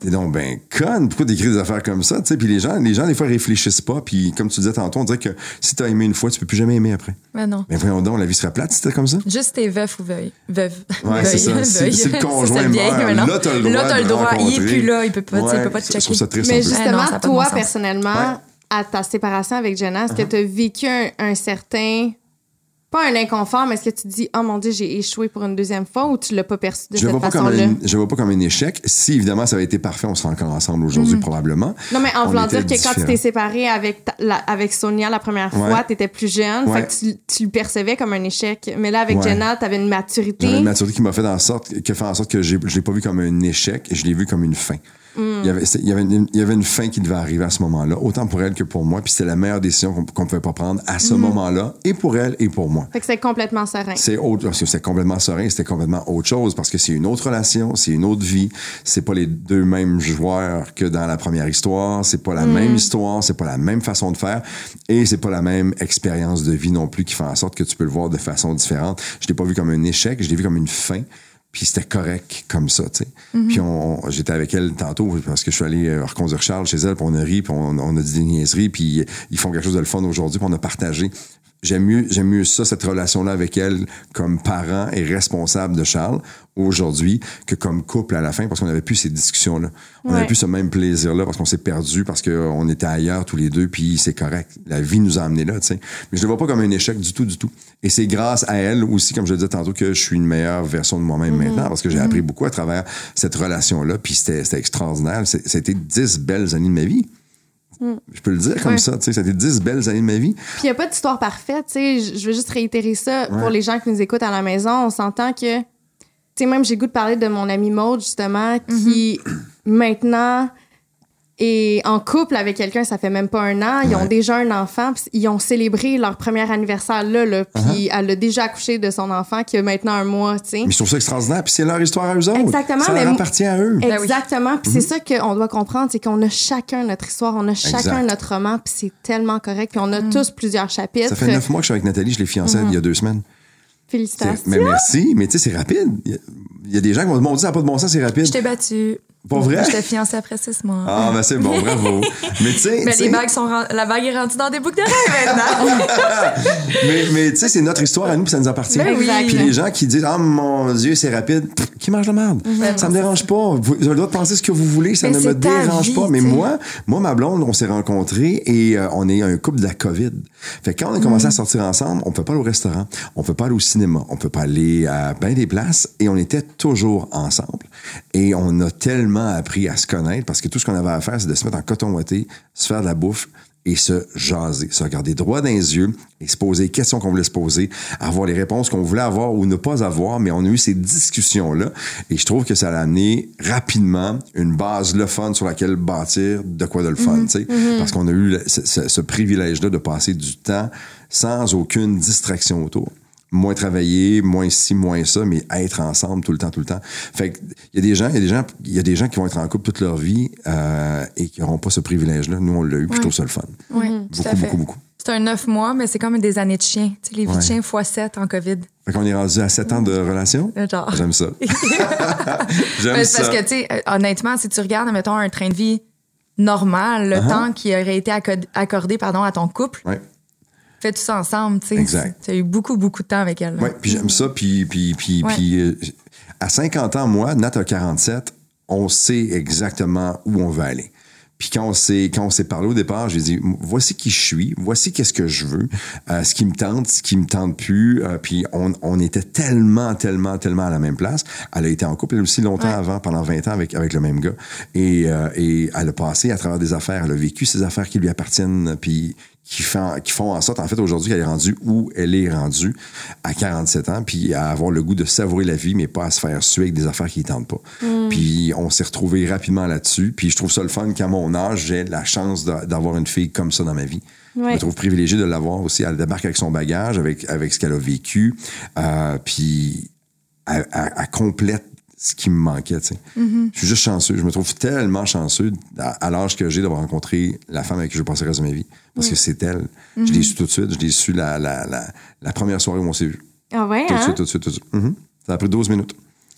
T'es donc ben conne. Pourquoi t'écris des affaires comme ça? tu sais? Puis les gens, les gens, des fois, réfléchissent pas. Puis comme tu disais tantôt, on dirait que si t'as aimé une fois, tu peux plus jamais aimer après. Mais non. Mais voyons donc, la vie serait plate si c'était comme ça. Juste t'es veuf ou veuille. Veuve. Ouais, c'est ça. Veuille, Si- si le conjoint non. là, t'as le droit Là, t'as le droit. Il est plus là. Il peut pas, tu sais, il peut Ouais, pas te je checker. trouve ça triste Mais justement, de toi, personnellement, Ouais. À ta séparation avec Jenna, est-ce que tu as vécu un, un certain. Pas un inconfort, mais est-ce que tu te dis, oh mon Dieu, j'ai échoué pour une deuxième fois ou tu l'as pas perçu de Je cette façon-là? je le vois pas comme un échec. Si évidemment ça avait été parfait, on serait encore ensemble aujourd'hui probablement. Non, mais en On voulant dire que quand tu t'es séparé avec, ta- la- avec Sonia la première Ouais. fois, t'étais plus jeune, Ouais. fait que tu, tu le percevais comme un échec. Mais là, avec Ouais. Jenna, t'avais une maturité. Une maturité qui m'a fait en sorte, qui a fait en sorte que je l'ai pas vu comme un échec, je l'ai vu comme une fin. Mm. Il, y avait, c'est- il, y avait une, il y avait une fin qui devait arriver à ce moment-là, autant pour elle que pour moi, puis c'était la meilleure décision qu'on qu'on pouvait pas prendre à Mm. ce moment-là, et pour elle et pour moi. Fait que c'est complètement serein. C'est autre, parce que c'était complètement serein, c'était complètement autre chose parce que c'est une autre relation, c'est une autre vie. C'est pas les deux mêmes joueurs que dans la première histoire. C'est pas la même histoire, c'est pas la même façon de faire et c'est pas la même expérience de vie non plus qui fait en sorte que tu peux le voir de façon différente. Je l'ai pas vu comme un échec, je l'ai vu comme une fin. Puis c'était correct comme ça, tu sais. Puis on, j'étais avec elle tantôt parce que je suis allé euh, reconduire Charles chez elle, puis on a ri, puis on, a dit des niaiseries, puis ils font quelque chose de le fun aujourd'hui, puis on a partagé. J'aime mieux, j'aime mieux ça, cette relation-là avec elle, comme parent et responsable de Charles, aujourd'hui, que comme couple à la fin, parce qu'on n'avait plus ces discussions-là. On n'avait Ouais. plus ce même plaisir-là, parce qu'on s'est perdu, parce qu'on était ailleurs tous les deux, puis c'est correct. La vie nous a amenés là, tu sais. Mais je le vois pas comme un échec du tout, du tout. Et c'est grâce à elle aussi, comme je le disais tantôt, que je suis une meilleure version de moi-même maintenant, parce que j'ai appris beaucoup à travers cette relation-là, puis c'était extraordinaire. C'était dix belles années de ma vie. Je peux le dire comme Ouais. ça, tu sais, c'était dix belles années de ma vie. Puis il n'y a pas d'histoire parfaite, tu sais. Je veux juste réitérer ça pour les gens qui nous écoutent à la maison. On s'entend que, tu sais, même j'ai goût de parler de mon ami Maud, justement, qui maintenant est en couple avec quelqu'un, ça fait même pas un an. Ils ont déjà un enfant, puis ils ont célébré leur premier anniversaire là, là puis elle a déjà accouché de son enfant qui a maintenant un mois, tu sais. Mais je trouve ça extraordinaire, puis c'est leur histoire à eux autres. Exactement, Ça mais- leur appartient à eux. Ben. Exactement. Puis c'est ça qu'on doit comprendre, c'est qu'on a chacun notre histoire, on a chacun Exact. notre roman, puis c'est tellement correct. Puis on a tous plusieurs chapitres. Ça fait neuf mois que je suis avec Nathalie, je l'ai fiancée il y a deux semaines. Félicitations. Mais merci, mais tu sais, c'est rapide. Il y a- il y, a des gens qui vont dire, mon Dieu, ça n'a pas de bon sens, c'est rapide. Je t'ai battu. Pas vrai? J'étais fiancée après six mois. Ah, ben c'est bon, bravo. mais tu sais, Mais sais, les bagues sont la bague est rendue dans des boucles d'oreilles maintenant. mais, mais tu sais, c'est notre histoire à nous, puis ça nous appartient. Ben oui. Puis les gens qui disent, ah mon Dieu, c'est rapide, pff, qui mange la merde? Ça me dérange pas. Vous avez le droit de penser ce que vous voulez, ça Mais ne me dérange vie, pas. Mais moi, moi, ma blonde, on s'est rencontrés et euh, on est un couple de la COVID. Fait que quand on a Mm. commencé à sortir ensemble, on peut pas aller au restaurant, on peut pas aller au cinéma, on peut pas aller à bien des places et on était toujours ensemble. Et on a tellement appris à se connaître parce que tout ce qu'on avait à faire, c'est de se mettre en coton ouaté, se faire de la bouffe et se jaser, se regarder droit dans les yeux et se poser les questions qu'on voulait se poser, avoir les réponses qu'on voulait avoir ou ne pas avoir, mais on a eu ces discussions-là et je trouve que ça a amené rapidement une base le fun sur laquelle bâtir de quoi de le fun, tu sais, parce qu'on a eu ce- ce privilège-là de passer du temps sans aucune distraction autour moins travailler, moins ci, moins ça, mais être ensemble tout le temps, tout le temps. Fait que il y a des gens, il y a des gens, il y a des gens qui vont être en couple toute leur vie euh, et qui n'auront pas ce privilège-là. Nous, on l'a eu, puis je trouve ça le fun. Oui, tout Beaucoup, beaucoup, beaucoup. C'est un neuf mois, mais c'est comme des années de chien. Tu sais, les vies Ouais. de chien x 7 en COVID. Fait qu'on est rendu à 7 ans de relation? Genre. J'aime ça. J'aime ça. parce que, tu sais, euh, honnêtement, si tu regardes, mettons, un train de vie normal, le Uh-huh. temps qui aurait été acco- accordé pardon, à ton couple, Ouais. Fais tout ça ensemble. Tu sais. Exact. Tu as eu beaucoup, beaucoup de temps avec elle. Ouais, puis j'aime ça. Puis, puis, puis, Ouais. puis euh, à 50 ans, moi, Nat a 47, on sait exactement où on veut aller. Puis quand on s'est quand on s'est parlé au départ, j'ai dit voici qui je suis, voici qu'est-ce que je veux, euh, ce qui me tente, ce qui me tente plus. euh, puis on, on était tellement tellement tellement à la même place. Elle a été en couple elle aussi longtemps Ouais. avant, pendant 20 ans avec avec le même gars. Et euh, et elle a passé à travers des affaires, elle a vécu ces affaires qui lui appartiennent, puis qui, font, qui font en sorte, en fait, aujourd'hui, qu'elle est rendue où elle est rendue à 47 ans, puis à avoir le goût de savourer la vie, mais pas à se faire suer avec des affaires qui ne tentent pas. Puis on s'est retrouvés rapidement là-dessus. Puis je trouve ça le fun qu'à mon âge, j'ai la chance d'a- d'avoir une fille comme ça dans ma vie. Je me trouve privilégié de l'avoir aussi. Elle débarque avec son bagage, avec, avec ce qu'elle a vécu. Euh, puis elle, elle- elle complète ce qui me manquait. tu sais. Je suis juste chanceux. Je me trouve tellement chanceux à, à l'âge que j'ai d'avoir rencontré la femme avec qui je vais passer le reste de ma vie. Parce que c'est elle. Je l'ai su tout de suite. Je l'ai su la, la, la, la première soirée où on s'est vu. Ah ouais, Tout de hein? suite, tout de suite, tout de suite. Mhm. Ça a pris 12 minutes.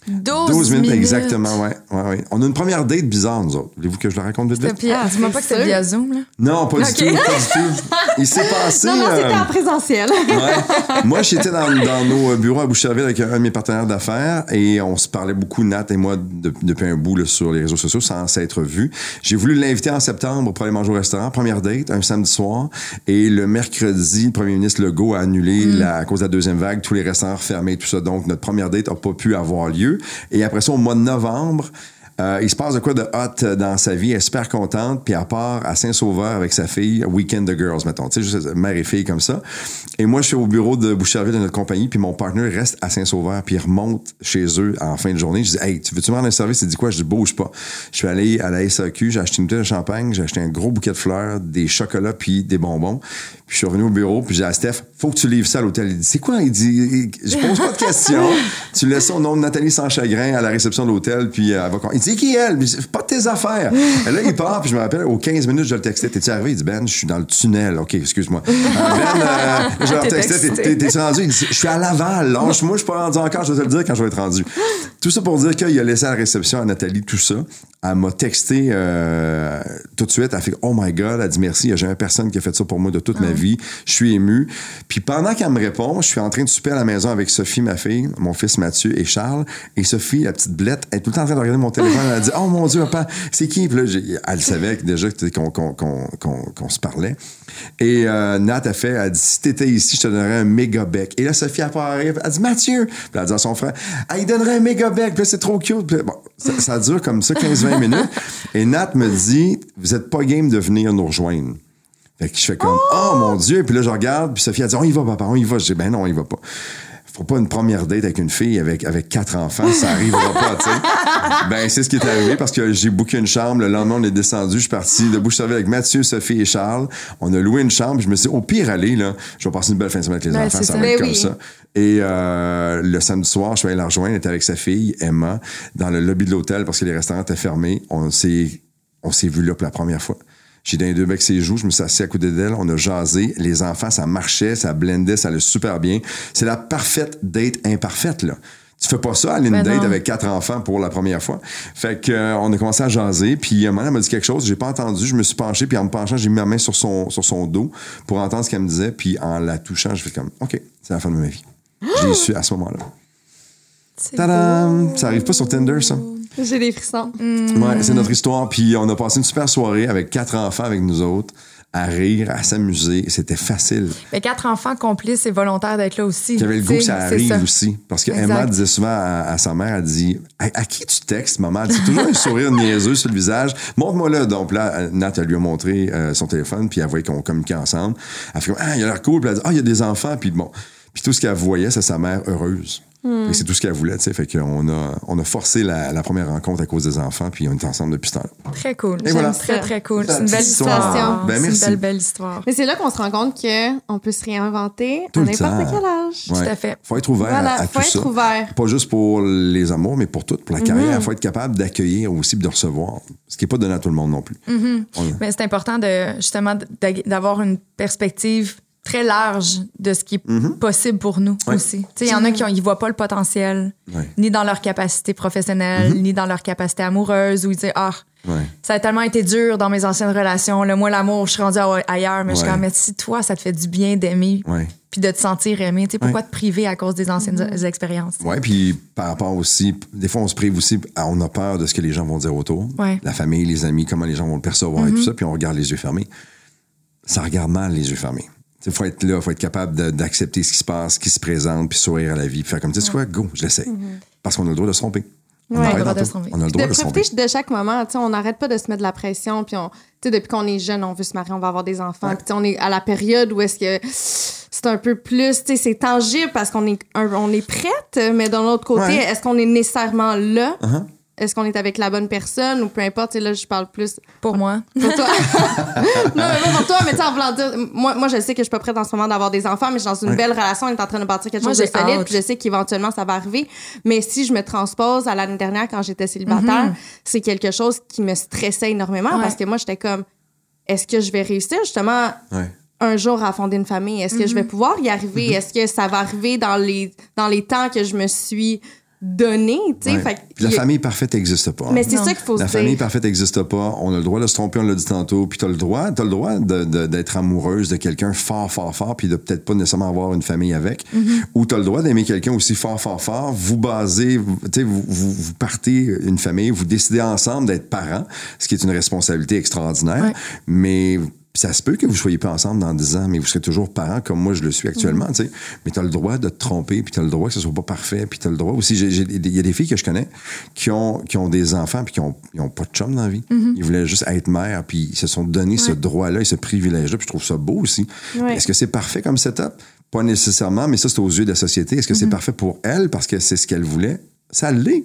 12, 12 minutes, exactement, ouais, ouais, ouais. On a une première date bizarre, nous autres. Voulez-vous que je la raconte vite, C'était vite? Ah, Dis-moi c'est pas que c'est sûr. via Zoom, là. Non, pas Ok. du tout, pas du tout. Il s'est passé... Non, non, c'était euh, en présentiel. Ouais. Moi, j'étais dans, dans nos bureaux à Boucherville avec un de mes partenaires d'affaires et on se parlait beaucoup, Nat et moi, de- depuis un bout là, sur les réseaux sociaux sans s'être vus. J'ai voulu l'inviter en septembre pour aller manger au restaurant. Première date, un samedi soir. Et le mercredi, le premier ministre Legault a annulé la, à cause de la deuxième vague, tous les restaurants fermés, tout ça. Donc, notre première date n'a pas pu avoir lieu. Et après ça, au mois de novembre, euh, il se passe de quoi de hot dans sa vie. Elle est super contente. Puis elle part à Saint-Sauveur avec sa fille, Weekend the Girls, mettons. Tu sais, juste mère et fille comme ça. Et moi, je suis au bureau de Boucherville de notre compagnie. Puis mon partenaire reste à Saint-Sauveur. Puis il remonte chez eux en fin de journée. Je dis, hey, tu veux-tu me rendre un service? Il dit quoi? Je dis, bouge pas. Je suis allé à la SAQ. J'ai acheté une bouteille de champagne. J'ai acheté un gros bouquet de fleurs, des chocolats, puis des bonbons. Puis je suis revenu au bureau. Puis j'ai dit à Steph, faut que tu livres ça à l'hôtel. Il dit, c'est quoi? Il dit, je pose pas de questions. tu laisses au nom de Nathalie sans chagrin à la réception de l'hôtel. Puis euh, elle va con- Il dit, qui est elle? Pas tes affaires. Et là, il part. Puis je me rappelle, aux 15 minutes, je le textais. T'es-tu arrivé? Il dit, Ben, je suis dans le tunnel. OK, excuse-moi. Euh, ben, euh, je leur textais, t'es- rendu? Il dit, je suis à Laval. Lâche, moi, je suis pas rendu encore. Je vais te le dire quand je vais être rendu. Tout ça pour dire qu'il a laissé à la réception à Nathalie tout ça. Elle m'a texté euh, tout de suite. Elle fait Oh my God, elle dit merci. Il n'y a jamais personne qui a fait ça pour moi de toute ma vie. Je suis ému. Puis pendant qu'elle me répond, je suis en train de souper à la maison avec Sophie, ma fille, mon fils Mathieu et Charles. Et Sophie, la petite blette, elle est tout le temps en train de regarder mon téléphone. Elle a dit Oh mon Dieu, papa, c'est qui? Elle savait déjà qu'on se parlait. Et euh, Nat a fait, elle dit Si t'étais ici, je te donnerais un méga bec. Et là, Sophie apparaît, elle dit Mathieu. Puis elle a dit à son frère il donnerait un méga bec. Puis c'est trop cute. Bon, ça, ça dure comme ça 15-20 minutes. Et Nat me dit Vous êtes pas game de venir nous rejoindre. Fait que je fais comme Oh, mon Dieu. Puis là, je regarde. Puis Sophie a dit On y va, papa, on y va. Je dis Ben non, on y va pas. Faut pas une première date avec une fille avec, avec quatre enfants, ça arrivera pas, tu sais. Ben, c'est ce qui est arrivé parce que j'ai booké une chambre. Le lendemain, on est descendu. Je suis parti de Boucherville avec Mathieu, Sophie et Charles. On a loué une chambre. Je me suis dit, au pire, aller, là, je vais passer une belle fin de semaine avec les Ben, enfants. Ça ça. va être Ben comme oui. ça. Et euh, le samedi soir, je suis allé la rejoindre. Elle était avec sa fille, Emma, dans le lobby de l'hôtel parce que les restaurants étaient fermés. On s'est, on s'est vu là pour la première fois. J'ai donné deux becs ses joues, je me suis assis à côté d'elle, on a jasé. Les enfants, ça marchait, ça blendait, ça allait super bien. C'est la parfaite date imparfaite, là. Tu fais pas ça, aller une Ben date non. avec quatre enfants pour la première fois. Fait que euh, on a commencé à jaser, puis un moment, elle m'a dit quelque chose, j'ai pas entendu, je me suis penché, puis en me penchant, j'ai mis ma main sur son, sur son dos pour entendre ce qu'elle me disait, puis en la touchant, je fais comme, OK, c'est la fin de ma vie. J'ai su à ce moment-là. Ça arrive pas sur Tinder, ça? J'ai des frissons. Ouais, c'est notre histoire. Puis on a passé une super soirée avec quatre enfants avec nous autres, à rire, à s'amuser. C'était facile. Mais quatre enfants complices et volontaires d'être là aussi. J'avais le goût que ça arrive aussi. Parce que Exact. Emma disait souvent à, à sa mère, elle dit à, à qui tu textes, maman? Elle dit, toujours un sourire niaiseux sur le visage. Montre-moi là. Donc là, Nat, elle lui a montré euh, son téléphone, puis elle voyait qu'on communiquait ensemble. Elle fait comme, ah, il a l'air cool. Puis elle dit, ah, il y a des enfants. Puis bon. Puis tout ce qu'elle voyait, c'est sa mère heureuse. Que C'est tout ce qu'elle voulait, tu sais. Fait qu'on a, on a forcé la, la première rencontre à cause des enfants, puis on est ensemble depuis ce temps-là. Très cool. Et voilà. très, très cool. C'est une belle histoire. histoire. Ben, c'est merci. une belle, belle histoire. Mais c'est là qu'on se rend compte qu'on peut se réinventer Tout à n'importe quel âge. Ouais. Tout à fait. Faut être ouvert Voilà, à, à faut tout être ça. ouvert. Pas juste pour les amours, mais pour tout, pour la carrière. Il faut être capable d'accueillir aussi et de recevoir. Ce qui n'est pas donné à tout le monde non plus. On- Mais c'est important de justement d'a- d'avoir une perspective très large de ce qui est possible pour nous Ouais. aussi. Tu sais, il y en a qui ne voient pas le potentiel, Ouais. ni dans leur capacité professionnelle, ni dans leur capacité amoureuse, où ils disent Ah, Ouais. ça a tellement été dur dans mes anciennes relations. Le moi, l'amour, je suis rendue à- ailleurs, mais je suis comme, mais si toi, ça te fait du bien d'aimer, puis de te sentir aimé, tu sais, pourquoi Ouais. te priver à cause des anciennes expériences? Ouais, puis par rapport aussi, des fois on se prive aussi, on a peur de ce que les gens vont dire autour. Ouais. La famille, les amis, comment les gens vont le percevoir et tout ça, puis on regarde les yeux fermés. Ça regarde mal les yeux fermés. Il faut être là, faut être capable d'accepter ce qui se passe, ce qui se présente, puis sourire à la vie, puis faire comme, tu sais quoi, go, je l'essaie. Mm-hmm. Parce qu'on a le droit de se tromper. On, Ouais. a On a le droit de se tromper. On a le droit de de se tromper. de chaque moment. Tu sais, on n'arrête pas de se mettre de la pression. Puis, on, tu sais, depuis qu'on est jeune, on veut se marier, on va avoir des enfants. Ouais. On est à la période où est-ce que c'est un peu plus, tu sais, c'est tangible parce qu'on est, on est prête, mais d'un autre côté, Ouais. est-ce qu'on est nécessairement là? Uh-huh. Est-ce qu'on est avec la bonne personne ou peu importe? Là, je parle plus Pour moi. pour toi. non, mais pas pour toi, mais tu sais, en voulant dire, moi, moi, je sais que je suis pas prête en ce moment d'avoir des enfants, mais je suis dans une Ouais. belle relation, on est en train de bâtir quelque Moi, chose de j'ai solide, puis je sais qu'éventuellement, ça va arriver. Mais si je me transpose à l'année dernière, quand j'étais célibataire, c'est quelque chose qui me stressait énormément Ouais. parce que moi, j'étais comme, est-ce que je vais réussir justement Ouais. un jour à fonder une famille? Est-ce que je vais pouvoir y arriver? Est-ce que ça va arriver dans les, dans les temps que je me suis Tu sais, Ouais. Fait la a- famille parfaite n'existe pas. Mais c'est ça qu'il faut La se famille dire. parfaite n'existe pas. On a le droit de se tromper, on l'a dit tantôt. Puis t'as le droit, t'as le droit de- de- d'être amoureuse de quelqu'un fort, fort, fort, puis de peut-être pas nécessairement avoir une famille avec. Mm-hmm. Ou t'as le droit d'aimer quelqu'un aussi fort, fort, fort. Vous basez, vous, tu sais, vous, vous, vous partez une famille, vous décidez ensemble d'être parents, ce qui est une responsabilité extraordinaire. Ouais. Mais ça se peut que vous soyez pas ensemble dans 10 ans, mais vous serez toujours parents comme moi je le suis actuellement, Mm-hmm. tu sais. Mais tu as le droit de te tromper, puis tu as le droit que ce soit pas parfait, puis tu as le droit aussi. Il y a des filles que je connais qui ont, qui ont des enfants, puis qui ont, ils ont pas de chum dans la vie. Mm-hmm. Ils voulaient juste être mère, puis ils se sont donné ce droit-là et ce privilège-là, puis je trouve ça beau aussi. Ouais. Est-ce que c'est parfait comme setup? Pas nécessairement, mais ça, c'est aux yeux de la société. Est-ce que Mm-hmm. c'est parfait pour elle? Parce que c'est ce qu'elle voulait? Ça l'est.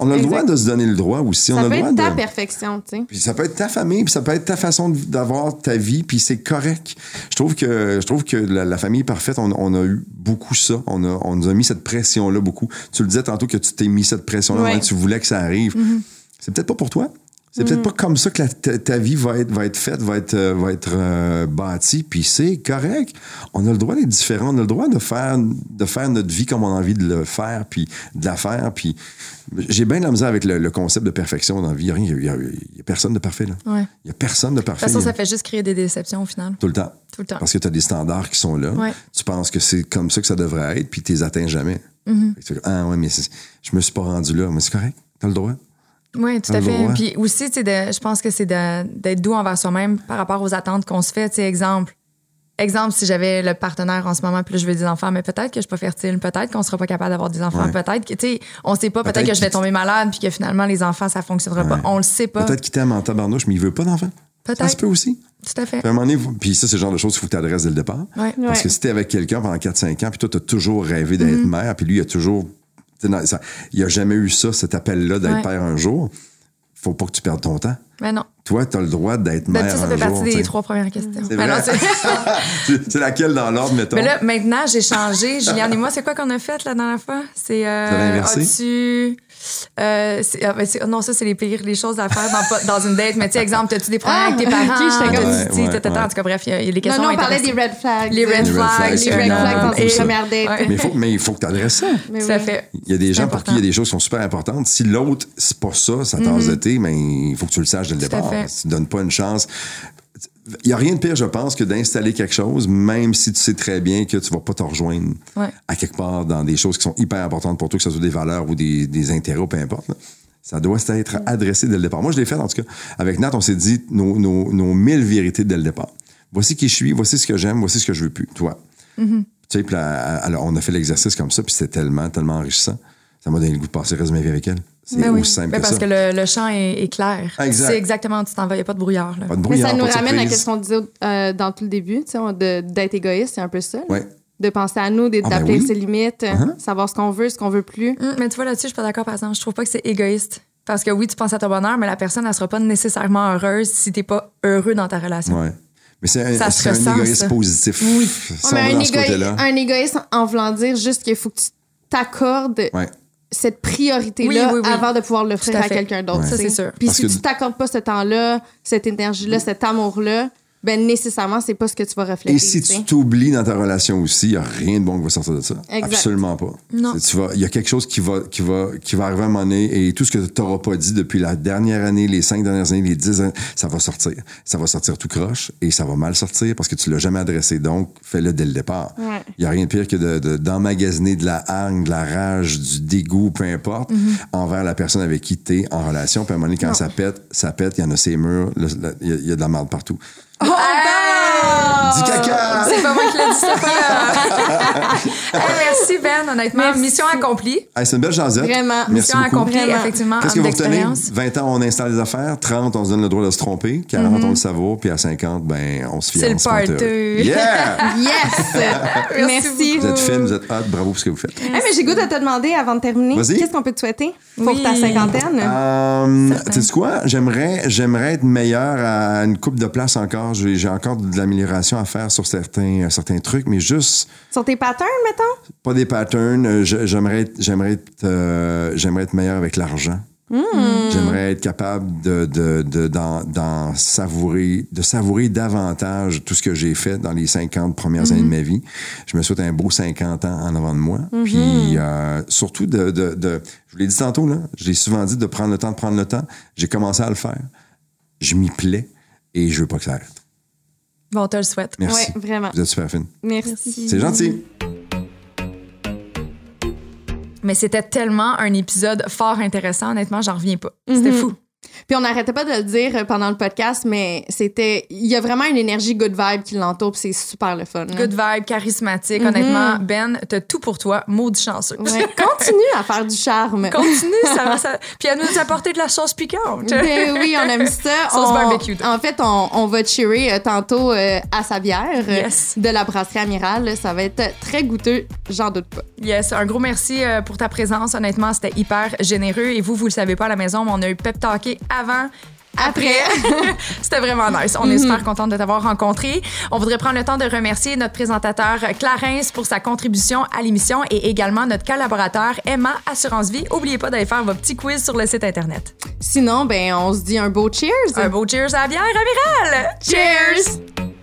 On a le droit de se donner le droit aussi. on a Ça le peut droit être ta de... perfection, tu sais. Puis ça peut être ta famille, puis ça peut être ta façon d'avoir ta vie, puis c'est correct. Je trouve que je trouve que la, la famille parfaite, on, on a eu beaucoup ça. On, a, on nous a mis cette pression-là beaucoup. Tu le disais tantôt que tu t'es mis cette pression-là, tu voulais que ça arrive. C'est peut-être pas pour toi. C'est peut-être pas comme ça que la- ta, ta vie va être, va être faite, va être, euh, va être euh, bâtie, puis c'est correct. On a le droit d'être différent, on a le droit de faire, de faire notre vie comme on a envie de le faire, puis de la faire, puis j'ai bien de la misère avec le, le concept de perfection dans la vie. Il n'y a, personne de parfait, là. Ouais. Il n'y a personne de De parfait. toute façon, ça fait juste créer des déceptions au final. Tout le temps. Tout le temps. Parce que tu as des standards qui sont là. Ouais. Tu penses que c'est comme ça que ça devrait être, puis tu les atteins jamais. Mm-hmm. Ah ouais, mais je me suis pas rendu là. Mais c'est correct. Tu as le droit. Oui, tout T'as à fait. droit. Puis aussi, de- je pense que c'est de- d'être doux envers soi-même par rapport aux attentes qu'on se fait. Exemple, exemple, si j'avais le partenaire en ce moment, puis là, je veux des enfants, mais peut-être que je suis pas fertile, peut-être qu'on sera pas capable d'avoir des enfants, Ouais. peut-être que, tu sais, on sait pas, peut-être Peut-être que je vais tomber malade, puis que finalement, les enfants, ça fonctionnera Ouais. pas. On le sait pas. Peut-être qu'il t'aime en tabarnouche, mais il veut pas d'enfant. Ça se Peut-être. peut aussi. Tout à fait. Puis à un moment donné, puis ça, c'est le genre de choses qu'il faut que tu adresses dès le départ. Ouais. Parce Ouais. que si t'es avec quelqu'un pendant 4-5 ans, puis toi, tu as toujours rêvé d'être Mm-hmm. mère, puis lui, il a toujours. Non, ça- il a jamais eu ça, cet appel-là d'être Ouais. père un jour. Faut pas que tu perdes ton temps. Mais non. Toi, tu as le droit d'être Ben, mère ça, ça un fait jour. partie des trois premières questions. C'est vrai? c'est- laquelle dans l'ordre, mettons? Mais là, maintenant, j'ai changé. Juliane et moi, c'est quoi qu'on a fait la dernière fois? C'est. Euh, Vous avez inversé? Euh, c'est- ah, ben, non, ça, c'est les pires, les choses à faire dans, dans une date. Mais tu sais, exemple, as-tu des problèmes Ah, avec tes parents? ok, j'étais comme- T'as-tu- tu sais, Ouais, ouais. En tout cas, bref, il y, a- a des Non, questions. non, on parlait des red flags. Les red Les flags. Les red flags dans une première date. Ouais. Mais il faut, mais il faut que tu adresses ça. Oui. fait. Il y a des gens pour qui il y a des choses qui sont super importantes. Si l'autre, c'est pas ça, sa tasse de thé, mais il faut que tu le saches dès le départ. tu donnes pas une chance. Il n'y a rien de pire, je pense, que d'installer quelque chose, même si tu sais très bien que tu vas pas te rejoindre Ouais. à quelque part dans des choses qui sont hyper importantes pour toi, que ce soit des valeurs ou des, des intérêts ou peu importe. là. Ça doit être adressé dès le départ. Moi, je l'ai fait, en tout cas. Avec Nat, on s'est dit nos, nos, nos mille vérités dès le départ. Voici qui je suis, voici ce que j'aime, voici ce que je veux plus. Toi. Mm-hmm. Tu sais, alors, on a fait l'exercice comme ça, puis c'était tellement, tellement enrichissant. Ça m'a donné le goût de passer le reste de ma vie avec elle. C'est Ben oui. aussi simple Ben que parce ça. que le, le champ est, est clair. Exact. C'est exactement où tu t'en vas. Il n'y a pas de brouillard. Là. Pas de Mais brouillard, ça nous ramène à ce qu'on disait euh, dans tout le début, tu sais, on- de- d'être égoïste, c'est un peu ça. Ouais. De penser à nous, Ah, ben d'appeler oui. ses limites, Uh-huh. savoir ce qu'on veut, ce qu'on veut plus. Hum, mais tu vois, là-dessus, je suis pas d'accord, par exemple. Je trouve pas que c'est égoïste. Parce que oui, tu penses à ton bonheur, mais la personne, elle sera pas nécessairement heureuse si t'es pas heureux dans ta relation. Ouais. Mais c'est un, Ça c'est se un ça. positif. Oui. Si Ouais, mais un, égoï- un égoïsme en voulant dire juste qu'il faut que tu t'accordes Ouais. Cette priorité-là Oui, oui, oui. avant de pouvoir l'offrir à à, quelqu'un d'autre. Ouais. Ça, c'est sûr. Puis Parce si que- tu t'accordes pas ce temps-là, cette énergie-là, cet amour-là, ben nécessairement, c'est pas ce que tu vas refléter. Et si tu t'oublies dans ta relation aussi, il n'y a rien de bon qui va sortir de ça. Exact. Absolument pas. Non. Il y a quelque chose qui va, qui va, qui va arriver à un moment donné et tout ce que tu n'auras pas dit depuis la dernière année, les cinq dernières années, les dix années, ça va sortir. Ça va sortir tout croche et ça va mal sortir parce que tu l'as jamais adressé. Donc, fais-le dès le départ. Il Ouais. n'y a rien de pire que de, de- d'emmagasiner de la hargne, de la rage, du dégoût, peu importe, envers la personne avec qui tu es en relation. Puis à un moment donné, quand Non. ça pète, ça pète, il y en a ces murs, y, il y a de la merde partout. Oh, Du caca! C'est pas moi qui l'ai dit, c'est pas. Hey, merci, Ben. Honnêtement, Merci. mission accomplie. Hey, c'est une belle jasette. Vraiment. Merci Mission beaucoup. accomplie, Vraiment. effectivement, Qu'est-ce que vous retenez? expérience. 20 ans, on installe des affaires. 30, on se donne le droit de se tromper. 40, on le savoure. Puis à 50, ben, on se Mhm. C'est le te- party. Yeah! Yes! Merci. Vous êtes fine, vous êtes hot. Bravo pour ce que vous faites. Hey, mais j'ai goût de te demander avant de terminer, Vas-y. qu'est-ce qu'on peut te souhaiter pour Oui. ta cinquantaine? Euh, tu sais quoi? J'aimerais, j'aimerais être meilleur à une coupe de place encore. J'ai, j'ai encore de l'amélioration à faire sur certains, euh, certains trucs, mais juste Sur tes patterns, mettons? pas des patterns. Euh, je- J'aimerais, être- j'aimerais, être, euh, j'aimerais être meilleur avec l'argent. J'aimerais être capable de, de, de- d'en, d'en savourer, de savourer davantage tout ce que j'ai fait dans les 50 premières années de ma vie. Je me souhaite un beau 50 ans en avant de moi. Puis euh, surtout de, de, de- je vous l'ai dit tantôt, là, l'ai souvent dit de prendre le temps de prendre le temps. J'ai commencé à le faire. Je m'y plais et je veux pas que ça arrête. Bon, on te le souhaite. Merci. Ouais, vraiment. Vous êtes super fine. Merci. C'est gentil. Mais c'était tellement un épisode fort intéressant. Honnêtement, j'en reviens pas. C'était fou. Puis on n'arrêtait pas de le dire pendant le podcast, mais c'était. Il y a vraiment une énergie good vibe qui l'entoure, puis c'est super le fun. là. Good vibe, charismatique. Honnêtement, Ben, t'as tout pour toi. Maudit chanceux. Ouais. Continue à faire du charme. Continue, ça va. Ça... Puis à nous apporter de la sauce piquante. Ben oui, on aime ça. Sauce On- barbecue. En fait, on, on va cheerer euh, tantôt euh, à sa bière euh, Yes. de la brasserie Amiral. Ça va être très goûteux, j'en doute pas. Yes, un gros merci euh, pour ta présence. Honnêtement, c'était hyper généreux. Et vous, vous le savez pas à la maison, mais on a eu pep avant. Après, c'était vraiment nice. On est super contente de t'avoir rencontré. On voudrait prendre le temps de remercier notre présentateur Clarence pour sa contribution à l'émission et également notre collaborateur Emma Assurance Vie. Oubliez pas d'aller faire vos petits quiz sur le site internet. Sinon, ben, on se dit un beau cheers. Un beau cheers à la bière, Amiral! cheers!